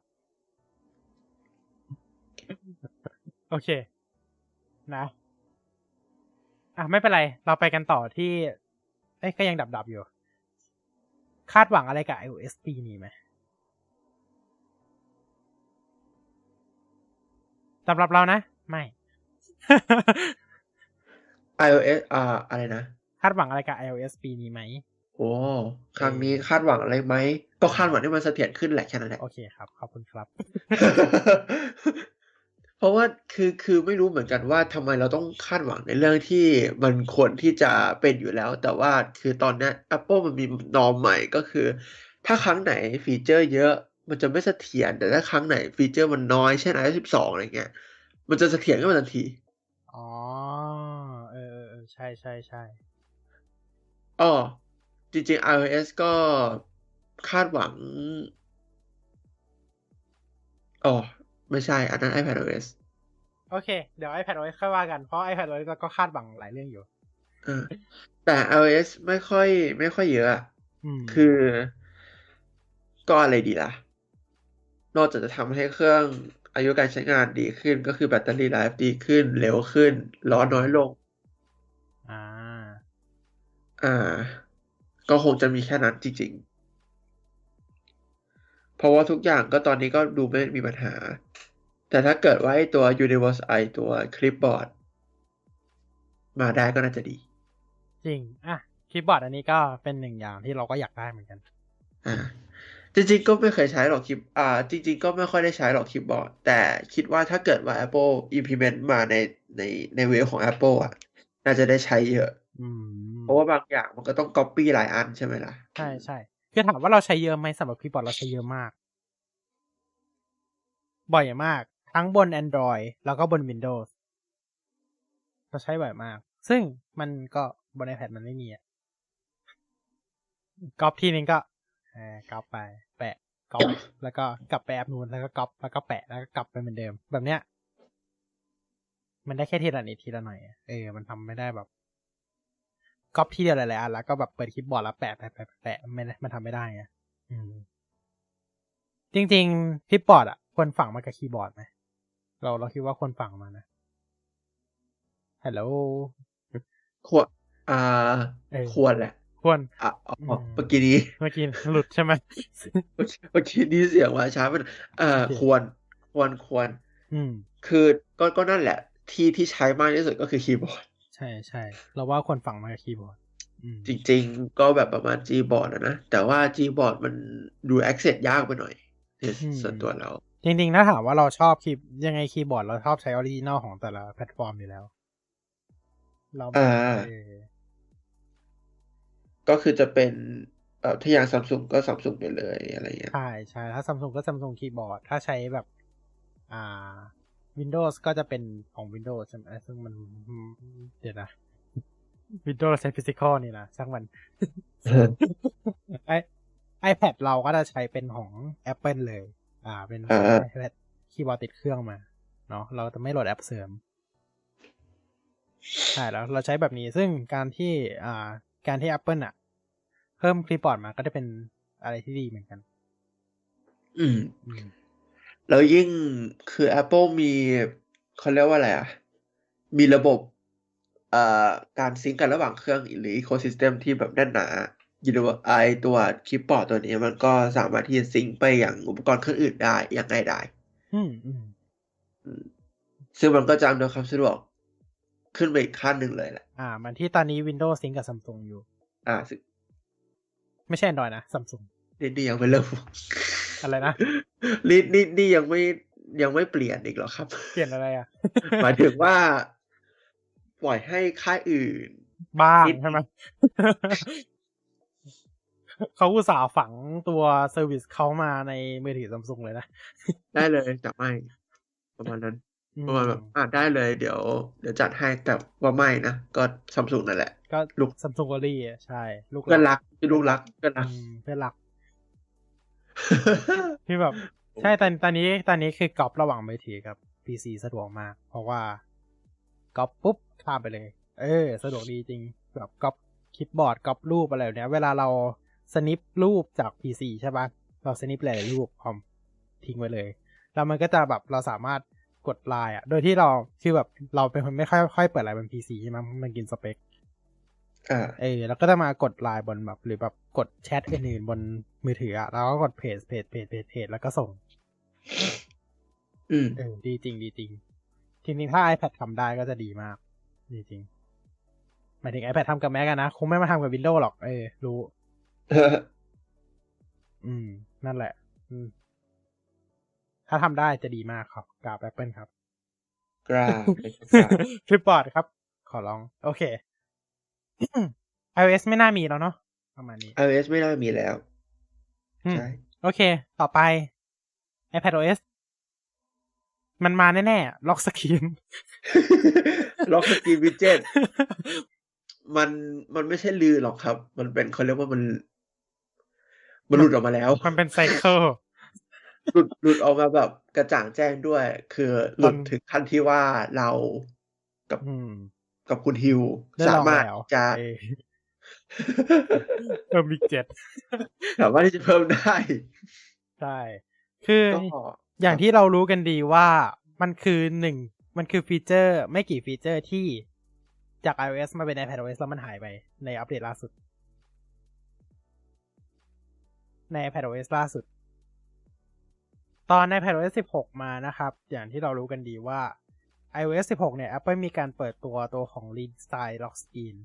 โอเค นะ อะ ไม่เป็นไร เราไปกันต่อที่ เอ้ยก็ยังดับดับ ๆ อยู่ คาดหวังอะไรกับ iOS ปีนี้ไหมสำหรับเรานะ ไม่ iOS อ่าอะไรนะ คาดหวังอะไรกับ iOS ปีนี้ไหมโอ้ครั้งนี้คาดหวังอะไรไหม ก็คาดหวังให้มันเสถียรขึ้นแหละแค่นั้นแหละโอเคครับ ขอบคุณครับ เพราะว่าคือคือไม่รู้เหมือนกันว่าทำไมเราต้องคาดหวังในเรื่องที่มันควรที่จะเป็นอยู่แล้ว แต่ว่าคือตอนเนี้ย Apple มันมีนอมใหม่ก็คือ ถ้าครั้งไหนฟีเจอร์เยอะมันจะไม่เสถียรแต่ถ้าครั้งไหนฟีเจอร์มันน้อยเช่น iOS 12 อะไรเงี้ย มันจะเสถียรขึ้นมาทันที อ๋อเออเออเออใช่ใช่ใช่อ๋อจริงๆ iOS ก็คาดหวัง อ๋อ ไม่ใช่ อันนั้น iPadOS โอเค เดี๋ยว iPadOS ค่อยว่ากัน เพราะ iPadOS เราก็คาดหวังหลายเรื่องอยู่เออแต่ iOS ไม่ค่อย ไม่ค่อยเยอะอะอืมคือ ก็อะไรดีล่ะ นอกจากจะทำให้เครื่อง อายุการใช้งานดีขึ้นก็คือ battery life ดีขึ้น เร็วขึ้น ร้อนน้อยลง อ่า อ่า ก็คงจะมีแค่นั้นจริง ๆ เพราะว่าทุกอย่างก็ตอนนี้ก็ดูไม่มีปัญหา แต่ถ้าเกิดว่าไอ้ตัว Universe i ตัว Clipboard มาได้ก็น่าจะดี จริง อะคีย์บอร์ดอันนี้ก็เป็นหนึ่งอย่างที่เราก็อยากได้เหมือนกัน อ่า จริงๆก็ไม่เคยใช้หรอกคลิป อ่า จริง ๆ ก็ไม่ค่อยได้ใช้หรอกคีย์บอร์ด แต่คิดว่าถ้าเกิดว่า Apple implement มาในในในเวของ Apple อะ น่าจะได้ใช้เยอะอืมเพราะว่าบางอย่างมันก็ต้อง copy หลายอันใช่ไหมล่ะ ใช่ใช่คือถามว่าเราใช้เยอะไหมสำหรับคีย์บอร์ดเราใช้เยอะมาก บ่อยมาก ทั้งบน Android แล้วก็บน Windows เราใช้บ่อยมาก ซึ่งมันก็บน iPad มันไม่มีอะก๊อปทีนึงก็เออก๊อปไปแปะ ก๊อปแล้วก็กลับไปแอปนู้นแล้วก็ก๊อปแล้วก็แปะแล้วก็กลับไปเหมือนเดิม แบบเนี้ย มันได้แค่ทีละนิดทีละหน่อยอะเออ มันทำไม่ได้แบบก๊อปทีเดียวหลายๆอันแล้วก็แบบเปิด clipboard แล้วแปะแปะแปะแปะแปะไม่ได้มันทำไม่ได้ไงอืม จริงๆ clipboard อะควรฝังมากับคีย์บอร์ดไหมเราเราคิดว่าควรฝังมานะฮัลโหลควรอ่าเออควรแหละ ควรอะอ๋ออืมเมื่อกี้นี้เมื่อกี้หลุดใช่ไหมเมื่อกี้นี้เสียงมาช้าไปหน่อยเอ่อโอเคควรควรควร อืม คือก็ก็นั่นแหละ ที่ที่ใช้มากที่สุดก็คือคีย์บอร์ด ใช่ใช่เราว่าควรฝังมากับคีย์บอร์ดอืมจริงๆ ก็แบบประมาณ Gboard อะนะ แต่ว่า Gboard มันดู access ยากไปหน่อยในอืมส่วนตัวเรา จริงๆ ถ้าถามว่าเราชอบคีย์ยังไงคีย์บอร์ดเราชอบใช้ original ของแต่ละแพลตฟอร์มอยู่แล้ว เราอ่าเออ ก็คือจะเป็นเอ่อถ้าอย่างซัมซุงก็ซัมซุงไปเลยอะไรเงี้ยใช่ใช่ถ้าซัมซุงก็ซัมซุงคีย์บอร์ด ถ้าใช้แบบ อ่า Windows ก็จะเป็นของ Windows ใช่ไหมซึ่งมันเดี๋ยวนะ Windows ใช้ Physical นี่นะช่างมันไอ iPad เราก็จะใช้เป็นของ Apple เลย อ่า เป็นอ่า iPad คีย์บอร์ดติดเครื่องมา เนาะเราจะไม่โหลดแอปเสริมใช่แล้วเราใช้แบบนี้ซึ่งการที่อ่าการที่ Apple อะ เพิ่มคีย์บอร์ดมาก็จะเป็นอะไรที่ดีเหมือนกันอืมอืม แล้วยิ่งคือ Apple มีเขาเรียกว่าอะไรอะ มีระบบเอ่อการ sync กันระหว่างเครื่องหรือ ecosystem ที่แบบแน่นหนายูนิเวอร์ไอตัวคีย์บอร์ดตัวนี้มันก็สามารถที่จะ sync ไปอย่างอุปกรณ์เครื่องอื่นได้อย่างง่ายดายอืมอืมอืมซึ่งมันก็จะอำนวยความสะดวกขึ้นไปอีกขั้นหนึ่งเลยแหละ อ่า มันที่ตอนนี้ Windows Sync กับ Samsung อยู่ อ่าซึ่ง ไม่ใช่ Android นะ Samsung นี่นี่ยังไม่เริ่มอะไรนะนี่นี่นี่ยังไม่ยังไม่เปลี่ยนอีกเหรอครับ เปลี่ยนอะไรอะ หมายถึงว่า ปล่อยให้ค่ายอื่น บ้างนิดใช่ไหมเขาอุตส่าห์ฝังตัว service เขามาในมือถือซัมซุงเลยนะ ได้เลยแต่ไม่ ประมาณนั้นอืม ประมาณแบบอ่าได้เลยเดี๋ยว เดี๋ยวจัดให้แต่ว่าไม่นะ ก็ซัมซุงนั่นแหละ ก็ลูกซัมซุงกอรี่ใช่ ลูกเพื่อนรักลูกรักเพื่อนรักอืมเพื่อนรักที่แบบ ใช่ตอนตอนนี้ตอนนี้คือก๊อบระหว่างมือถือกับ PC สะดวกมาก เพราะว่าก๊อบปุ๊บข้ามไปเลย เออ สะดวกดีจริง แบบกรอบคลิปบอร์ดกรอบรูปอะไรแบบเนี้ย เวลาเราสนิปรูปจาก PC ใช่ปะเราสนิปหลายๆรูปพร้อมทิ้งไว้เลย แล้วมันก็จะแบบเราสามารถ กดไลน์อะ โดยที่เราคือแบบเราเป็นคนไม่ค่อยค่อยเปิดไลน์บน PC ใช่ไหมมันกินสเปคอ่าเออแล้วก็จะมากดไลน์บนแบบ หรือแบบกดแชทอื่นๆบนมือถืออะแล้วก็กดเพจเพจเพจเพจเพจแล้วก็ส่ง อืมเออดีจริงดีจริงทีนี้ถ้า iPad ทำได้ก็จะดีมาก ดีจริงหมายถึง iPad ทำกับ Mac อะนะ คงไม่มาทำกับ Windows หรอก เออ รู้ อืม นั่นแหละอืม ถ้าทำได้จะดีมากครับกราบ Apple ครับกราบกราบคลิปบอร์ดครับ ขอลอง โอเค iOS ไม่น่ามีแล้วเนาะประมาณนี้ iOS ไม่น่ามีแล้วอืมใช่โอเค ต่อไป iPad OS มันมาแน่ๆ ล็อกสกรีน ล็อกสกรีนวิดเจ็ตมันมันไม่ใช่ลือหรอกครับ มันเป็นเขาเรียกว่ามัน มันหลุดออกมาแล้ว มันเป็นไซเคิล หลุดหลุดออกมาแบบกระจ่างแจ้งด้วย คือหลุดตอนถึงขั้นที่ว่าเรากับอืมกับคุณฮิวได้สาลองมารถแล้วจะเออเพิ่มบิ๊กเจ็ดสามารถที่จะเพิ่มได้ใช่คือก็อย่างที่เรารู้กันดีว่ามันคือหนึ่งมันคือฟีเจอร์ไม่กี่ฟีเจอร์ที่จาก iOS มาเป็น iPad OS แล้วมันหายไปในอัปเดตล่าสุด ใน iPad OS ล่าสุด ตอน iPad OS 16 มานะครับ อย่างที่เรารู้กันดีว่า iOS 16 เนี่ย Apple มีการเปิดตัวตัวของ Redesign Lock Screen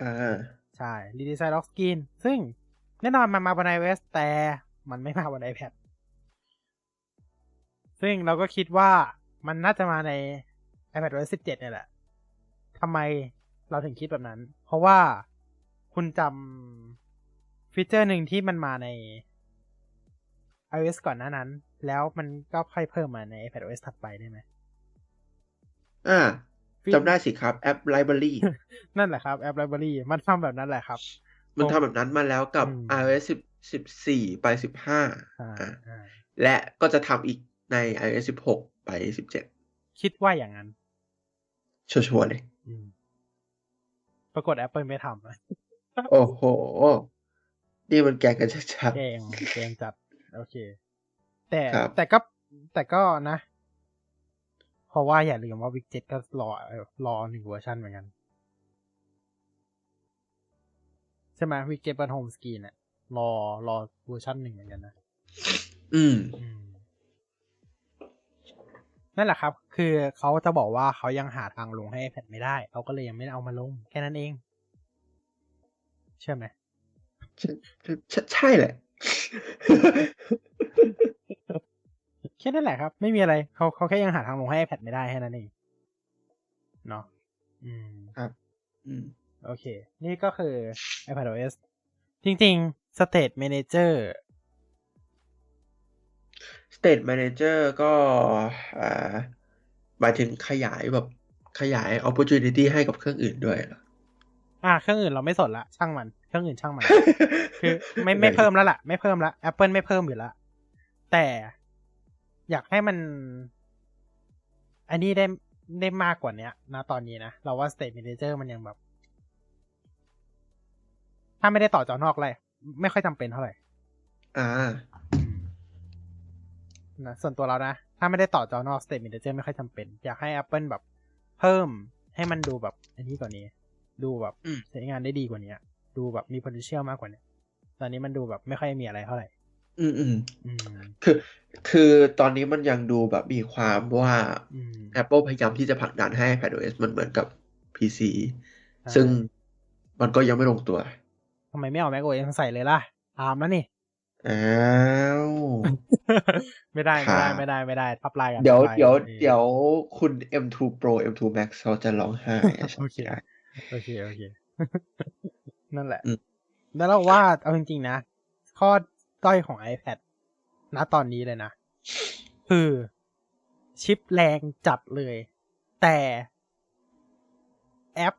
อ่า ใช่ Redesign Lock Screen ซึ่งแน่นอนมันมาบน iOS แต่มันไม่มาบน iPad ซึ่งเราก็คิดว่ามันน่าจะมาใน iPad OS 17 เนี่ยแหละทำไมเราถึงคิดแบบนั้น เพราะว่าคุณจำฟีเจอร์หนึ่งที่มันมาใน iOS ก่อนหน้านั้น แล้วมันก็ค่อยเพิ่มมาใน iPad OS ถัดไปได้ไหมอ่าฟีจำได้สิครับแอป Library นั่นแหละครับ App Library มันทำแบบนั้นแหละครับ มันทำแบบนั้นมาแล้วกับอืม iOS 10 14 ไป 15อ่าอ่าอ่าและก็จะทำอีกใน iOS 16 ไป 17 คิดว่าอย่างนั้น ชัวร์ๆเลยอืมปรากฏ Apple ไม่ทำนะโอ้โห นี่มันแกงกันชัดแกงแกงจัด โอเค แต่ครับแต่ก็แต่ก็นะ เพราะว่าอย่าลืมว่าวิกเจ็ตก็รอเอ่อรอหนึ่งเวอร์ชันเหมือนกัน ใช่ไหม widget บน home screen อะรอรอเวอร์ชันหนึ่งเหมือนกันนะๆอืมอืมนั่นแหละครับ คือเขาจะบอกว่าเขายังหาทางลงให้ iPad ไม่ได้เขาก็เลยยังไม่ได้เอามาลง แค่นั้นเองใช่ไหมใช่ใช่ใช่แหละ แค่นั้นแหละครับ ไม่มีอะไรเขาเขาแค่ยังหาทางลงให้ iPad ไม่ได้แค่นั้นเองเนาะอืมครับ อืม โอเค นี่ก็คือ iPadOS จริง ๆ State Manager State Manager ก็อ่าหมายถึงขยายแบบขยาย opportunity ให้กับเครื่องอื่นด้วยเหรอ อ่าเครื่องอื่นเราไม่สนละช่างมัน เครื่องอื่นช่างมัน คือไม่ไม่เพิ่มแล้วล่ะ ไม่เพิ่มละ Apple ไม่เพิ่มอยู่ละแต่อยากให้มัน อันนี้ได้ได้มากกว่าเนี้ยนะตอนนี้นะ เราว่า State Manager มันยังแบบ ถ้าไม่ได้ต่อจอนอกเลยไม่ค่อยจำเป็นเท่าไหร่ อ่านะส่วนตัวเรานะ ถ้าไม่ได้ต่อจอนอก State Manager ไม่ค่อยจำเป็น อยากให้ Apple แบบ เพิ่มให้มันดูแบบ อันนี้กว่านี้ ดูแบบอืมใช้งานได้ดีกว่านี้ดูแบบมี potential มากกว่านี้ตอนนี้มันดูแบบไม่ค่อยมีอะไรเท่าไหร่ อืมอืมอืมคือคือตอนนี้มันยังดูแบบมีความว่าอืม Apple พยายามที่จะผลักดันให้ iPadOS มันเหมือนกับ PC ใช่ซึ่งมันก็ยังไม่ลงตัวทำไมไม่เอา Mac OS ใส่เลยล่ะตามแล้วนี่อ้าวไม่ได้คไม่รัได้บไม่ได้ไม่ได้ทับลายกันเดี๋ยวทับลายเดี๋ยวกันออเดี๋ยวคุณ M2 Pro M2 Max เขาจะร้องไห้อะโอเคใช่ โอเคโอเค นั่นแหละอืมแล้วเราว่าเอาจริงๆนะ ข้อด้อยของ iPad ณตอนนี้เลยนะ คือชิปแรงจัดเลย แต่แอป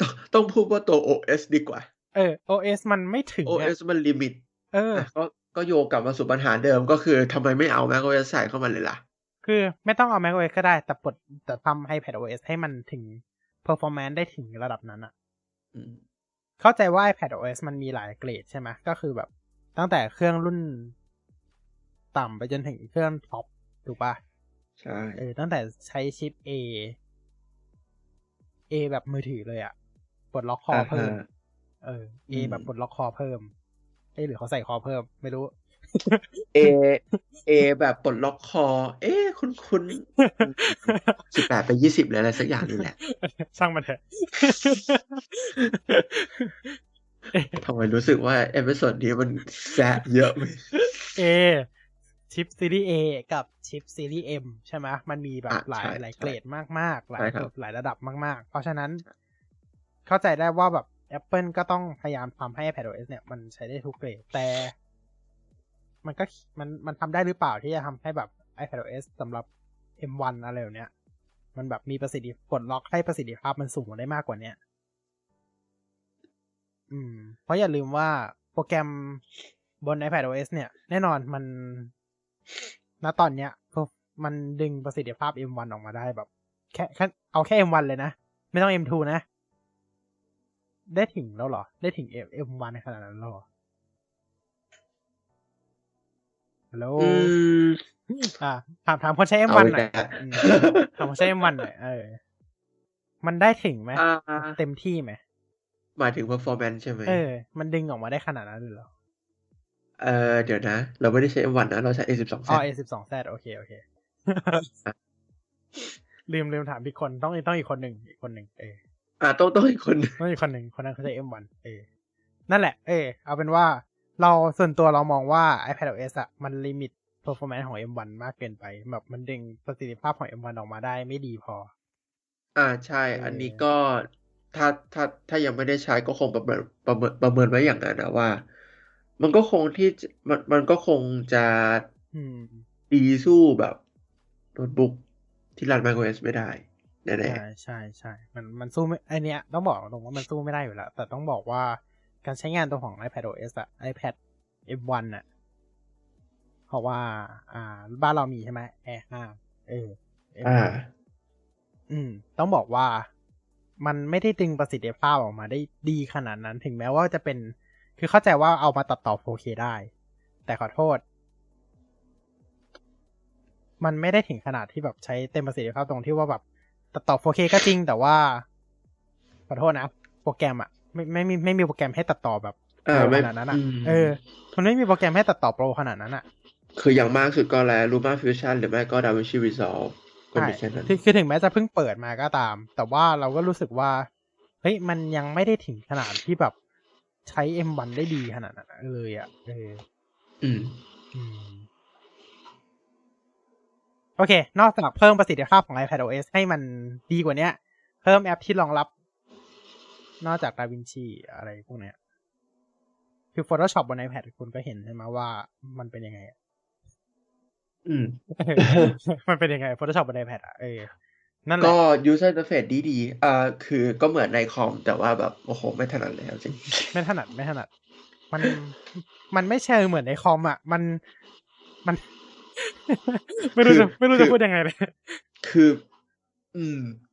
ต้องต้องพูดว่าตัว OS ดีกว่า เออ OS มันไม่ถึงอะ OS มันลิมิต เอออะก็ก็โยงกลับมาสู่ปัญหาเดิมก็คือทำไมไม่เอา macOS ใส่เข้ามาเลยล่ะ คือไม่ต้องเอา macOS ก็ได้ แต่ปลดแต่ทำ iPadOS ให้มันถึง performance ได้ถึงระดับนั้นอะอืมเข้าใจว่า iPadOS มันมีหลายเกรดใช่ไหมก็คือแบบ ตั้งแต่เครื่องรุ่นต่ำไปจนถึงเครื่องท็อปถูกปะใช่เออตั้งแต่ใช้ชิป A A แบบมือถือเลยอะปลดล็อก core เพิ่มาเออ A แบบปลดล็อก core เพิ่มเอ้ยหรือเขาใส่ core เพิ่ม ไม่รู้ A A แบบปลดล็อกคอ เอ๊ะคุณคุณสิบแปดไปยี่สิบเลยอะไรสักอย่างนี่แหละช่างมันเถอะทำไมรู้สึกว่า episode นี้มันแซะเยอะไหม A ชิปซีรีส์ A กับชิปซีรีส์ M ใช่ไหมมันมีแบบอะหลายใช่หลายใช่เกรดมากๆ หลายใช่ครับหลายระดับมาก ๆ เพราะฉะนั้น เข้าใจได้ว่าแบบ Apple ก็ต้องพยายามทำให้ iPadOS เนี่ยมันใช้ได้ทุกเกรดแต่ มันก็มันมันทำได้หรือเปล่าที่จะทำให้แบบ iPadOS สำหรับ M1 อะไรแบบเนี้ย มันแบบมีประสิทธิปลดล็อกให้ประสิทธิภาพมันสูงได้มากกว่าเนี้ยอืม เพราะอย่าลืมว่าโปรแกรมบน iPadOS เนี่ย แน่นอนมัน ณ ตอนเนี้ยมันดึงประสิทธิภาพ M1 ออกมาได้แบบ แค่แค่เอาแค่ M1 เลยนะ ไม่ต้อง M2 นะ ได้ถึงแล้วเหรอ ได้ถึง M M1 ในขนาดนั้นแล้วหรอ ฮัลโหลอืมอ่าถามถามคนใช้เอา M1 อีกหน่อยแล้วอืมถามคนใช้ M1 หน่อยเออ มันได้ถึงไหมอ่าเต็มที่ไหมหมายถึง performance ใช่ไหมเออ มันดึงออกมาได้ขนาดนั้นเลยเหรอ เออเดี๋ยวนะ เราไม่ได้ใช้ M1 นะ เราใช้ A12 อ๋อ Z A12Z โอเค โอเค ลืมลืมถามพี่คนต้องต้องอีกคนหนึ่งอีกคนหนึ่งเอออ่าต้องต้องอีกคนหนึ่งต้องอีกคนหนึ่งคนนั้นเขาใช้ M1 เออนั่นแหละ เออเอาเป็นว่า เราส่วนตัวเรามองว่า iPadOS อะมันลิมิต performance ของ M1 มากเกินไป แบบมันดึงประสิทธิภาพของ M1 ออกมาได้ไม่ดีพอ อ่าใช่ อันนี้ก็ถ้าถ้าถ้ายังไม่ได้ใช้ก็คงประเมินประเมินประเมินไว้อย่างนั้นนะว่า มันก็คงที่จะมันมันก็คงจะอืมดีสู้แบบโน้ตบุ๊กที่รัน macOS ไม่ได้แน่ใช่ใช่ใช่มันมันสู้ไม่ไอเนี้ยต้องบอกตรงว่ามันสู้ไม่ได้อยู่แล้วแต่ต้องบอกว่า การใช้งานตัวของ iPadOS อะ iPad M1 อะเพราะว่า อ่า บ้านเรามีใช่ไหม Air 5เออๆอ่า M1 อืม ต้องบอกว่ามันไม่ได้ดึงประสิทธิภาพออกมาได้ดีขนาดนั้น ถึงแม้ว่าจะเป็น คือเข้าใจว่าเอามาตัดต่อ 4K ได้ แต่ขอโทษ มันไม่ได้ถึงขนาดที่แบบใช้เต็มประสิทธิภาพตรงที่ว่าแบบตัดต่อ 4K ก็จริง แต่ว่า ขอโทษนะ โปรแกรมอะ ไม่ไม่มีไม่มีโปรแกรมให้ตัดต่อแบบอ่าโปรไม่ขนาดนั้นอะอืมเออ มันไม่มีโปรแกรมให้ตัดต่อโปรขนาดนั้นอะคืออย่างมากสุดก็แล้ว Luma Fusion หรือไม่ก็ DaVinci Resolve ก็มีแค่นั้นคือคือถึงแม้จะเพิ่งเปิดมาก็ตาม แต่ว่าเราก็รู้สึกว่า เฮ้ย มันยังไม่ได้ถึงขนาดที่แบบใช้ M1 ได้ดีขนาดนั้นเลยอะ่ะเอออืมอืมโอเค นอกจากเพิ่มประสิทธิภาพของ iPadOS ให้มันดีกว่าเนี้ยเพิ่มแอปที่รองรับ นอกจาก DaVinci อะไรพวกเนี้ย คือ Photoshop บน iPad คุณก็เห็นใช่ไหมว่ามันเป็นยังไงอะอืม มันเป็นยังไง Photoshop บน iPad อะเออนั่นแหละก็ user interface ดีดีๆอ่าคือก็เหมือนในคอม แต่ว่าแบบโอ้โห ไม่ถนัดเลยเอาจริง ไม่ถนัดไม่ถนัด มันมันไม่ใช่เหมือนในคอมอะ มันมัน ไม่รู้จะไม่รู้จะพูดยังไงเลย คือ อืมอืม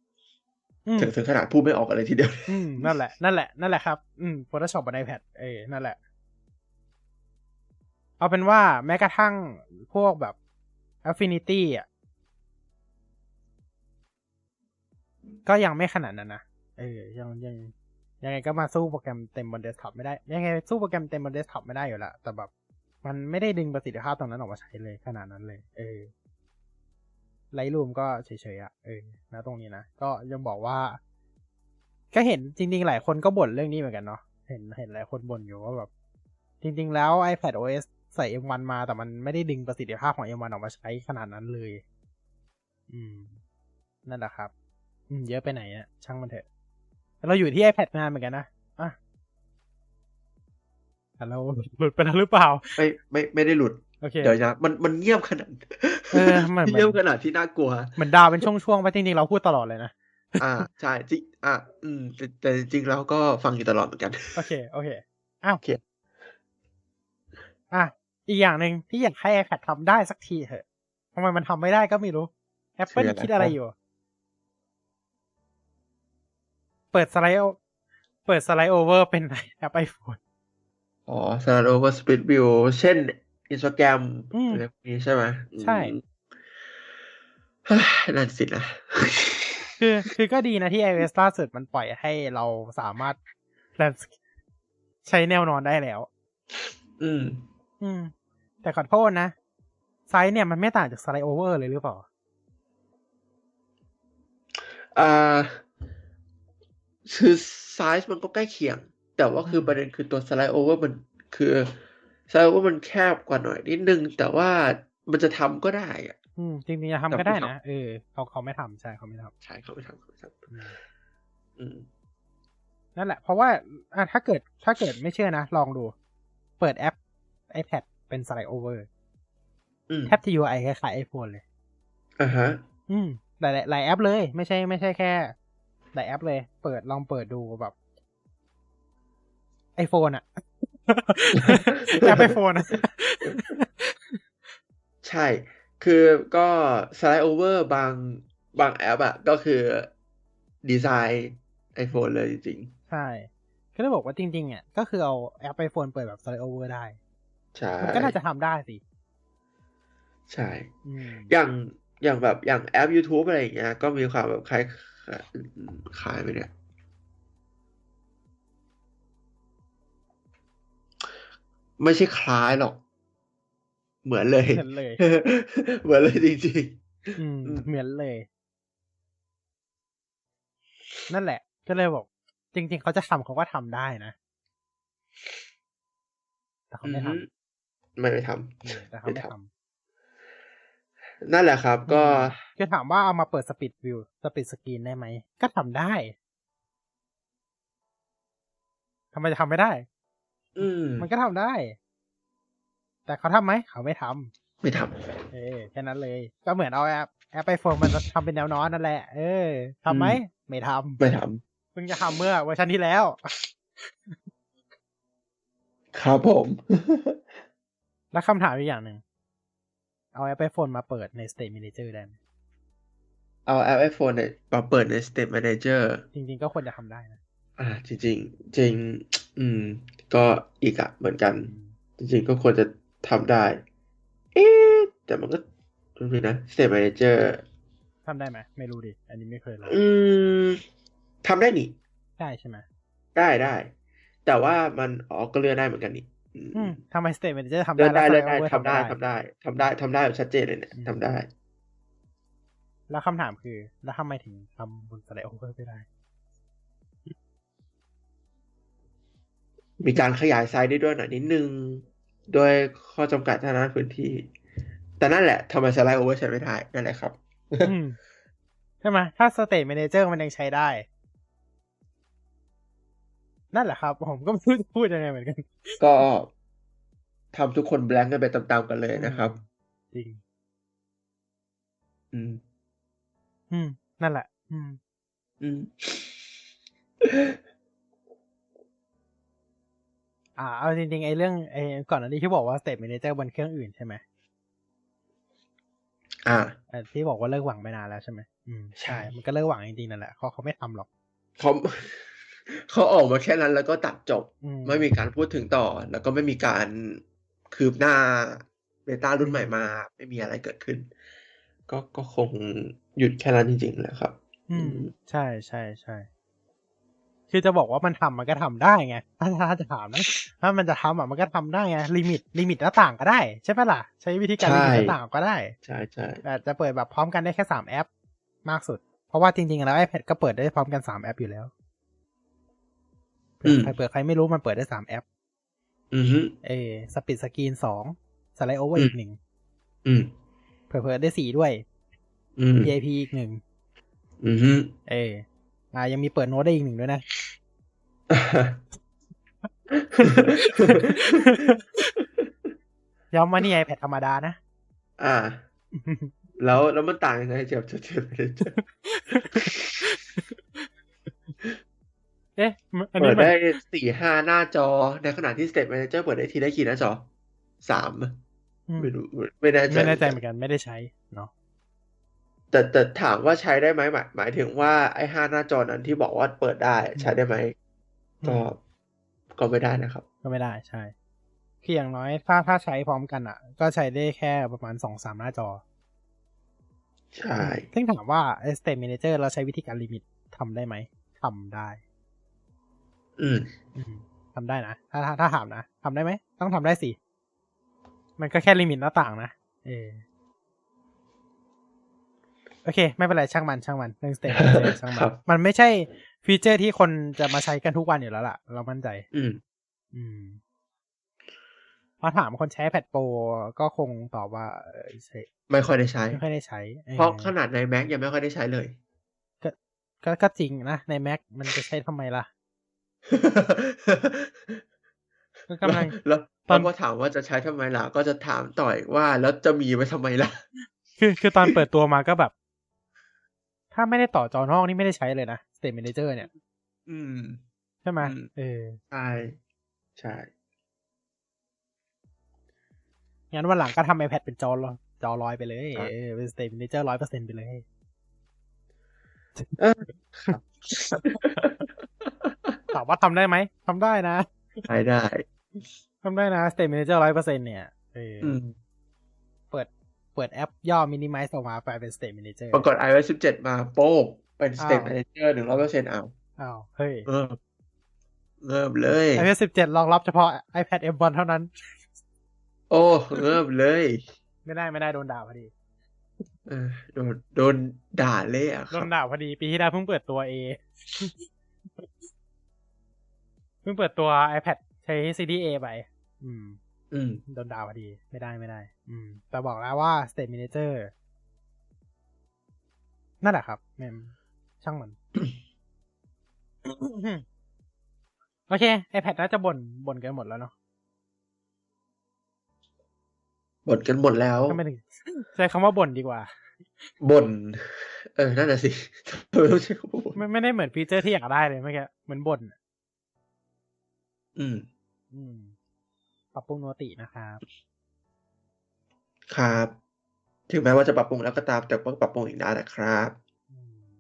ถึงถึงขนาดพูดไม่ออกอะไรทีเดียวอืมนั่นแหละ นั่นแหละ นั่นแหละครับ อืม Photoshop บน iPad เออนั่นแหละ เอาเป็นว่าแม้กระทั่งพวกแบบ Affinity อะ ก็ยังไม่ขนาดนั้นนะ เออ ยังยังยังไงก็มาสู้โปรแกรมเต็มบนเดสก์ท็อปไม่ได้ ยังไงสู้โปรแกรมเต็มบนเดสก์ท็อปไม่ได้อยู่แล้วแต่แบบ มันไม่ได้ดึงประสิทธิภาพตรงนั้นออกมาใช้เลยขนาดนั้นเลย เออ ไลท์รูมก็เฉยๆอะเออนะตรงนี้นะ ก็ยังบอกว่าก็เห็นจริง ๆ หลายคนก็บ่นเรื่องนี้เหมือนกันเนาะเห็นเห็นหลายคนบ่นอยู่ว่าแบบ จริง ๆ แล้ว iPad OS ใส่ M1 มาแต่มันไม่ได้ดึงประสิทธิภาพของ M1 ออกมาใช้ขนาดนั้นเลย อืม นั่นแหละครับ อืม เยอะไปไหนอะช่างมันเถอะ เราอยู่ที่ iPad นานเหมือนกันนะอะแต่เราหลุดไปแล้วหรือเปล่า ไม่ไม่ไม่ได้หลุดโอเคเดี๋ยวนะมันมันเงียบขนาดเออมันเงียบขนาดที่น่ากลัวเหมือนดาวเป็นช่วงๆไปจริงๆเราพูดตลอดเลยนะอ่าใช่จริงอะอืมแต่แต่จริงๆแล้วก็ฟังอยู่ตลอดเหมือนกัน โอเค โอเคอ้าวโอเคอะอีกอย่างหนึ่งที่อยากให้ iPad ทำได้สักทีเถอะทำไมมันทำไม่ได้ก็ไม่รู้ Apple คืออะไรคิดอะไรครับอยู่ เปิดสไลด์เอาเปิด slide over เป็นแอป iPhoneอ๋อ Slide over Split View เช่น Instagram อืมอะไรพวกนี้ใช่ไหมใช่อืมเฮ้ยนั่นสินะคือคือก็ดีนะที่ iOS ล่าสุดมันปล่อยให้เราสามารถ landscape ใช้แนวนอนได้แล้ว อืม อืม แต่ขอโทษนะ ไซส์เนี่ยมันไม่ต่างจาก slide over เลยหรือเปล่าอ่าคือไซส์มันก็ใกล้เคียง แต่ว่าคือประเด็นคือตัว Slide over มันคือ Slide over มันแคบกว่าหน่อยนิดนึง แต่ว่ามันจะทำก็ได้อะอืมจริงๆจะทำก็ได้นะเออเขาเขาไม่ทำใช่เขาไม่ทำใช่เขาไม่ทำเขาไม่ทอืมำอืมนั่นแหละ เพราะว่าอะถ้าเกิดถ้าเกิดไม่เชื่อนะ ลองดู เปิดแอป iPad เป็นสไลด์โอเวอร์อืมแทบจะ UI คล้ายๆ iPhone เลยอ่าฮะ อืมหลายหลายแอปเลย ไม่ใช่ไม่ใช่แค่หลายแอปเลย เปิดลองเปิดดูแบบ iPhone อะ แอป iPhone อะใช่ คือก็ Slide over บางบางแอปอะก็คือ design iPhone เลยจริงใช่ก็เลยบอกว่าจริงๆอะก็คือเอาแอป iPhone เปิดแบบ slide over ได้ๆใช่ มันก็น่าจะทำได้สิ ใช่อืมอย่างอย่างแบบอย่างแอป YouTube อะไรอย่างเงี้ย ก็มีความแบบคล้ายคล้ายไหมเนี่ย ไม่ใช่คล้ายหรอก เหมือนเลย เหมือนเลย เหมือนเลยจริงอืมอืมเหมือนเลย นั่นแหละ ก็เลยบอก จริง ๆ เขาจะทำเขาก็ทำได้นะ แต่ๆเขาไม่ทอือฮึไม่ไปทำอืมแต่เขาไม่ไม่ททำนั่นแหละครับำก็อืมคือถามว่าเอามาเปิด split view split screen ได้ไหม ก็ทำได้ทำไมจะทำไม่ได้ อืม มันก็ทำได้ แต่เขาทำไหม เขาไม่ทำไม่ทเออแค่นั้นเลย ก็เหมือนเอาแอปแอป iPhone มันจะทำเป็นแนวนอนนั่นแหละ เออทำไหม ไม่ทำไม่ทำเพิ่งจะทำเมื่อเวอร์ชันที่แล้วำครับผม แล้วคำถามอีกอย่างหนึ่ง เอาแอปไอโฟนมาเปิดใน State Manager ได้ไหมเอาแอป iPhone เนี่ยมาเปิดใน Step Manager จริง ๆ ก็ควรจะทำได้นะ อ่า จริง ๆ จริง อืม ก็อีกอะเหมือนกัน จริงๆก็ควรจะทำได้ เอ๊ะแต่มันก็ดูดีนะ Step Manager ทำได้ไหมไม่รู้ดิ อันนี้ไม่เคยลองอืมทำได้นี่ ได้ใช่ไหมได้ได้ แต่ว่ามันอ๋อก็เลื่อนได้เหมือนกันนี่อืมอืมทำไม State Manager ทำเลื่ได้อนได้แล้วเลื่อนได้ Flyover ทำได้ม่ทำได้ทำได้ทำได้แบบชัดเจนเลยเนี่ยอืมทำได้ แล้วคำถามคือ แล้วทำไมถึงทำบน State Over ไม่ได้ มีการขยายไซส์ได้ด้วยหน่อยนิดนึง โดยข้อจำกัดทางด้านพื้นที่ แต่นั่นแหละทำไมสไลด์โอเวอร์ใช้ไม่ได้นั่นแหละครับอืมใช่ไหมถ้า State Manager มันยังใช้ได้ นั่นแหละครับ ผมก็ไม่รู้จะพูดยังไงเหมือนกัน ก็ทำทุกคนแบงก์กันไปตามๆกันเลยนะครับ จริง อืม อืม นั่นแหละ อืม อืม อ่าเอาจริงๆไอ้เรื่องไอ้ก่อนอันนี้ที่บอกว่า State Manager บนเครื่องอื่นใช่ไหมอ่าเอ่อที่บอกว่าเลิกหวังไปนานแล้วใช่ไหมอืมใช่ มันก็เลิกหวังจริงๆนั่นแหละเขาเขาไม่ทำหรอกเขาเขาออกมาแค่นั้นแล้วก็ตัดจบอืมไม่มีการพูดถึงต่อ แล้วก็ไม่มีการคืบหน้า beta รุ่นใหม่มา ไม่มีอะไรเกิดขึ้น ก็ก็คงหยุดแค่นั้นจริงๆแหละครับ อืมอืมใช่ใช่ใช่ คือจะบอกว่ามันทำมันก็ทำได้ไงถ้าถ้าจะถามนะถ้ามันจะทำอะมันก็ทำได้ไง limit limit หน้าต่างก็ได้ ใช่ปะล่ะ ใช้วิธีการ limit หน้าต่างก็ได้ ใช่ใช่แต่จะเปิดแบบพร้อมกันได้แค่สามแอป มากสุด เพราะว่าจริงๆ แล้ว iPad ก็เปิดได้พร้อมกันสามแอปอยู่แล้วเผื่อใครเผื่อใครไม่รู้มันเปิดได้สามแอป อือฮึเอ split screen สอง slide over อืมอีกหนึ่งอืมเผื่อเผื่อได้สี่ด้วยอืม PIP อีกหนึ่งอือฮึเอ อ่ายังมีเปิดโน้ตได้อีกหนึ่งด้วยนะ ย้ำว่านี่ iPad ธรรมดานะ อ่า แล้วแล้วมันต่างยังไงจากจากจากเอ๊ะมันอันเปินี้ดมันได้สี่ห้าหน้าจอ ในขณะที่ State Manager เปิดได้ทีได้กี่หน้าจอสามอืมไม่รู้ไม่แน่ใจไม่แน่ใจเหมือนกันไม่ได้ใช้เนาะ แต่แต่ถามว่าใช้ได้ไหมหมายหมายถึงว่าไอ้ห้าหน้าจอนั้นที่บอกว่าเปิดได้ใช้ได้ไหมก็ก็ไม่ได้นะครับ ก็ไม่ได้ใช่คืออย่างน้อยถ้าถ้าใช้พร้อมกันอะ ก็ใช้ได้แค่ประมาณสองสามหน้าจอ ใช่ซึ่งถามว่า Stage Manager เราใช้วิธีการ limit ทำได้ไหมทำได้อืมอืมทำได้นะ ถ้าถ้าถ้าถามนะทำได้ไหม ต้องทำได้สิ มันก็แค่ limit หน้าต่างนะ เออ โอเค ไม่เป็นไรช่างมันช่างมันเรื่อง Stage Manager ช่างมัครันบมันไม่ใช่ฟีเจอร์ที่คนจะมาใช้กันทุกวันอยู่แล้วล่ะ เรามั่นใจ อืม อืมพอถามคนใช้ iPad Pro ก็คงตอบว่าเออใช้ไม่ค่อยได้ใช้ไม่ค่อยได้ใช้ออเพราะขนาดใน Mac ยังไม่ค่อยได้ใช้เลยก็ก็จริงนะใน Mac มันจะใช้ทำไมล่ะ ก็กำลังแล้วตอนแล้วพอถามว่าจะใช้ทำไมล่ะ ก็จะถามต่ออีกว่าแล้วจะมีไว้ทำไมล่ะ คือคือตอนเปิดตัวมาก็แบบ ถ้าไม่ได้ต่อจอนอกนี่ไม่ได้ใช้เลยนะ State Manager เนี่ย อืม ใช่ไหมอืมเออ ใช่ ใช่ งั้นวันหลังก็ทำ iPad เป็นจอลจอลอยไปเลย เออ เป็น State Manager ร้อยเปอร์เซ็นไปเลยเออครับถามว่าทำได้ไหมทำได้นะใช้ได้ทำได้นะ State Manager ร้อยเปอร์เซ็นเนี่ย เออออืมเปิด เปิดแอปย่อ Minimize ออกมากลายเป็น State Manager ปรากฏ iOS 17 มาโป๊กเป็น State อ้าว Manager หนึ่งร้อยเปอร์เซ็นต์เอาอ้าวเฮ้ยเงิบเงิบเลย iOS 17รองรับเฉพาะ iPad M1 เท่านั้น โอ้เงิบเลย ไม่ได้ไม่ได้โดนด่าพอดีเออโดนโดนด่าเละอะคโดรับนด่าพอดีปีที่แล้วเพิ่งเปิดตัว A เพิ่งเปิดตัว iPad ใช้ CDA ไปอืม อืมโดนด่าพอดีไม่ได้ไม่ได้ อืม แต่บอกแล้วว่า State Manager นั่นแหละครับแมมช่างมัน โอเค iPad น่าจะบ่นบ่นกันหมดแล้วเนาะบ่นกันหมดแล้วก็ไม่ถึงใช้คำว่าบ่นดีกว่าบ่นเออนั่นแหะสิทำไมต้องใช้คำว่าบ่นไม่ไม่ได้เหมือนฟีเจอร์ที่อยากได้เลยเมื่อกี้เหมือนบ่นอะอืม อืม ปรับปรุงโนตินะครับ ครับ ถึงแม้ว่าจะปรับปรุงแล้วก็ตาม แต่ก็ปรับปรุงอีกได้นะครับอืม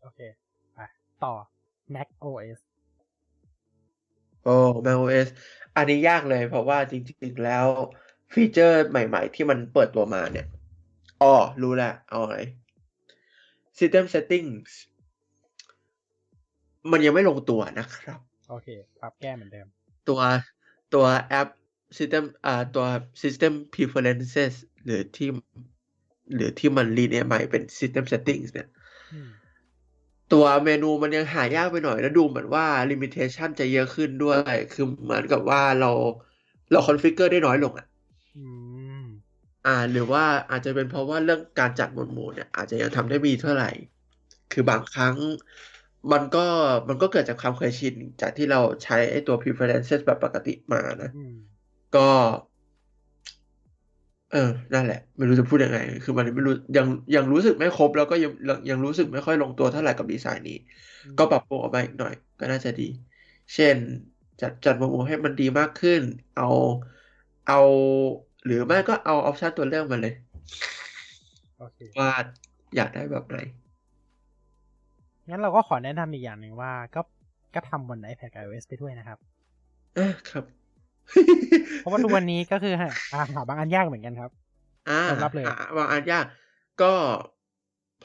โอเคไปต่อ Mac OS โอ้ macOS อันนี้ยากเลยเพราะว่าจริง ๆ แล้วฟีเจอร์ใหม่ ๆ ที่มันเปิดตัวมาเนี่ยอ๋อรู้แล้วเอาอะไร System Settings มันยังไม่ลงตัวนะครับ โอเคปรับแก้เหมือนเดิม ตัวตัวแอป System อ่าตัว System Preferences หรือที่ หรือที่มัน rename ใหม่เป็น System Settings เนี่ยอืมตัวเมนูมันยังหายากไปหน่อยแล้วดูเหมือนว่า limitation จะเยอะขึ้นด้วย คือเหมือนกับว่าเราเรา configure ได้น้อยลงอะอืมอ่า หรือว่าอาจจะเป็นเพราะว่าเรื่องการจัดหมวดหมู่เนี่ยอาจจะยังทำได้ไมดีเท่าไหร่ คือบางครั้ง มันก็มันก็เกิดจากความเคยชิน จากที่เราใช้ไอ้ตัว preferences แบบปกติมานะอืมก็ เออ นั่นแหละ ไม่รู้จะพูดยังไง คือมันไม่รู้ยังยังรู้สึกไม่ครบ แล้วก็ยังยังยังรู้สึกไม่ค่อยลงตัวเท่าไหร่กับดีไซน์นี้ ก็ปรับปรุงออกมาอีกหน่อย ก็น่าจะดี เช่น จัดจัดหมวดหมู่ให้มันดีมากขึ้น เอาเอา หรือไม่ก็เอาออปชันตัวเลือกมาเลยโอเคว่าอยากได้แบบไหน งั้นเราก็ขอแนะนำอีกอย่างหนึ่งว่า ก็ก็ทำบน iPad กับ iOS ไปด้วยนะครับอะครับ เพราะว่าทุกวันนี้ก็คือหาหาบางอันยากเหมือนกันครับอ่ายอมรับเลยอะบางอันยากก็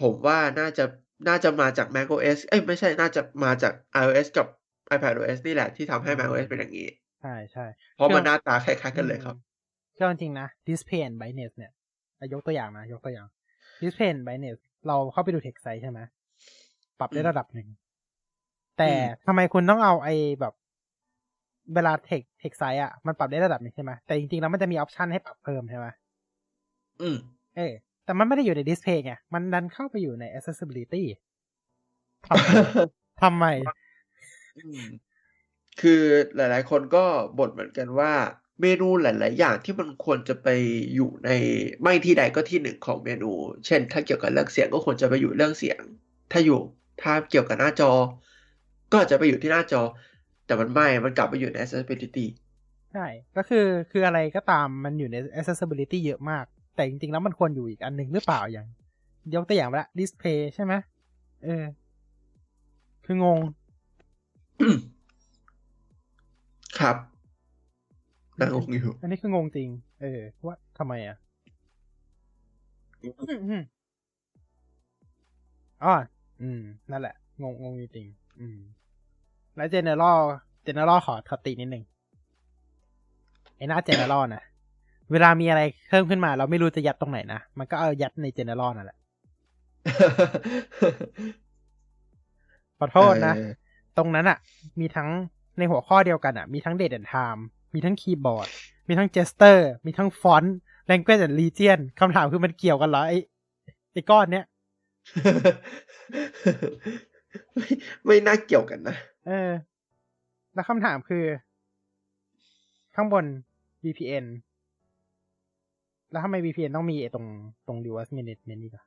ผมว่าน่าจะน่าจะมาจาก macOS เอ้ยไม่ใช่น่าจะมาจาก iOS กับ iPadOS นี่แหละที่ทำให้ macOS เป็นอย่างนี้ ใช่ใช่เพราะมันหน้าตาคล้ายๆกันเลยครับก็จริงๆนะ Display and Brightness เนี่ยอะยกตัวอย่างนะ ยกตัวอย่าง Display and Brightness เราเข้าไปดู text size ใช่ไหม ปรับได้อืมระดับหนึ่ง แต่อืมทำไมคุณต้องเอาไอ้แบบ เวลา text text size อะมันปรับได้ระดับหนึ่งใช่ไหมแต่จริงๆแล้วมันจะมี option ให้ปรับเพิ่มใช่ไหมอืม เออแต่มันไม่ได้อยู่ในดิสเพย์ไงมันดันเข้าไปอยู่ใน accessibility ทำไมทำไมอืมคือหลาย ๆ คนก็บ่นเหมือนกันว่า เมนูหลาย ๆ อย่างที่มันควรจะไปอยู่ในไม่ที่ใดก็ที่หนึ่งของเมนู เช่น ถ้าเกี่ยวกับเรื่องเสียงก็ควรจะไปอยู่เรื่องเสียง ถ้าอยู่ ถ้าเกี่ยวกับหน้าจอ ก็อาจจะไปอยู่ที่หน้าจอ แต่มันไม่ มันกลับไปอยู่ใน accessibility ใช่ ก็คือคืออะไรก็ตามมันอยู่ใน accessibility เยอะมาก แต่จริงๆ แล้วมันควรอยู่อีกอันหนึ่งหรือเปล่าอย่าง ยกตัวอย่างไปละ display ใช่ไหมเออ คืองง ครับน่างงอยู่ อันนี้คืองงจริง เออ ว่าทำไมอะอ๋อ อืม นั่นแหละ งงงงจริงๆอืม แล้ว general general ขอขอตินิดนึงไอ้หน้า general นะเวลามีอะไรเพิ่มขึ้นมา เราไม่รู้จะยัดตรงไหนนะ มันก็เอายัดใน general นั่นแหละขอโทษนะเออตรงนั้นอะมีทั้งในหัวข้อเดียวกันอะมีทั้ง date and time มีทั้งคีย์บอร์ด มีทั้ง gesture มีทั้งฟอนต์ language and region คำถามคือมันเกี่ยวกันเหรอไอ้ไอ้ก้อนเนี้ย ไม่ไม่น่าเกี่ยวกันนะ เออ แล้วคำถามคือ ข้างบน VPN แล้วทำไม VPN ต้องมีไอ้ตรงตรง device management นี่ล่ะ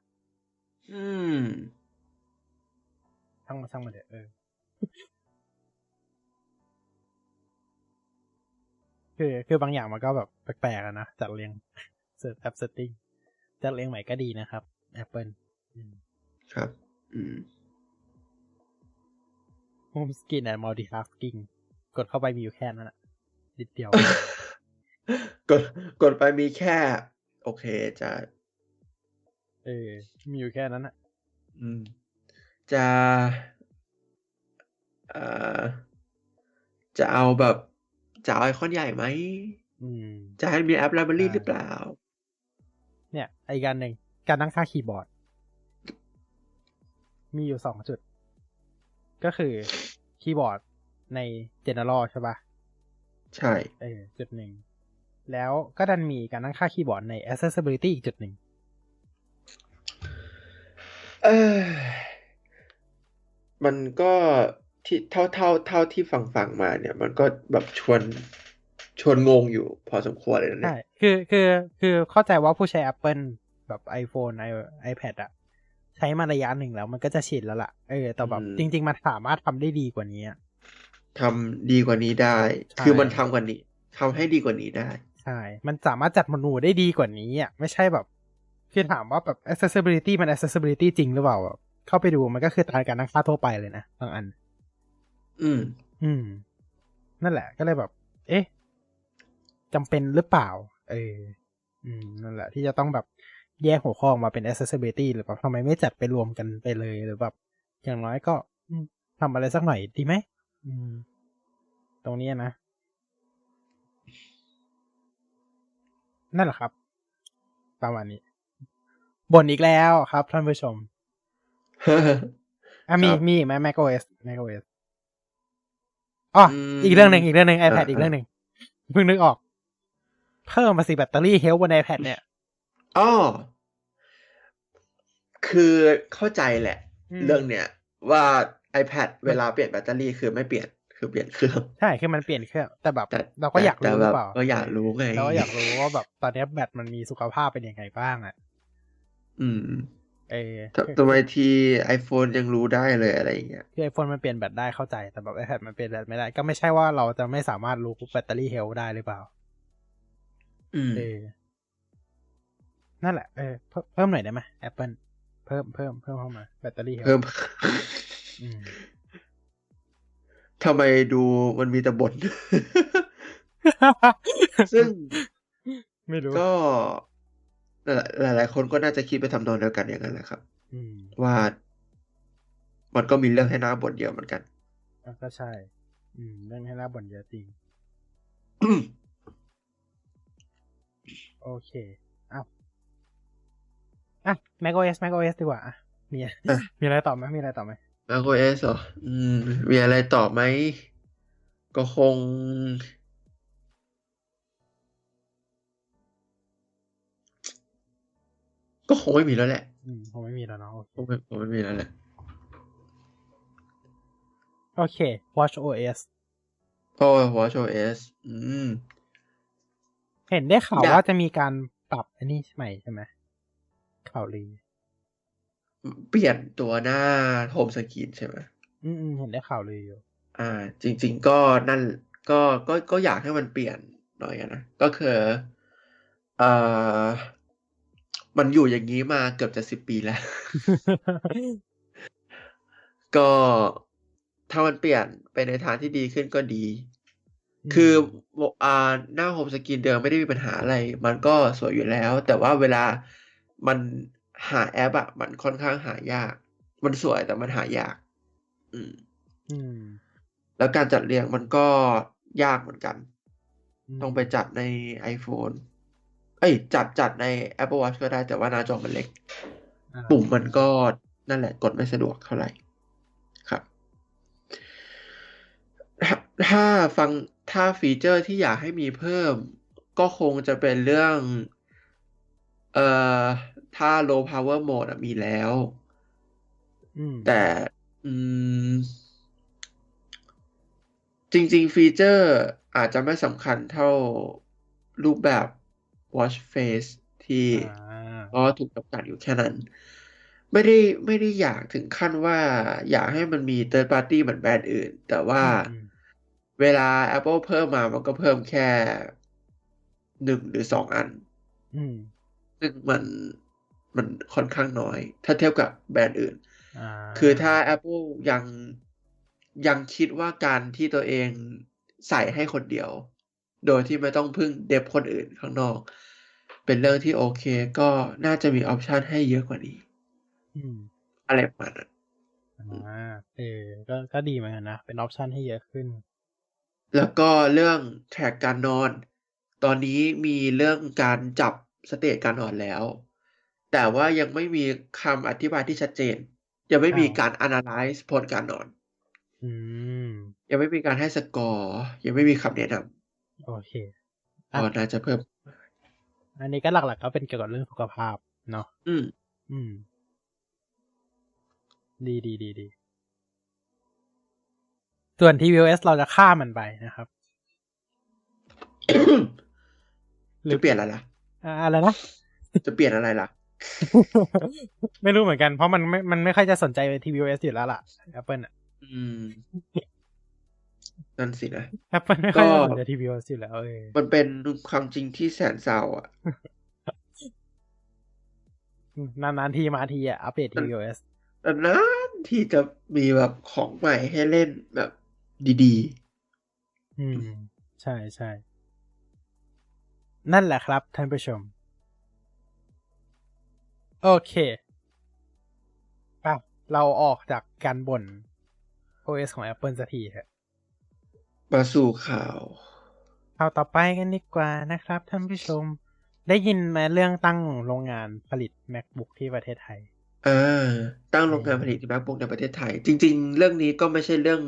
อืมช่างมาช่างมาเถอะเออ คือคือบางอย่างมันก็แบบแปลกๆอะนะจัดเรียงเสิร์ฟแอป setting จัดเรียงใหม่ก็ดีนะครับ Apple อืม ครับ อืม Home Screen and Multitasking กดเข้าไปมีอยู่แค่นั้นอะนิดเดียว กดกดไปมีแค่ โอเคจะเออมีอยู่แค่นั้นอะอืม จะเอ่อจะเอาแบบจะเอาไอคอนใหญ่ไหมอืม จะให้มี App Library ใช่หรือเปล่า เนี่ยอีกการหนึ่งการตั้งค่าคีย์บอร์ด มีอยู่สองจุด ก็คือคีย์บอร์ดใน General ใช่ปะใช่เออจุดหนึ่ง แล้วก็ดันมีการตั้งค่าคีย์บอร์ดใน accessibility อีกจุดหนึ่งเออมันก็ที่เท่าเท่าเท่าที่ฟังฟังมาเนี่ย มันก็แบบชวนชวนงงอยู่พอสมควรเลยนะเนี่ใช่ยคือคือคือเข้าใจว่าผู้ใช้ Apple แบบ iPhone i iPad อะ ใช้มาระยะหนึ่งแล้วมันก็จะชินแล้วล่ะ เออ แต่แบบจริง ๆ มันสามารถทำได้ดีกว่านี้อะทำดีกว่านี้ได้ใช่คือมันทำกว่านี้ทำให้ดีกว่านี้ได้ ใช่ มันสามารถจัดเมนูได้ดีกว่านี้อะ ไม่ใช่แบบคือถามว่าแบบ accessibility มัน accessibility จริงหรือเปล่าแบบเข้าไปดูมันก็คือตามการตั้งค่าทั่วไปเลยนะบางอัน อืม อืม นั่นแหละ ก็เลยแบบ เอ๊ะจำเป็นหรือเปล่า เออ อืม นั่นแหละ ที่จะต้องแบบ แยกหัวข้อออกมาเป็น accessibility หรือแบบทำไมไม่จัดไปรวมกันไปเลยหรือแบบ อย่างน้อยก็อืมทำอะไรสักหน่อยดีไหมอืมตรงนี้นะ นั่นแหละครับ ประมาณนี้บ่นอีกแล้วครับท่านผู้ชมอะมีครับมีอีกไหม macOS macOS อ๋ออมอีกเรื่องหนึ่งอีกเรื่องหนึ่ง iPad อ่าอีกเรื่องหนึ่งเพิ่งนึกออก เพิ่มมาสิแบตเตอรี่เฮลบน iPad เนี่ยอ๋อ คือเข้าใจแหละอืมเรื่องเนี้ยว่า iPad เวลาเปลี่ยนแบตเตอรี่คือไม่เปลี่ยนคือเปลี่ยนเครื่องใช่คือมันเปลี่ยนเครื่องแต่แบบแต่เราก็อยากแต่รู้หแบรือบเปล่าก็อยากรู้ไงเราก็อยากรู้ว่าแบบตอนนี้แบตมันมีสุขภาพเป็นยังไงบ้างอะอืมเออทำทำไมที iPhone ยังรู้ได้เลยอะไรอย่างเงี้ยคือไอโฟนมันเปลี่ยนแบตได้เข้าใจแต่แบบ iPad มันเปลี่ยนแบตไม่ได้ ก็ไม่ใช่ว่าเราจะไม่สามารถรู้แบตเตอรี่เฮลได้หรือเปล่า อืมเออนั่นแหละเออเพิ่มเพิ่มหน่อยได้ไหม Apple เพิ่มเพิ่มเพิ่มเข้ามา แบตเตอรี่เฮลเพิ่มอืมทำไมดูมันมีแต่บ่นซึ่งไม่รู้ก็ หลายหลายๆคนก็น่าจะคิดไปทำนองเดียวกันอย่างนั้นแหละครับอืมว่ามันก็มีเรื่องให้น่าบ่นเยอะเหมือนกันอะก็ใช่ อืม เรื่องให้น่าบ่นเยอะจริงโอเค อ้าวอะ macOS macOS ดีกว่าอะมีอะมีอะไรต่อไหมมีอะไรต่อไหม macOS เหรออืม มีอะไรตอบไหม ก็คง ก็คงไม่มีแล้วแหละอืมคงไม่มีแล้วเนาะโอเคคงไม่คงไม่มีแล้วแหละ โอเค Watch OS ก็ watchOS อืม เห็นได้ข่าวอยากว่าจะมีการปรับอันนี้ใหม่ใช่ไหม ข่าวลือเปลี่ยนตัวหน้าโฮมสกรีนใช่ไหมอืมอืมเห็นได้ข่าวลืออยู่ อ่า จริง ๆ ก็นั่นก็ก็ก็อยากให้มันเปลี่ยนหน่อยอะนะ ก็คือเอ่อมันอยู่อย่างนี้มาเกือบจะสิบปีแล้ว ก็ถ้ามันเปลี่ยนไปในทางที่ดีขึ้นก็ดี คืออ่าหน้าโฮมสกรีนเดิมไม่ได้มีปัญหาอะไร มันก็สวยอยู่แล้ว แต่ว่าเวลา มันหาแอปอะมันค่อนข้างหายาก มันสวยแต่มันหายาก อืม อืม แล้วการจัดเรียงมันก็ยากเหมือนกันมต้องไปจัดใน iPhone เอ้ย จัดจัดใน Apple Watch ก็ได้แต่ว่าหน้าจอมันเล็กอ่าปุ่มมันก็นั่นแหละกดไม่สะดวกเท่าไหร่ครับถ้าถ้าฟังถ้า feature ที่อยากให้มีเพิ่ม ก็คงจะเป็นเรื่อง เอ่อถ้า low power mode อะมีแล้วอืมแต่อืมจริง ๆ feature อาจจะไม่สำคัญเท่ารูปแบบ watch face ที่อ่าก็ถูกจำกัดอยู่แค่นั้น ไม่ได้ไม่ได้อยากถึงขั้นว่า อยากให้มันมี third party เหมือนแบรนด์อื่น แต่ว่าอืมเวลา Apple เพิ่มมามันก็เพิ่มแค่หนึ่งหรือสองอันอืม ซึ่งมันมันค่อนข้างน้อย ถ้าเทียบกับแบรนด์อื่นอ่าคือถ้า Apple ยังยังคิดว่าการที่ตัวเองใส่ให้คนเดียว โดยที่ไม่ต้องพึ่งเดบคนอื่นข้างนอก เป็นเรื่องที่โอเคก็น่าจะมี option ให้เยอะกว่านี้อืมอะไรประมาณนั้นอ่าเออก็ก็ดีเหมือนกันนะ เป็น option ให้เยอะขึ้น แล้วก็เรื่อง track การนอน ตอนนี้มีเรื่องการจับ stage การนอนแล้ว แต่ว่ายังไม่มีคำอธิบายที่ชัดเจน ยังไม่มีอ้าวการ analyze ผลการนอนอืมยังไม่มีการให้สกอร์ ยังไม่มีคำแนะนโอเคำก็น่าจะเพิ่ม อันนี้ก็หลักๆก็เป็นเกี่ยวกับเรื่องสุขภาพเนาะอืม อืม ดีดีดีดีส่วน tvOS เราจะข้ามมันไปนะครับ หรือจะเปลี่ยนอะไรล่ะ อ่าอะไรนะจะเปลี่ยนอะไรล่ะ ไม่รู้เหมือนกัน เพราะมันไม่มันไม่ค่อยจะสนใจ tvOS อยู่แล้วล่ะ Apple อะอืมนั่นสินะ Apple ไม่ค่อยก็จะสนใจ tvOS อยู่แล้วเออมันเป็นความจริงที่แสนเศร้าอะนานๆทีมาทีอะ อัปเดต tvOS แต่นานที่จะมีแบบของใหม่ให้เล่นแบบดีอืม ใช่ใช่ นั่นแหละครับท่านผู้ชม โอเคป่ะเราออกจากการบ่น OS ของ Apple สักทีเถอะๆมาสู่ข่าวเอาต่อไปกันดีกว่านะครับท่านผู้ชม ได้ยินไหมเรื่องตั้งโรงงานผลิต MacBook ที่ประเทศไทยอ่าตั้งโรงงานผลิต MacBook ในประเทศไทย จริง ๆ เรื่องนี้ก็ไม่ใช่เรื่อง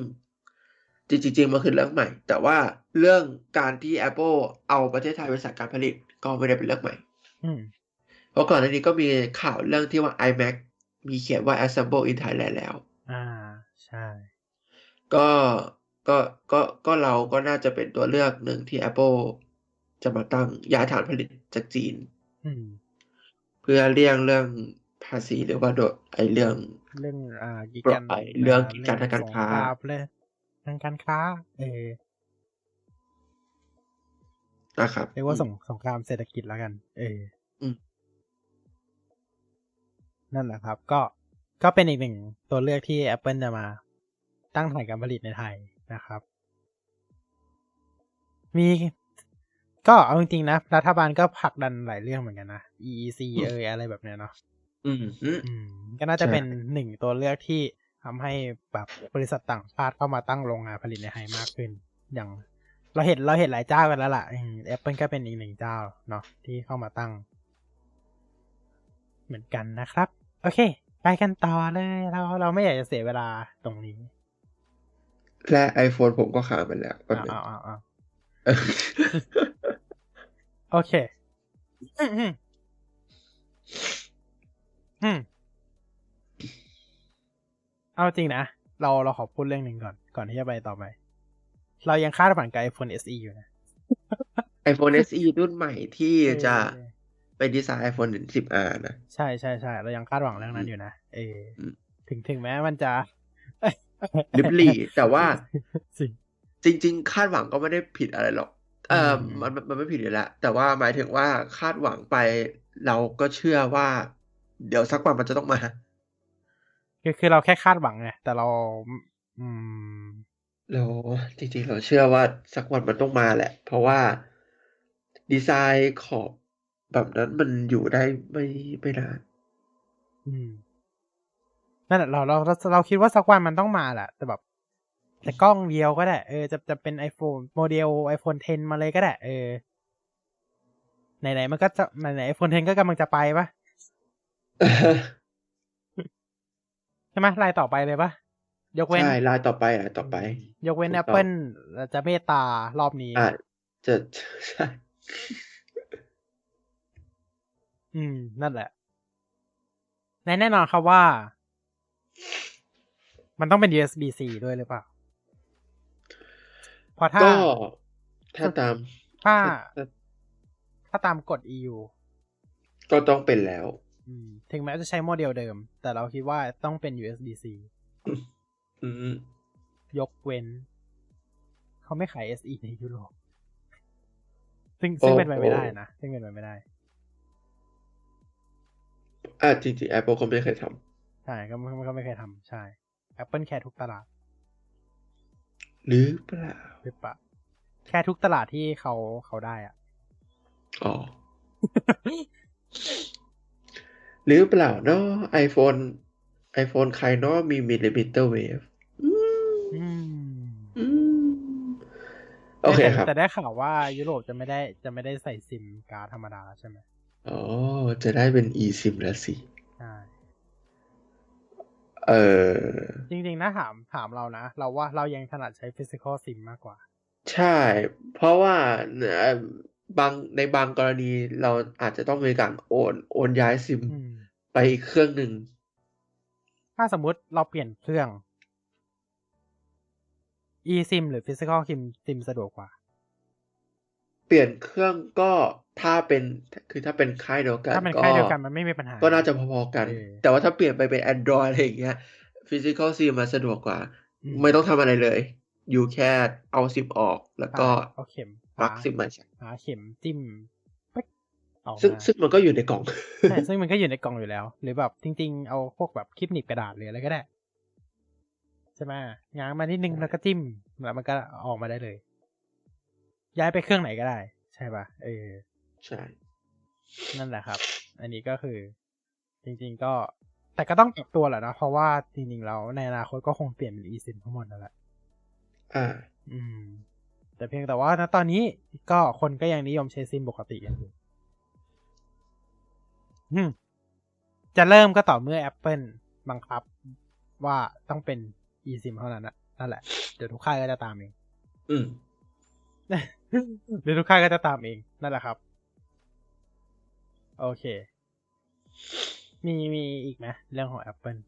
จริงๆมันคือเรื่องใหม่ แต่ว่าเรื่องการที่ Apple เอาประเทศไทยเป็นสายการผลิตก็ไม่ได้เป็นเรื่องใหม่อืมเพราะก่อนหน้านี้ก็มีข่าวเรื่องที่ว่า iMac มีเขียนว่า Assemble in Thailand แล้ว อ่าใช่ ก็ก็ก็ก็เราก็น่าจะเป็นตัวเลือกหนึ่งที่ Apple จะมาตั้งย้ายฐานผลิตจากจีนอืมเพื่อเลี่ยงเรื่องภาษีหรือว่าโดยไอเรื่องเรื่องอ่ากีปลอกัดนภัยเรื่องกีดกันทางการค้าสงคมเลย ทางการค้า เออนะครับเรียกว่าสงสงครามเศรษฐกิจแล้วกัน เอออมนั่นแหละครับ ก็ก็เป็นอีกหนึ่งตัวเลือกที่ Apple จะมาตั้งฐานการผลิตในไทยนะครับ มี ก็เอาจริงๆนะ รัฐบาลก็ผลักดันหลายเรื่องเหมือนกันนะ EEC เอยอะไรแบบเนี้ยเนาะอืมฮึอืมก็น่าจะใช่เป็นหนึ่งตัวเลือกที่ ทำให้แบบบริษัทต่างชาติเข้ามาตั้งโรงงานผลิตในไทยมากขึ้น อย่าง เราเห็นเราเห็นหลายเจ้ากันแล้วล่ะแอปเปิลก็เป็นอีกหนึ่งเจ้าเนาะที่เข้ามาตั้ง เหมือนกันนะครับ โอเค ไปกันต่อเลยเราเราไม่อยากจะเสียเวลาตรงนี้ และ iPhone ผมก็ค้างไปแล้วแป๊บนึงอ้าวอ้าวอ้าวเออโอเค อืมอืมอืม เอาจริงนะ เราเราขอพูดเรื่องหนึ่งก่อน ก่อนที่จะไปต่อไป เรายังคาดหวังกับ iPhone SE อยู่นะ iPhone SE รุ่นใหม่ที่จะเออเป็นดีไซน์ iPhone 10R นะ ใช่ใช่ใช่เรายังคาดหวังเรื่องนั้นอยู่นะ เอออมถึงถึงแม้มันจะลิบหลี่แต่ว่าสิจริง ๆ คาดหวังก็ไม่ได้ผิดอะไรหรอก เอออืมมันมันมันไม่ผิดอยู่แล้วแต่ว่าหมายถึงว่าคาดหวังไปเราก็เชื่อว่า เดี๋ยวสักวันมันจะต้องมา คือคือเราแค่คาดหวังไงแต่เรา อืมเราจริงๆ เราเชื่อว่าสักวันมันต้องมาแหละ เพราะว่าดีไซน์ขอบแบบนั้นมันอยู่ได้ไม่ไม่นานอืมนั่นแหละเราเราเราเราคิดว่าสักวันมันต้องมาแหละ แต่แบบ แต่กล้องเดียวก็ได้ เออจะจะเป็น iPhone โมเดล iPhone 10 มาเลยก็ได้ เออไหนๆมันก็จะไหนๆ iPhone 10 ก็กำลังจะไปปะ ใช่ไหมลายต่อไปเลยปะยกเว้นใช่ลายต่อไปลายต่อไป ยกเว้นถูกต้อง Apple จะเมตตารอบนี้อาจจะใช่อืม นั่นแหละแน่แน่นอนครับว่า มันต้องเป็น USB C ด้วยหรือเปล่าเพราะถ้าก็ถ้าตามถ้าถ้า ถ้าตามกฎ EU ก็ต้องเป็นแล้วอืม ถึงแม้จะใช้โมเดลเดิม แต่เราคิดว่าต้องเป็น USB C อืมยกเว้น เขาไม่ขาย SE ในยุโรปซึ่งซึ่งเป็นไปไม่ได้นะ ซึ่งเป็นไปไม่ได้อะจริงๆ Apple ก็ไม่เคยทใช่ก็ก็ก็ไม่เคยทำใช่ Apple แค่ทุกตลาดำหรือเปล่าหรือเปล่าแค่ทุกตลาดที่เขาเขาได้อะอ๋อ หรือเปล่าเนาะ iPhone iPhone ใครเนาะมี millimeter wave อืมอืมอืมโอเคแต่ครับ แต่ได้ข่าวว่ายุโรปจะไม่ได้จะไม่ได้ใส่ซิมการ์ดธรรมดาใช่ไหมอ๋อ จะได้เป็น eSIM แล้วสิใช่เออ จริงๆนะถามถามเรานะ เราว่าเรายังถนัดใช้ physical sim มากกว่า ใช่ เพราะว่าเอ่อ บางในบางกรณีเราอาจจะต้องมีการโอนโอนย้ายซิมอืมไปอีกเครื่องหนึ่ง ถ้าสมมุติเราเปลี่ยนเครื่อง eSIM หรือ physical sim sim สะดวกกว่า เปลี่ยนเครื่องก็ถ้าเป็นคือถ้าเป็นค่ายเดียวกันถ้าเป็นก็ค่ายเดียวกันมันไม่มีปัญหา ก็น่าจะพอๆกันเออแต่ว่าถ้าเปลี่ยนไปเป็น Android อะไรอย่างเงี้ย Physical SIM มันสะดวกกว่าอืมไม่ต้องทำอะไรเลย อยู่แค่เอาซิมออกแล้วก็เอาเข็ม ปลักหาซิมมาใช้หาเข็มจิ้มปึ๊กออกซึ่งมาซึ่งมันก็อยู่ในกล่องใช่ซึ่งมันก็อยู่ในกล่องอยู่แล้ว หรือแบบจริง ๆ เอาพวกแบบคลิปหนีบกระดาษหรืออะไรก็ได้ใช่ไหมง้างมานิดนึงแล้วก็จิ้มแล้วมันก็ออกมาได้เลย ย้ายไปเครื่องไหนก็ได้ ใช่ป่ะเออใช่นั่นแหละครับ อันนี้ก็คือ จริง ๆ ก็ แต่ก็ต้องปรับตัวแหละนะเพราะว่าจริงๆแล้วในอนาคตก็คงเปลี่ยนเป็น eSIM ทั้งหมดนั่นแหละอ่า อืม แต่เพียงแต่ว่าณตอนนี้ก็คนก็ยังนิยมใช้ซิมปกติกันอยู่อืมจะเริ่มก็ต่อเมื่อ Apple บังคับ ว่าต้องเป็น eSIM เท่านั้นนะนั่นแหละ เดี๋ยวทุกค่ายก็จะตามเอง อืมเดี๋ยวทุกค่ายก็จะตามเองนั่นแหละครับ โอเค มีมีอีกไหมเรื่องของ Apple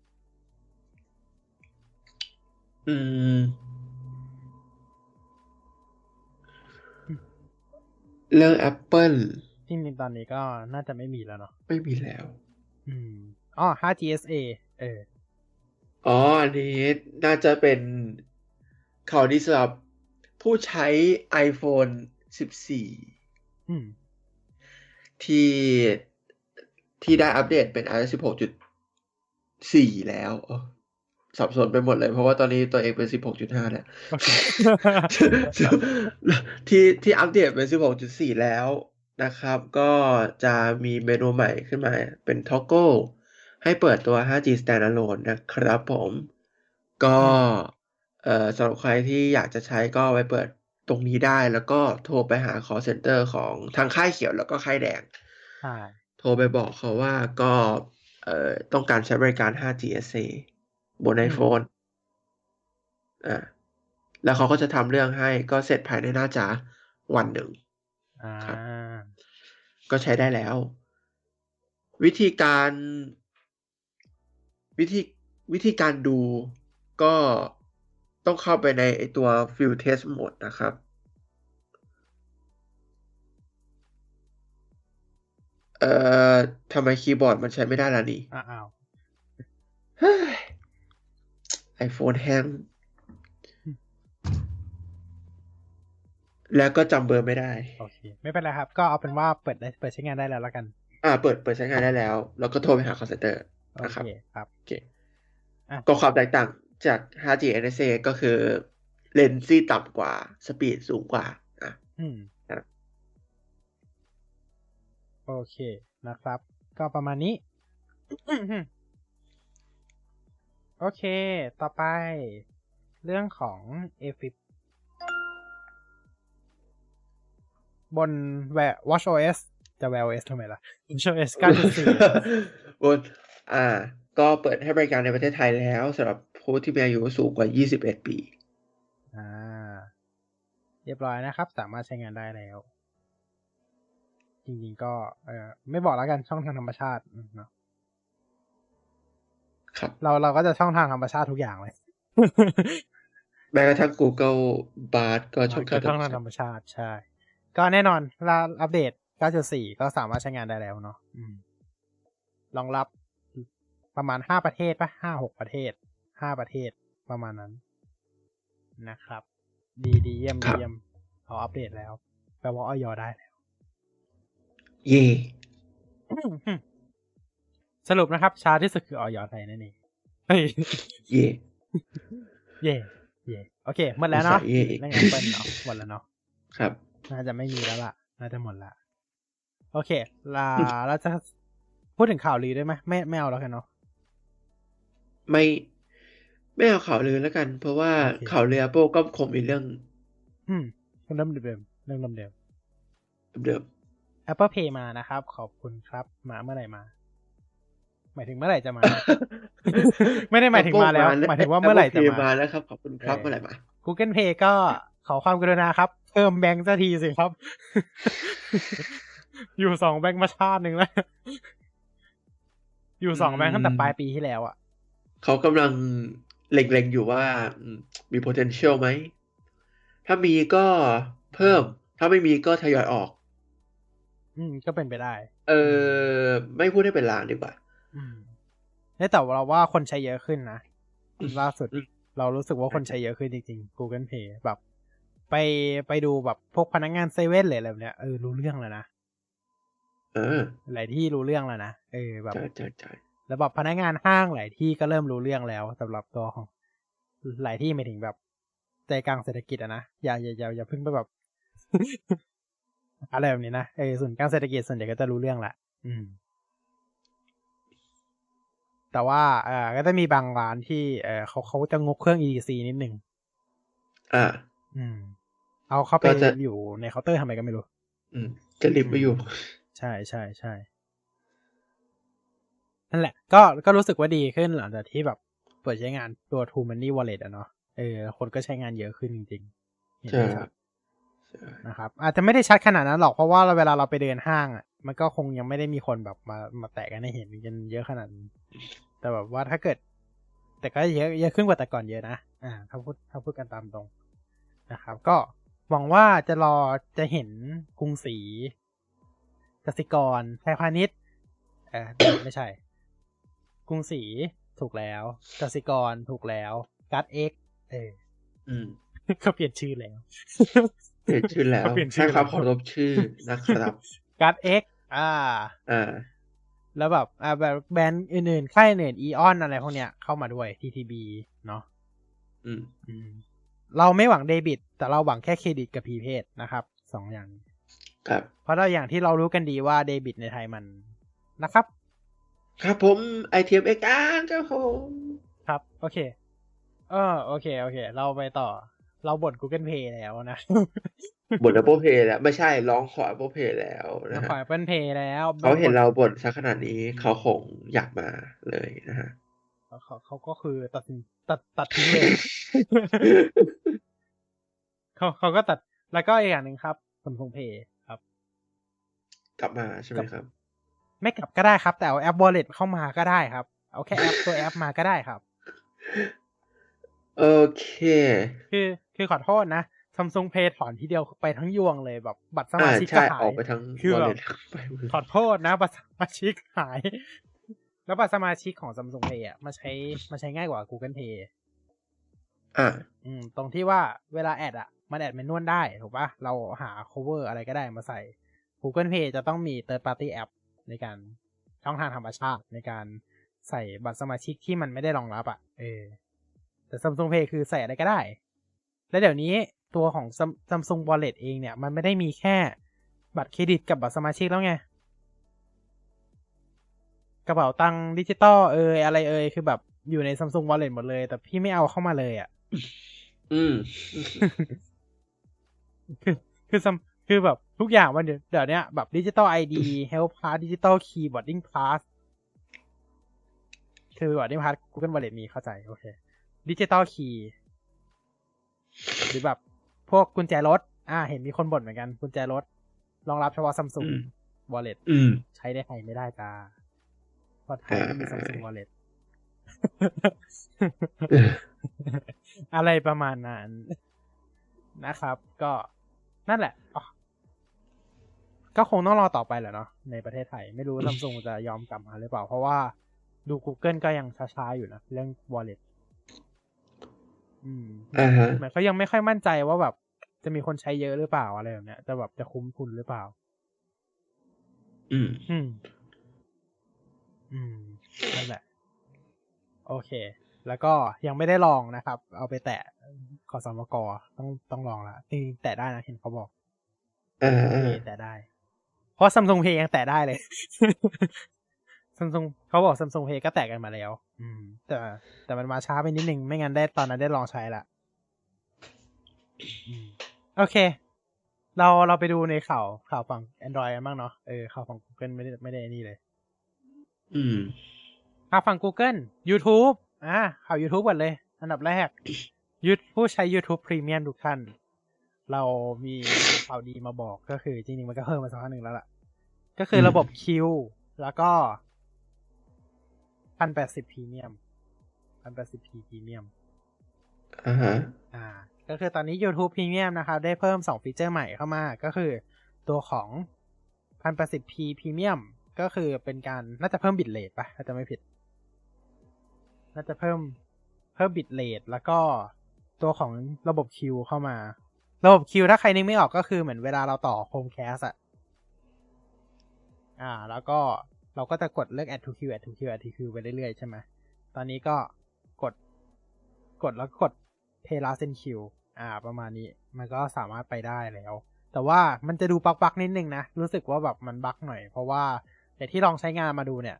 อืม เรื่อง Apple จริงๆตอนนี้ก็น่าจะไม่มีแล้วเนาะไม่มีแล้ว อืมอ๋อ 5GSA เอออ๋อ อันนี้น่าจะเป็นข่าวดีสำหรับผู้ใช้ iPhone 14 อืม ที่ที่ได้อัปเดตเป็น iOS 16.4 แล้วโอ้ สับสนไปหมดเลย เพราะว่าตอนนี้ตัวเองเป็น16.5แล้วโอเคที่ที่อัปเดตเป็น16.4แล้วนะครับ ก็จะมีเมนูใหม่ขึ้นมาเป็น Toggle ให้เปิดตัว 5G Standalone นะครับผม ก็เอ่อสำหรับใครที่อยากจะใช้ก็ไปเปิดตรงนี้ได้แล้วก็โทรไปหา call center ของทางค่ายเขียวแล้วก็ค่ายแดงใช่โทรไปบอกเขาว่าก็เอ่อต้องการใช้บริการ 5G SA บน iPhone อ่าแล้วเขาก็จะทำเรื่องให้ก็เสร็จภายในน่าจะวันหนึ่งอ่าครับก็ใช้ได้แล้ว วิธีการวิธีวิธีการดูก็ต้องเข้าไปในไอตัว Field Test Mode นะครับ เอ่อทำไมคีย์บอร์ดมันใช้ไม่ได้ล่ะนี่อ้าว อ้าวไอโฟนแห้ง แล้วก็จำเบอร์ไม่ได้ โอเค ไม่เป็นไรครับ ก็เอาเป็นว่าเปิดได้เปิดใช้งานได้แล้วแล้วกัน อ่า เปิดเปิดใช้งานได้แล้ว แล้วก็โทรไปหา call center โอนะครับเคครับโอเคอะก็ความแตกต่างจาก 5G NSA ก็คือเลนซี่ต่ำกว่า สปีดสูงกว่า อะอืมครับโอเคนะครับ ก็ประมาณนี้ โอเค ต่อไป เรื่องของ a f i p บนแว WatchOS จะ Wear OS ทำไมล่ะ WatchOS 9.4 บน อ่า ก็เปิดให้บริการในประเทศไทยแล้วสำหรับผู้ที่มีอายุสูงกว่า 21 ปี อ่า เรียบร้อยนะครับ สามารถใช้งานได้แล้ว จริงๆก็ เออไม่บอกแล้วกันช่องทางธรรมชาติอืมเนาะครับ เราเราก็จะช่องทางธรรมชาติทุกอย่างเลยแม้กระทั่ง Google Bard ก็ช่องก็ทางธรช่อรงมทางชาธรติรมชาติใช่ ก็แน่นอนลาอัปเดต 9.4 ก็สามารถใช้งานได้แล้วเนาะอืมรองรับประมาณ5ประเทศปะ5 6ประเทศ5ประเทศประมาณนั้นนะครับ ดีดีเยี่ยมดีเยี่ยมเขาอัปเดตแล้วแปลว่าออยได้แล้ว เย่ สรุปนะครับ ช้าที่สุดคือออยไทยนั่นเองเฮ้ยเย่เย่เย่โอเคหมดแล้วเนาะอุตส่าห์เย่อีกเรื่องแอปเปิลเนาะหมดแล้วเนาะครับ น่าจะไม่มีแล้วล่ะ น่าจะหมดละ โอเคลาเราจะพูดถึงข่าวลือได้ไหมไม่ไม่เอาแล้วกันเนาะไม่ไม่เอาข่าวลือแล้วกัน เพราะว่าโอเคข่าวลือ Apple ก็คงมีเรื่อง อืมเริ่มเดิมเรื่องเดิมเดิมๆ Apple Pay มานะครับ ขอบคุณครับ มาเมื่อไหร่มา หมายถึงเมื่อไหร่จะมา ไม่ได้หมายถึงมาแล้ว Apple หมายถึงว่าเมื่อไหร่จะ Apple มา Pay มาแล้วครับขอบคุณครับเออเมื่อไหร่มา Google Pay ก็ขอความกรุณาครับ เพิ่มแบงค์สักทีสิครับ อยู่สองแบงค์มาชาติหนึ่งแล้ว อยู่สองแบงค์ตั้งแต่ปลายปีที่แล้วอะเขากำลังเล็งๆอยู่ว่าอืมมี potential ไหม ถ้ามีก็เพิ่ม ถ้าไม่มีก็ทยอยออก อืม ก็เป็นไปได้ เออ ไม่พูดให้เป็นลางดีกว่าอืม แต่เราว่าคนใช้เยอะขึ้นนะอืมล่าสุดอืมเรารู้สึกว่าคนใช้เยอะขึ้นจริงๆ Google Pay แบบ ไปไปดูแบบพวกพนักงานเซเว่นเลยอะไรแบบเนี้ยเออรู้เรื่องแล้วนะเออ หลายที่รู้เรื่องแล้วนะเออแบบใช่ใช่ใช่แล้วแบบพนักงานห้างหลายที่ก็เริ่มรู้เรื่องแล้วสำหรับตัวของ หลายที่ไม่ถึงแบบใจกลางเศรษฐกิจอะนะอย่าอย่าอย่าอย่าเพิ่งไปแบบอะไรแบบนี้นะเออส่วนกลางเศรษฐกิจส่วนใหญ่ก็จะรู้เรื่องแหละอืม แต่ว่าเออก็จะมีบางร้านที่เออเขาเขาจะงกเครื่อง EDC นิดนึงอ่า อืม เอาเข้าไปก็จะ อยู่ในเคาน์เตอร์ทำไมก็ไม่รู้ อืม จะรีบไปอยู่ ใช่ใช่ใช่นั่นแหละ ก็ก็รู้สึกว่าดีขึ้นหลังจากที่แบบเปิดใช้งานตัว True Money Wallet อะเนาะเออคนก็ใช้งานเยอะขึ้นจริงๆเห็นใช่ได้ชัดนะครับ อาจจะไม่ได้ชัดขนาดนั้นหรอกเพราะว่าเวลาเราไปเดินห้างอะมันก็คงยังไม่ได้มีคนแบบมามาแตะกันให้เห็นกันเยอะขนาดนั้น แต่แบบว่าถ้าเกิด แต่ก็เยอะเยอะขึ้นกว่าแต่ก่อนเยอะนะอ่าถ้าพูดถ้าพูดกันตามตรงนะครับ ก็หวังว่าจะรอจะเห็นกรุงศรีกสิกรไทยพาณิชย์เออไม่ใช่ กรุงศรีถูกแล้วกสิกรถูกแล้วการ์ดเอ็กเอออืมก็เปลี่ยนชื่อแล้วเปลี่ยนชื่อแล้วเปลี่ยนชื่ให้อความแล้วเคารพชื่อนะครับCardX อ่า อ่า แล้วแบบอ่าแบบแบรนด์อื่นๆค่ายอื่น AEON อะไรพวกเนี้ยเข้ามาด้วย TTB เนาะอืมอืม เราไม่หวังเดบิต แต่เราหวังแค่เครดิตกับ prepaid นะครับสองอย่าง ครับ เพราะเราอย่างที่เรารู้กันดีว่าเดบิตในไทยมันนะครับ ครับผม ITMX อ่าครับผมครับ โอเค เออโอเค โอเค เราไปต่อ เราบ่น Google Pay แล้วนะ บ่น Apple Pay แล้ว ไม่ใช่ร้องขอ Apple Pay แล้วมานะขอฮะ Apple Pay แล้วเขาเห็นบ่เราบ่นซะขนาดนี้เขาคงอยากมาเลยนะฮะเขาเขาก็คือตัดสินตัดตัดทิ้งเลยเขาเขาก็ตัดแล้วก็อีกอย่างหนึ่งครับ Samsung Pay ครับ กลับมาใช่ไหมครับ ไม่กลับก็ได้ครับ แต่เอาแอป Wallet เข้ามาก็ได้ครับ เอาแค่แอปตัวแอปมาก็ได้ครับ โอเค คือคือขอโทษนะ Samsung Pay ถอนทีเดียวไปทั้งยวงเลยแบบบัตรสอ่ามาชิกก็ใช่หาออยกไปทั้งคือแบบ wallet ไปหมดขอโทษนะ บัตรสมาชิกหาย แล้วบัตรสมาชิกของ Samsung Pay อะมาใช้มาใช้ง่ายกว่า Google Pay อ่าอืม ตรงที่ว่าเวลาแอดอะ มันแอดเมนนวลได้ ถูกปะเราหา cover อะไรก็ได้มาใส่ Google Pay จะต้องมี third party app ในการช่องทางธรรมชาติในการใส่บัตรสมาชิกที่มันไม่ได้รองรับอะ เออ แต่ Samsung Pay คือใส่อะไรก็ได้ และเดี๋ยวนี้ ตัวของ Sam- Samsung Wallet เองเนี่ย มันไม่ได้มีแค่บัตรเครดิตกับบัตรสมาชิกแล้วไง กระเป๋าตังค์ดิจิตอลเอยอะไรเอยคือแบบอยู่ใน Samsung Wallet หมดเลย แต่พี่ไม่เอาเข้ามาเลยอะ อืม คือคือซัมคือแบบทุกอย่างมันเดี๋ยวเดี๋ยวเนี้ยแบบ digital ID health pass digital key boarding passคือ boarding pass Google Wallet มีเข้าใจ โอเค digital key หรือแบบพ วกกุญแจรถ อ่า เห็นมีคนบ่นเหมือนกันกุญแจรถรองรับเฉพาะซัมซุงอืม Wallet อืมใช้ในไทยไม่ได้จ้าเพราะไทยไม่มี Samsung Wallet อะไรประมาณนั้นนะครับ ก็นั่นแหละอ๋อก็คงต้องรอต่อไปแหละเนาะในประเทศไทย ไม่รู้ซัมซุงจะยอมกลับมาหรือเปล่า เพราะว่าดู Google ก็ยังช้าๆอยู่นะ เรื่อง Wallet อืมอ่าฮะเหมือนเขายังไม่ค่อยมั่นใจว่าแบบ จะมีคนใช้เยอะหรือเปล่าอะไรแบบเนี้ยจะแบบจะคุ้มทุนหรือเปล่า อืม อืม อืมนั่นแหละ โอเค แล้วก็ยังไม่ได้ลองนะครับ เอาไปแตะขอสมกต้องต้องลองละจริงๆแตะได้นะเห็นเขาบอกอ่าโออ่าเคแตะได้ เพราะซัมซุงเพย์ยังแตะได้เลยซัมซุงเขาบอกซัมซุงเพย์ก็แตะกันมาแล้ว อืม แต่แต่มันมาช้าไปนิดนึง ไม่งั้นได้ตอนนั้นได้ลองใช้ละอืม โอเค เราเราไปดูในข่าวข่าวฝั่ง Android กันบ้างเนาะเออข่าวฝั่ง Google ไม่ได้ไม่ได้นี่เลย อืมข่าวฝั่ง Google YouTube อ่าข่าว YouTube ก่อนเลย อันดับแรกยุทผู้ใช้ YouTube Premium ทุกท่าน เรามีข่าวดีมาบอกก็คือ จริงๆ มันก็เพิ่มมาสักพักหนึ่งแล้วล่ะ ก็คือระบบคิวแล้วก็พันแปดสิบพรีเมียมพันแปดสิบ p premiumอ่าฮะอ่า ก็คือตอนนี้ YouTube Premium นะครับ ได้เพิ่มสองฟีเจอร์ใหม่เข้ามา ก็คือตัวของ 1080p Premium ก็คือเป็นการน่าจะเพิ่ม bitrate ปะถ้าจะไม่ผิด น่าจะเพิ่มเพิ่มบิตเรทแล้วก็ตัวของระบบคิวเข้ามา ระบบคิวถ้าใครนึกไม่ออกก็คือเหมือนเวลาเราต่อ Chromecast อะอ่า แล้วก็เราก็จะกดเลือก add to queue add to queue add to queue ไปเรื่อยๆใช่ไหมตอนนี้ก็กดกดแล้วกด pay last in queue อ่า ประมาณนี้ มันก็สามารถไปได้แล้ว แต่ว่ามันจะดูบักบักๆนิดนึงนะ รู้สึกว่าแบบมันบักหน่อย เพราะว่าแต่ที่ลองใช้งานมาดูเนี่ย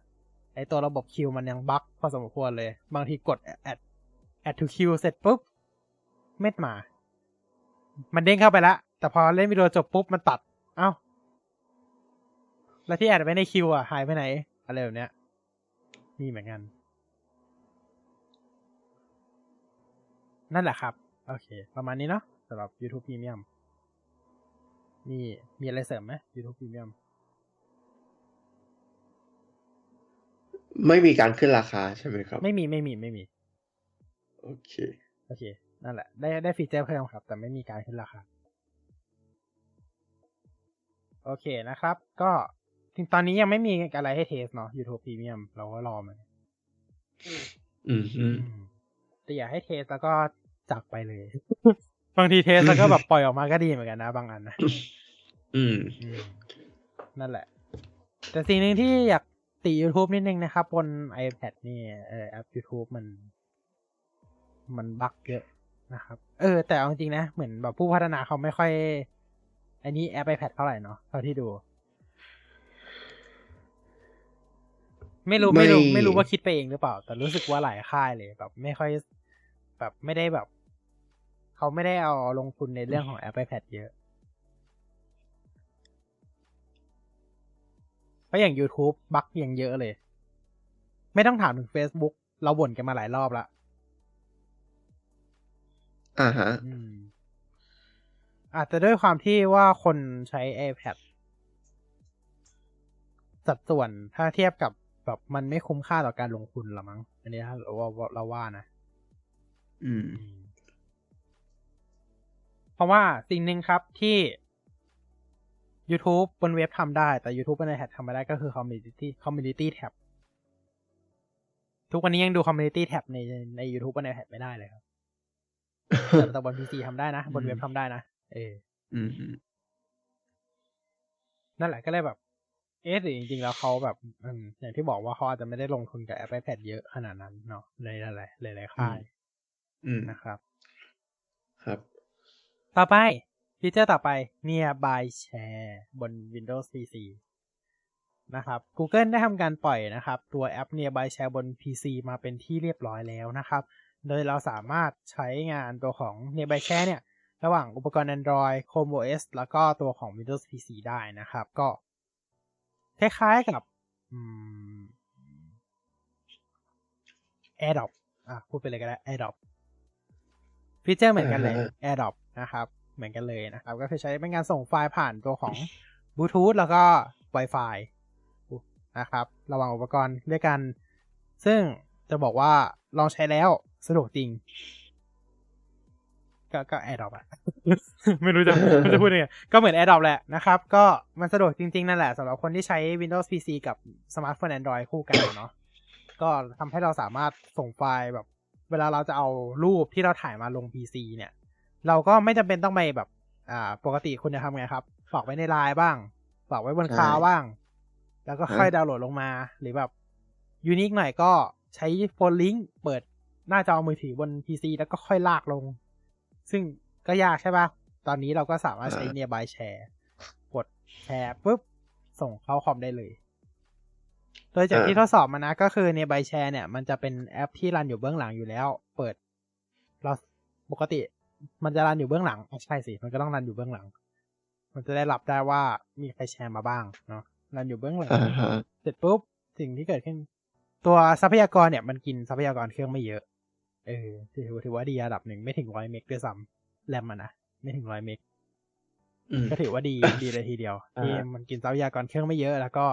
ไอตัวระบบคิวมันยังบักพอสมควรเลย บางทีกด add add to queue เสร็จปุ๊บ เม็ดมา มันเด้งเข้าไปแล้วแต่พอเล่นวิดีโอจบปุ๊บ มันตัด เอ้า แล้วที่แอดไว้ในคิวอะ หายไปไหน อะไรแบบเนี้ย มีเหมือนกัน นั่นแหละครับ โอเค ประมาณนี้เนาะสำหรับ YouTube Premium มีมีอะไรเสริมไหม YouTube Premium ไม่มีการขึ้นราคาใช่ไหมครับ ไม่มีไม่มีไม่มี โอเค โอเค นั่นแหละ ได้ได้ฟีเจอร์เพิ่มครับ แต่ไม่มีการขึ้นราคา โอเคนะครับ ก็ถึงตอนนี้ยังไม่มีอะไรให้เทสเนาะ YouTube Premium เราก็รอมัน อืมอืมอืม แต่อยากให้เทสแล้วก็จากไปเลย บางทีเทสแล้วก็แบบปล่อยออกมาก็ดีเหมือนกันนะ บางอันนะอืมอืม นั่นแหละ แต่สิ่งหนึ่งที่อยากติ YouTube นิดนึงนะครับ บน iPad นี่เออแอป YouTube มัน มันบั๊กเยอะนะครับ เออ แต่เอาจริงๆนะ เหมือนแบบผู้พัฒนาเขาไม่ค่อย อันนี้แอป iPad เท่าไหร่เนาะเท่าที่ดู ไม่รู้ไม่รู้ไม่รู้ว่าคิดไปเองหรือเปล่า แต่รู้สึกว่าหลายค่ายเลยแบบไม่ค่อย แบบไม่ได้แบบ เขาไม่ได้เอาลงทุนในเรื่องของ Apple Pad เยอะเพราะอย่าง YouTube บั๊กยังเยอะเลย ไม่ต้องถามถึง Facebook เราบ่นกันมาหลายรอบละอ่าฮะอาจจะด้วยความที่ว่าคนใช้ iPad สัดส่วนถ้าเทียบกับ แบบมันไม่คุ้มค่าต่อการลงทุนหรอมั้ง อันนี้ถ้าเราว่าเราว่านะ อืม เพราะว่าสิ่งหนึ่งครับที่ YouTube บนเว็บทำได้ แต่ YouTube บน iPad ทำไม่ได้ก็คือ Community Community Tab ทุกวันนี้ยังดู Community Tab ในใน YouTube บน iPad ไม่ได้เลยครับ แต่แต่บน PC ทำได้นะ บนเว็บทำได้นะ เอออืมอืมนั่นแหละก็เลยแบบ เอ๊ะหรือจริงๆ แล้วเขาแบบอืมอย่างที่บอกว่าเขาอาจจะไม่ได้ลงทุนกับแอป iPad เยอะขนาดนั้นเนาะในหลายๆหลายๆค่ายอืมนะครับ ครับ ต่อไปฟีเจอร์ต่อไป Nearby Share บน Windows PC นะครับ Google ได้ทำการปล่อยนะครับ ตัวแอป Nearby Share บน PC มาเป็นที่เรียบร้อยแล้วนะครับ โดยเราสามารถใช้งานตัวของ Nearby Share เนี่ย ระหว่างอุปกรณ์ Android Chrome OS แล้วก็ตัวของ Windows PC ได้นะครับ ก็ คล้ายๆกับอืม AirDrop อะพูดไปเลยก็ได้ AirDrop ฟีเจอร์เหมือนกันเลยอ่าฮะ AirDrop นะครับ เหมือนกันเลยนะครับ ก็คือใช้เป็นการส่งไฟล์ผ่านตัวของบลูทูธแล้วก็ Wi-Fi นะครับ ระหว่างอุปกรณ์ด้วยกัน ซึ่งจะบอกว่าลองใช้แล้วสะดวกจริง ก็ก็ AirDrop อะไม่รู้จะไม่รู้จะพูดยังไงก็เหมือน AirDrop แหละนะครับ ก็มันสะดวกจริง ๆ นั่นแหละสำหรับคนที่ใช้ Windows PC กับสมาร์ทโฟน Android คู่กันเนาะก็ทำให้เราสามารถส่งไฟล์แบบ เวลาเราจะเอารูปที่เราถ่ายมาลง PC เนี่ย เราก็ไม่จำเป็นต้องไปแบบอ่าปกติคุณจะทำไงครับฝากไว้ในไลน์บ้างฝากไว้บนคลาวด์บ้าง แล้วก็ค่อยดาวน์โหลดลงมา หรือแบบยูนิคหน่อยก็ใช้โฟนลิงก์เปิดหน้าจอมือถือบน PC แล้วก็ค่อยลากลง ซึ่งก็ยากใช่ปะตอนนี้เราก็สามารถใช้อ่า nearby share กดแชร์ปุ๊บ ส่งเข้าคอมได้เลย โดยจากที่ทดสอบมานะ ก็คือ nearby share เนี่ย มันจะเป็นแอปที่รันอยู่เบื้องหลังอยู่แล้ว เปิด เราปกติ มันจะรันอยู่เบื้องหลังอะใช่สิ มันก็ต้องรันอยู่เบื้องหลัง มันจะได้รับได้ว่ามีใครแชร์มาบ้างเนาะรันอยู่เบื้องหลังอ่าฮะเสร็จปุ๊บสิ่งที่เกิดขึ้น ตัวทรัพยากรเนี่ย มันกินทรัพยากรเครื่องไม่เยอะ เออถือถือว่าดีระดับหนึ่งไม่ถึงร้อยเมกด้วยซ้ำแรมมันนะไม่ถึงร้อยเมกอืมก็ถือว่าดีดีเลยทีเดียวอ่าที่มันกินทรัพยากรเครื่องไม่เยอะแล้วก็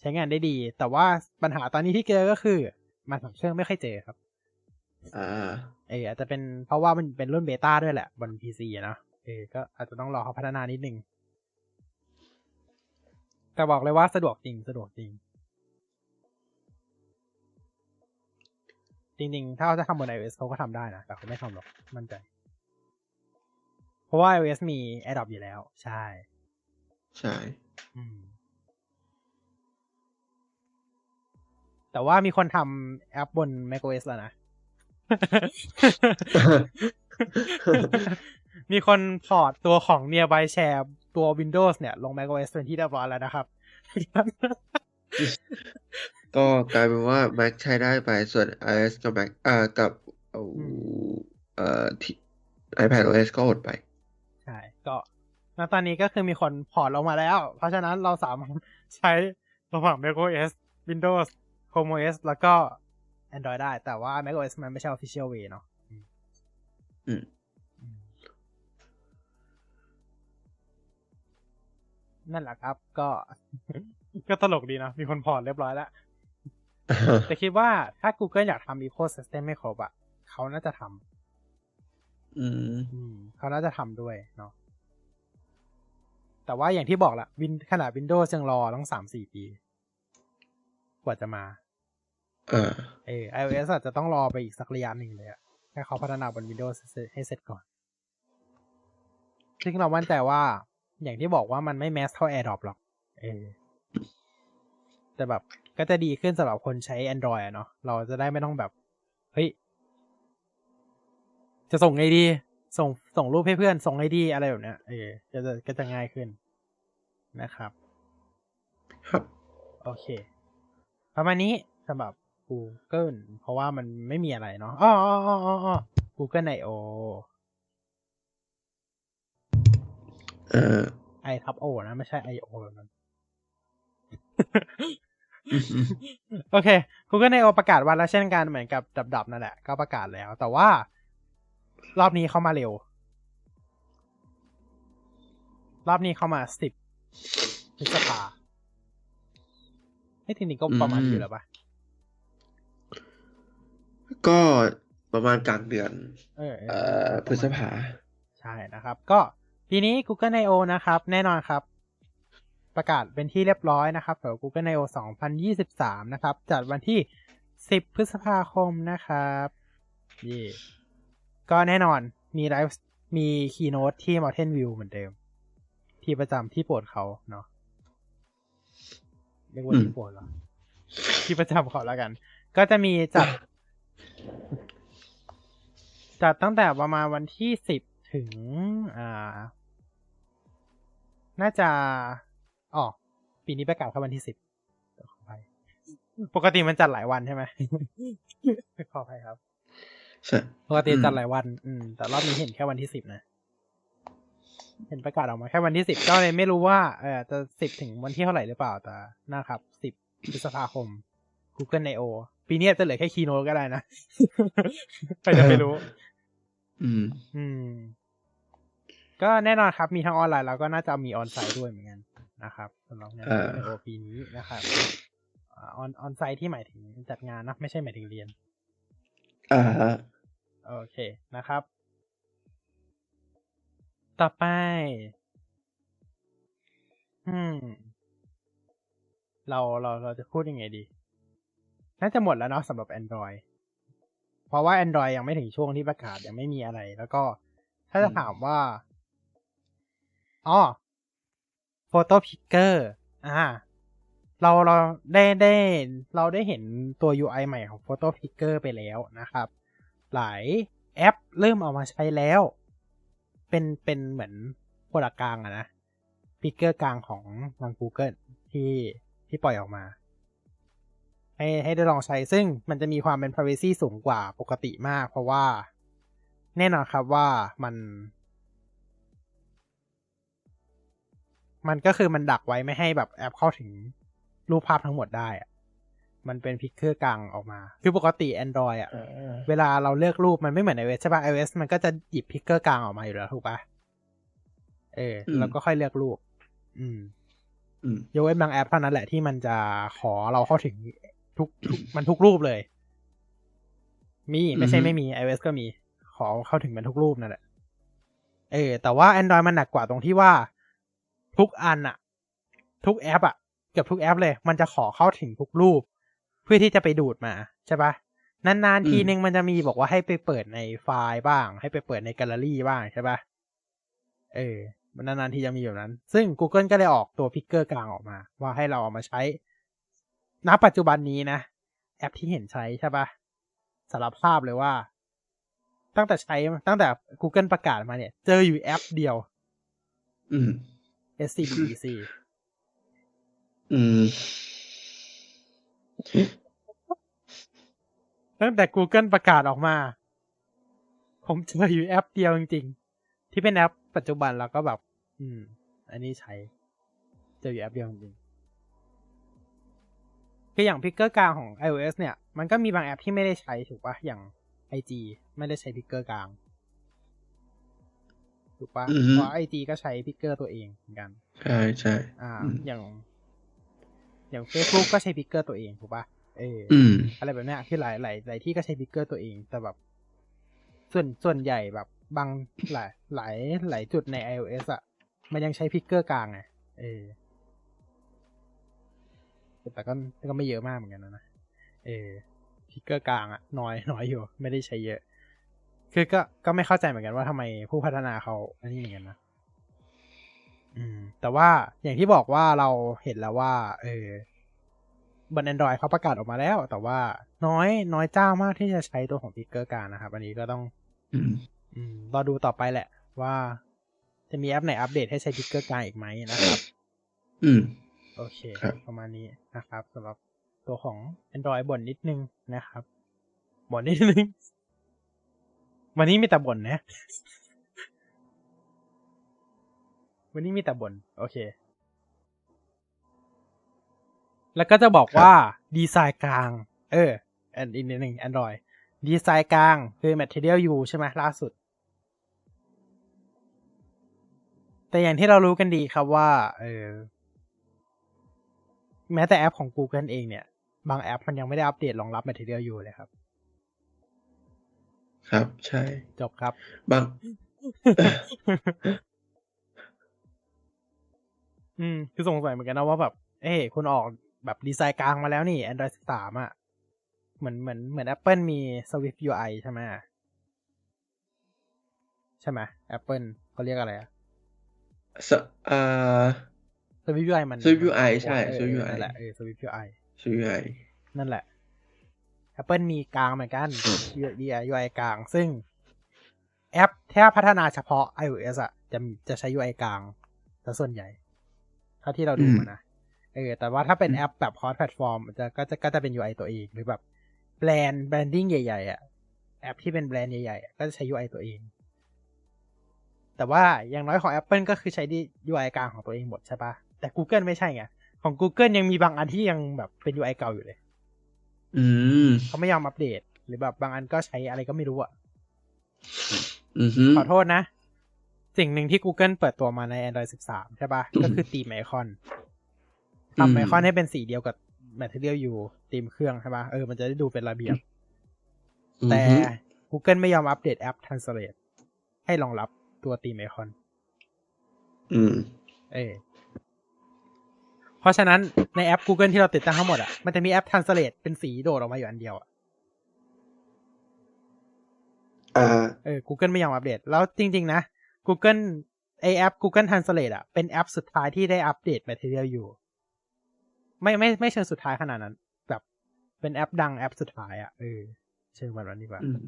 ใช้งานได้ดี แต่ว่าปัญหาตอนนี้ที่เจอก็คือ มันของเครื่องไม่ค่อยเจอครับอ่าเอออาจจะเป็นเพราะว่ามันเป็นรุ่นเบต้าด้วยแหละ บน PC อะเนอะเออก็อาจจะต้องรอเขาพัฒนานิดนึงแต่บอกเลยว่าสะดวกจริงสะดวกจริง จริงๆ ถ้าเขาจะทำบน iOS เขาก็ทำได้นะ แต่เขาไม่ทำหรอก มั่นใจ เพราะว่า iOS มี AirDrop อยู่แล้ว ใช่ ใช่อืมแต่ว่ามีคนทำแอปบน macOS แล้วนะ มีคน port ตัวของ Nearby Share ตัว Windows เนี่ย ลง macOS เป็นที่เรียบร้อยแล้วนะครับ ก็กลายเป็นว่า Mac ใช้ได้ไปส่วน iOS กับ Mac อ่ากับเอาอืเอ่อที่ iPadOS ก็อดไป ใช่ ก็ณตอนนี้ก็คือมีคน port ลงมาแล้ว เพราะฉะนั้นเราสามารถใช้ระหว่าง macOS Windows Chrome OS แล้วก็ Android ได้ แต่ว่า macOS มันไม่ใช่ official way เนาะอืมอืมนั่นแหละครับก็ ก็ตลกดีนะ มีคนพอร์ตเรียบร้อยแล้ว แต่คิดว่าถ้า Google อยากทำ ecosystem ให้ครบอะเขาน่าจะทำอืมอืมเขาน่าจะทำด้วยเนาะแต่ว่าอย่างที่บอกละวินขนาด Windows ยังรอต้องสามสี่ปี กว่าจะมาอ่าเออ iOS อาจจะต้องรอไปอีกสักระยะหนึ่งเลยอะให้เขาพัฒนาบน Windows ให้เสร็จก่อน ซึ่งเรามั่นใจว่า อย่างที่บอกว่ามันไม่แมสเท่า AirDrop หรอก เออแต่แบบ ก็จะดีขึ้นสำหรับคนใช้ Android อะเนาะเราจะได้ไม่ต้องแบบ เฮ้ย จะส่งไงดี ส่งส่งรูปให้เพื่อน ส่งไงดีอะไรแบบเนี้ยเออก็จะก็จะง่ายขึ้นนะครับ ครับ โอเค ประมาณนี้สำหรับ Google เพราะว่ามันไม่มีอะไรเนาะอ๋ออ๋ออ๋ออ๋อ Google I/O เอ่อ I ทับ O นะ ไม่ใช่ I/O แบบนั้น โอเค Google I/O ประกาศวันแล้วเช่นกันเหมือนกับดับๆนั่นแหละ ก็ประกาศแล้ว แต่ว่า รอบนี้เข้ามาเร็ว รอบนี้เข้ามาสิบพฤษภาไอ้ทีนี้ก็ประมาณอืมอยู่แล้วปะก็ประมาณกลางเดือน เออเอ่อพฤษภา ใช่นะครับ ก็ปีนี้ Google I/O นะครับ แน่นอนครับ ประกาศเป็นที่เรียบร้อยนะครับสำหรับ Google I/O 2023 นะครับ จัดวันที่ 10 พฤษภาคมนะครับเย่ก็แน่นอนมีไลฟ์มีคีโน e ที่ Mountain View เหมือนเดิม ที่ประจำที่โปรดเขาเนาะเรียกว่าที่โปรดเหรอ ที่ประจำเขาแล้วกัน ก็จะมีจัด จัดตั้งแต่ประมาณวันที่สิบถึง อ่า น่าจะ อ๋อปีนี้ประกาศแค่วันที่สิบขออภัยปกติมันจัดหลายวันใช่ไหมขออภัยครับใช่ปกติอืมจัดหลายวัน อืม แต่รอบนี้เห็นแค่วันที่สิบนะเห็นประกาศออกมาแค่วันที่สิบก็เลยไม่รู้ว่าเออจะสิบถึงวันที่เท่าไหร่หรือเปล่าแต่นะครับสิบพฤษภาคม Google I/O ปีนี้อาจจะเหลือแค่คีโนก็ได้นะใครจะไปรู้ อืม อืม ก็แน่นอนครับมีทั้งออนไลน์แล้วก็น่าจะมีออนไซต์ด้วยเหมือนกัน นะครับสำหรับงานอ่าไอโอปีนี้นะครับออนออนไซต์ที่หมายถึงจัดงานนะไม่ใช่หมายถึงเรียนอ่าฮะโอเคนะครับ ต่อไป อืม เราเราเราจะพูดยังไงดี น่าจะหมดแล้วเนาะสำหรับ Android เพราะว่า Android ยังไม่ถึงช่วงที่ประกาศยังไม่มีอะไร แล้วก็ถ้าจะอืมถามว่าอ๋อ Photo Picker อ่าเราเราได้ได้เราได้เห็นตัว UI ใหม่ของ Photo Picker ไปแล้วนะครับ หลายแอปเริ่มเอามาใช้แล้ว เป็นเป็นเหมือน product กลางอะนะ picker กลางของทาง Google ที่ที่ปล่อยออกมา ให้ให้ได้ลองใช้ซึ่งมันจะมีความเป็น privacy สูงกว่าปกติมาก เพราะว่า แน่นอนครับว่ามัน มันก็คือมันดักไว้ไม่ให้แบบแอปเข้าถึงรูปภาพทั้งหมดได้อะมันเป็น picker กลางออกมา คือปกติ Android อะอ่าเวลาเราเลือกรูปมันไม่เหมือน iOS ใช่ป่ะ iOS มันก็จะหยิบ picker กลางออกมาอยู่แล้วถูกป่ะ เอออืมแล้วก็ค่อยเลือกรูปอืมอืมยกเว้นบางแอปเท่านั้นแหละที่มันจะขอเราเข้าถึงทุกทุกมันทุกรูปเลย มีไม่ใช่อือฮึไม่มี iOS ก็มี ขอเข้าถึงมันทุกรูปนั่นแหละ เออ แต่ว่า Android มันหนักกว่าตรงที่ว่า ทุกอันอะทุกแอปอะเกือบทุกแอปเลย มันจะขอเข้าถึงทุกรูป เพื่อที่จะไปดูดมาใช่ปะนานๆทีอืมนึงมันจะมีบอกว่าให้ไปเปิดในไฟล์บ้าง ให้ไปเปิดในแกลเลอรี่บ้างใช่ปะเออ มันนานๆทีจะมีแบบนั้น ซึ่ง Google ก็เลยออกตัวพิกเกอร์กลางออกมา ว่าให้เราเอามาใช้ ณ ปัจจุบันนี้นะ แอปที่เห็นใช้ใช่ปะสารภาพเลยว่า ตั้งแต่ใช้ตั้งแต่ Google ประกาศมาเนี่ย เจออยู่แอปเดียว อืม SCBC อืมตั้งแต่ Google ประกาศออกมา ผมเจออยู่แอปเดียวจริงๆ ที่เป็นแอปปัจจุบันแล้วก็แบบ อืม อันนี้ใช้ เจออยู่แอปเดียวจริงๆคืออย่าง picker กลางของ iOS เนี่ย มันก็มีบางแอปที่ไม่ได้ใช้ถูกปะอย่าง IG ไม่ได้ใช้ picker กลาง ถูกปะอือฮึเพราะ IG ก็ใช้ picker ตัวเองเหมือนกันใช่ใช่อ่าอืมอย่างอย่าง Facebook ก็ใช้ picker ตัวเองถูกปะเออออืมอะไรแบบเนี้ยคือหลายหลายหลายที่ก็ใช้ picker ตัวเอง แต่แบบ ส่วนส่วนใหญ่แบบบางหลายหลายหลายจุดใน iOS อะมันยังใช้ picker กลางไงเออแต่ก็แต่ก็ไม่เยอะมากเหมือนกันนะนะเออ picker กลางอะน้อยน้อยอยู่ ไม่ได้ใช้เยอะ คือก็ก็ไม่เข้าใจเหมือนกันว่าทำไมผู้พัฒนาเขาอันนี้เหมือนกันนะอืม แต่ว่าอย่างที่บอกว่าเราเห็นแล้วว่า เออบน Android เขาประกาศออกมาแล้ว แต่ว่าน้อยน้อยเจ้ามากที่จะใช้ตัวของ picker กลางนะครับ อันนี้ก็ต้องอืมอืมรอดูต่อไปแหละ ว่าจะมีแอปไหนอัปเดตให้ใช้ picker กลางอีกไหมนะครับ อืม โอเคครับประมาณนี้นะครับสำหรับตัวของ Android บ่นนิดนึงนะครับบ่นนิดนึง วันนี้มีแต่บ่นนะ วันนี้มีแต่บ่นโอเค แล้วก็จะบอกครับว่าดีไซน์กลาง เอออันอีกนิดหนึ่ง Android ดีไซน์กลางคือ Material U ใช่ไหมล่าสุด แต่อย่างที่เรารู้กันดีครับว่า เออ แม้แต่แอปของ Google เองเนี่ย บางแอปมันยังไม่ได้อัปเดตรองรับ Material U เลยครับ ครับ ใช่ จบครับ บาง อืม คือสงสัยเหมือนกันนะว่าแบบ เอ้คุณออกแบบดีไซน์กลางมาแล้วนี่ Android 13 อะ เหมือนเหมือนเหมือน Apple มี Swift UI ใช่ไหมใช่ไหม Apple เขาเรียกอะไรอะสอ่า Swift UI มัน Swift UI ใช่เออ Swift เออ UI นั่นแหละ เออ Swift UI ชื่อไงนั่นแหละ Apple มีกลางเหมือนกัน UI UI กลาง ซึ่งแอปถ้าพัฒนาเฉพาะ iOS อะจะจะใช้ UI กลางซะส่วนใหญ่ เท่าที่เราดูมานะ เออ แต่ว่าถ้าเป็นแอปแบบ cross platform จะก็จะก็จะเป็น UI ตัวเอง หรือแบบแบรนด์แบรนดิ้งใหญ่ๆอะแอปที่เป็นแบรนด์ใหญ่ๆอะก็จะใช้ UI ตัวเอง แต่ว่าอย่างน้อยของ Apple ก็คือใช้ดี UI กลางของตัวเองหมดใช่ปะแต่ Google ไม่ใช่ไง ของ Google ยังมีบางอันที่ยังแบบเป็น UI เก่าอยู่เลย อืมเขาไม่ยอมอัปเดต หรือแบบบางอันก็ใช้อะไรก็ไม่รู้อะอือฮึขอโทษนะ สิ่งหนึ่งที่ Google เปิดตัวมาใน Android 13 ใช่ปะก็คือตีมไอคอนทำไอคอนให้เป็นสีเดียวกับ Material U ตีมเครื่องใช่ปะเออ มันจะได้ดูเป็นระเบียบ แต่อือฮึ Google ไม่ยอมอัปเดตแอป Translate ให้รองรับตัวตีมไอคอน อืม เออ เพราะฉะนั้นในแอป Google ที่เราติดตั้งทั้งหมดอะมันจะมีแอป Translate เป็นสีโดดออกมาอยู่อันเดียวอะอ่าเออ Google ไม่ยอมอัปเดต แล้วจริง ๆ นะ Google ไอแอป Google Translate อะเป็นแอปสุดท้ายที่ได้อัปเดต Material อยู่ ไม่ไม่ไม่เชิงสุดท้ายขนาดนั้น แบบเป็นแอปดังแอปสุดท้ายอะเออเชิงแบบนั้นดีกว่าอืม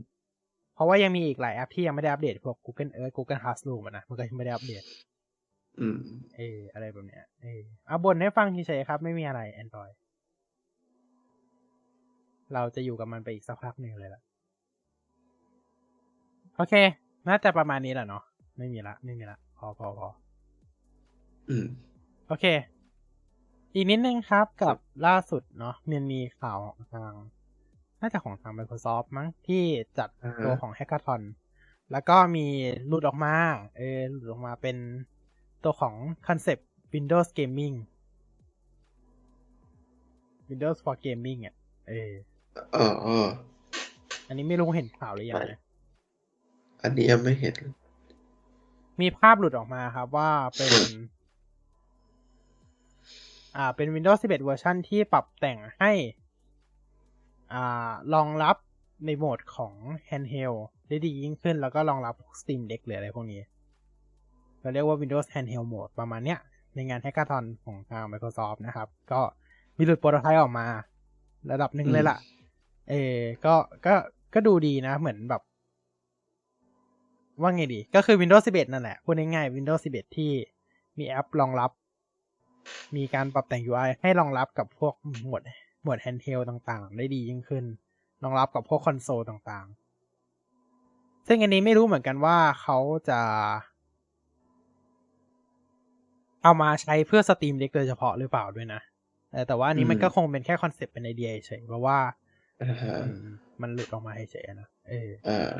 เพราะว่ายังมีอีกหลายแอปที่ยังไม่ได้อัปเดตพวก Google Earth Google Classroom อะนะมันก็ยังไม่ได้อัปเดต อืมเอออะไรแบบเนี้ย เออเอาบนให้ฟังเฉยๆครับ ไม่มีอะไร Android เราจะอยู่กับมันไปอีกสักพักหนึ่งเลยล่ะ โอเค น่าจะประมาณนี้แหละเนาะไม่มีละ ไม่มีละ พอพอพออืม โอเค อีกนิดนึงครับกับล่าสุดเนาะมันมีข่าวของทาง น่าจะของทาง Microsoft มั้งที่จัดอ่าฮะตัวของ Hackathon แล้วก็มีหลุดออกมา เออหลุดออกมาเป็นตัวของคอนเซปต์ Windows Gaming Windows for Gaming อะ เอออ๋ออ๋ออันนี้ไม่รู้เห็นข่าวหรือยังนะอันนี้ยังไม่เห็น มีภาพหลุดออกมาครับว่าเป็น อ่า เป็น Windows 11 เวอร์ชันที่ปรับแต่งให้ อ่ารองรับในโหมดของ handheld ได้ดียิ่งขึ้น แล้วก็รองรับ Steam Deck หรืออะไรพวกนี้ เราเรียกว่า Windows handheld mode ประมาณเนี้ย ในงาน Hackathon ของทาง Microsoft นะครับ ก็มีหลุดโปรโตไทป์ออกมา ระดับหนึ่งเลยล่ะ เออก็ก็ก็ดูดีนะ เหมือนแบบ ว่าไงดี ก็คือ Windows 11 นั่นแหละ พูดง่ายๆ Windows 11 ที่มีแอปรองรับ มีการปรับแต่ง UI ให้รองรับกับพวกหมวดหมวด handheld ต่างๆ ได้ดียิ่งขึ้น รองรับกับพวกคอนโซลต่างๆ ซึ่งอันนี้ไม่รู้เหมือนกันว่าเขาจะ เอามาใช้เพื่อ Steam Deck โดยเฉพาะหรือเปล่าด้วยนะเออแต่ว่าอันนี้มันอืมก็คงเป็นแค่คอนเซปต์เป็นไอเดียเฉยๆเพราะว่าอ่าฮะอืมมันหลุดออกมาเฉยๆนะเอออ่า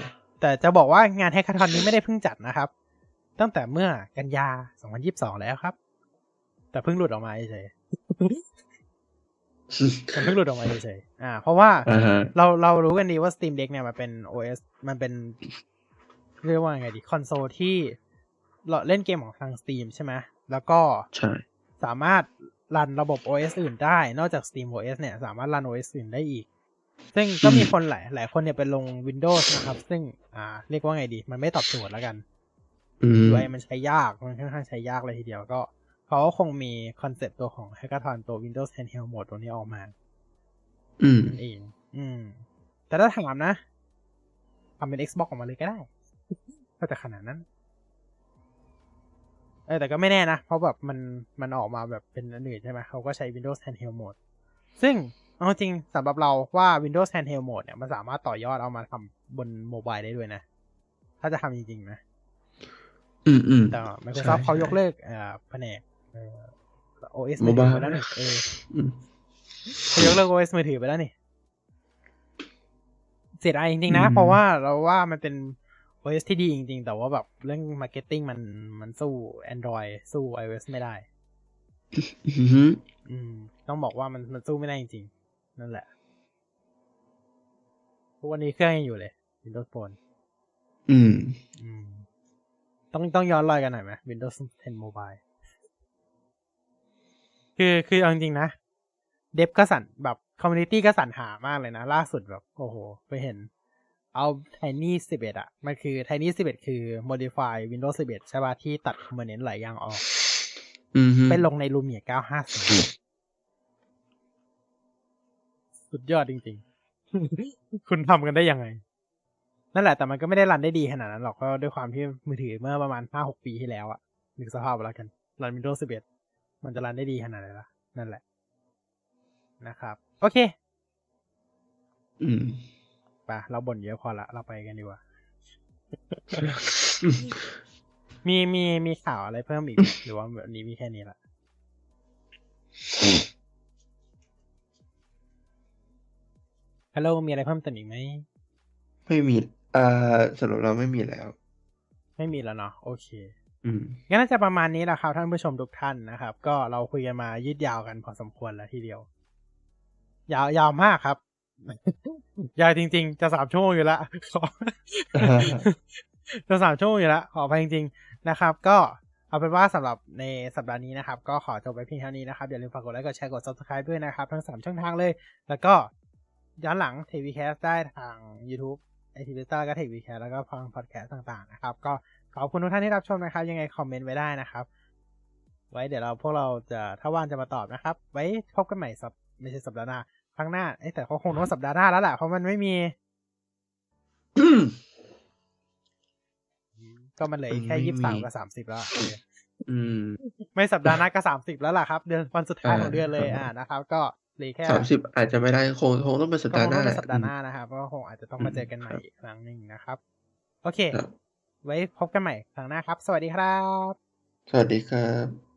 แต่จะบอกว่างานแฮก a ทอนนี้ไม่ได้เพิ่งจัดนะครับ ตั้งแต่เมื่อกันยา 2022 แล้วครับ แต่เพิ่งหลุดออกมาเฉยๆมันเพิ่งหลุดออกมาเฉยๆอ่า เพราะว่าอ่าฮะเราเรารู้กันดีว่า Steam Deck เนี่ยมันเป็น OS มันเป็น เรียกว่าไงดี คอนโซลที่เราเล่นเกมของทาง Steam ใช่ไหม แล้วก็ใช่สามารถรันระบบ OS อื่นได้ นอกจาก Steam OS เนี่ย สามารถรัน OS อื่นได้อีก ซึ่งก็มีคนหลายหลายคนเนี่ยไปลง Windows นะครับ ซึ่งอ่า เรียกว่าไงดี มันไม่ตอบโจทย์แล้วกันอืม UI มันใช้ยาก มันค่อนข้างใช้ยากเลยทีเดียวก็เขาก็คงมีคอนเซปต์ตัวของ Hackathon ตัว Windows Handheld Mode ตัวนี้ออกมา อืมนั่นเองอืม แต่ถ้าถามนะทำเป็น Xbox ออกมาเลยก็ได้ ก็จะขนาดนั้นเออ แต่ก็ไม่แน่นะ เพราะแบบมันมันออกมาแบบเป็นอันอื่นใช่ไหมเขาก็ใช้ Windows Handheld Mode ซึ่งเอาจริงสำหรับเราว่า Windows Handheld Mode เนี่ยมันสามารถต่อยอดเอามาทำบน mobile ได้ด้วยนะ ถ้าจะทำจริง ๆ นะ อืมอืมแต่ Microsoft ใช่เขายกเลิกเอ่อแผนกเอ่อ OS โมบายไปแล้วนี่เอออืมเขายกเลิก OS มือถือไปแล้วนี่เสียดายจริง ๆ นะอืมเพราะว่าเราว่ามันเป็น OS ที่ดีจริง ๆ แต่ว่าแบบเรื่อง marketing มันมันสู้ Android สู้ iOS ไม่ได้อือฮึอืมต้องบอกว่ามันมันสู้ไม่ได้จริง ๆ นั่นแหละทุกวันนี้เครื่องยังอยู่เลย Windows Phone อืม อืม ต้องต้องย้อนรอยกันหน่อยไหม Windows 10 Mobile คือคือเอาจริงๆนะ dev ก็สรรแบบ community ก็สรรหามากเลยนะ ล่าสุดแบบ โอ้โห ไปเห็น เอา Tiny 11 อะ มันคือ Tiny 11 คือ modify Windows 11 ใช่ป่ะ ที่ตัด component หลายอย่างออกอือฮึไปลงใน Lumia 950 สุดยอดจริง ๆ คุณทำกันได้ยังไง นั่นแหละแต่มันก็ไม่ได้รันได้ดีขนาดนั้นหรอกก็ด้วยความที่มือถือเมื่อประมาณ 5-6 ปีที่แล้วอะนึกสภาพเอาแล้วกัน รัน Windows 11 มันจะรันได้ดีขนาดไหนล่ะ นั่นแหละ นะครับ โอเค อืม ไปเราบ่นเยอะพอละ เราไปกันดีกว่า มีมีมีข่าวอะไรเพิ่มอีกไหมหรือว่าแบบนี้มีแค่นี้ละฮัลโหลมีอะไรเพิ่มเติมอีกไหม ไม่มีอ่าสรุปเราไม่มีแล้ว ไม่มีแล้วเนาะโอเค อืมงั้นน่าจะประมาณนี้แหละครับท่านผู้ชมทุกท่านนะครับ ก็เราคุยกันมายืดยาวกันพอสมควรแล้วทีเดียว ยาวยาวมากครับ ยาวจริง ๆ จะสามชั่วโมงอยู่แล้วขอจะสามชั่วโมงอยู่แล้วขอไปจริง ๆ นะครับ ก็เอาเป็นว่าสำหรับในสัปดาห์นี้นะครับ ก็ขอจบไปเพียงเท่านี้นะครับ อย่าลืมฝากกดไลค์กดแชร์กด subscribe ด้วยนะครับ ทั้งสามช่องทางเลย แล้วก็ย้อนหลัง t v c a s t ได้ทาง YouTube ไอทีวิตเตอร์ก็ t v c a s t แล้วก็ฟังพอดแคสต์ต่างๆนะครับ ก็ขอบคุณทุกท่านที่รับชมนะครับ ยังไงคอมเมนต์ไว้ได้นะครับ ไว้เดี๋ยวเราพวกเราจะถ้าว่างจะมาตอบนะครับ ไว้พบกันใหม่สัปไม่ใช่สัปดาห์หน้า ครั้งหน้าเอ้ยแต่เขาคงต้องสัปดาห์หน้าแล้วแหละเพราะมันไม่มีก็มันเหลืออีกแค่มันไม่ยี่สิบสามมีกับสามสิบแล้วอะอืม ไม่สัปดาห์หน้าก็สามสิบแล้วล่ะครับ เดือนวันสุดท้ายอ่าของเดือนเลยอ่านะครับ ก็เหลือแค่สามสิบอาจจะไม่ได้คงคงต้องเป็นสัปก็ดาคห์งหต้น้าองเป็นแหละสัปดาห์หน้านะครับก็คงอาจจะต้องมาเจอกันใหม่ครับอีกครั้งหนึ่งนะครับ โอเคครับไว้พบกันใหม่ครั้งหน้าครับ สวัสดีครับ สวัสดีครับ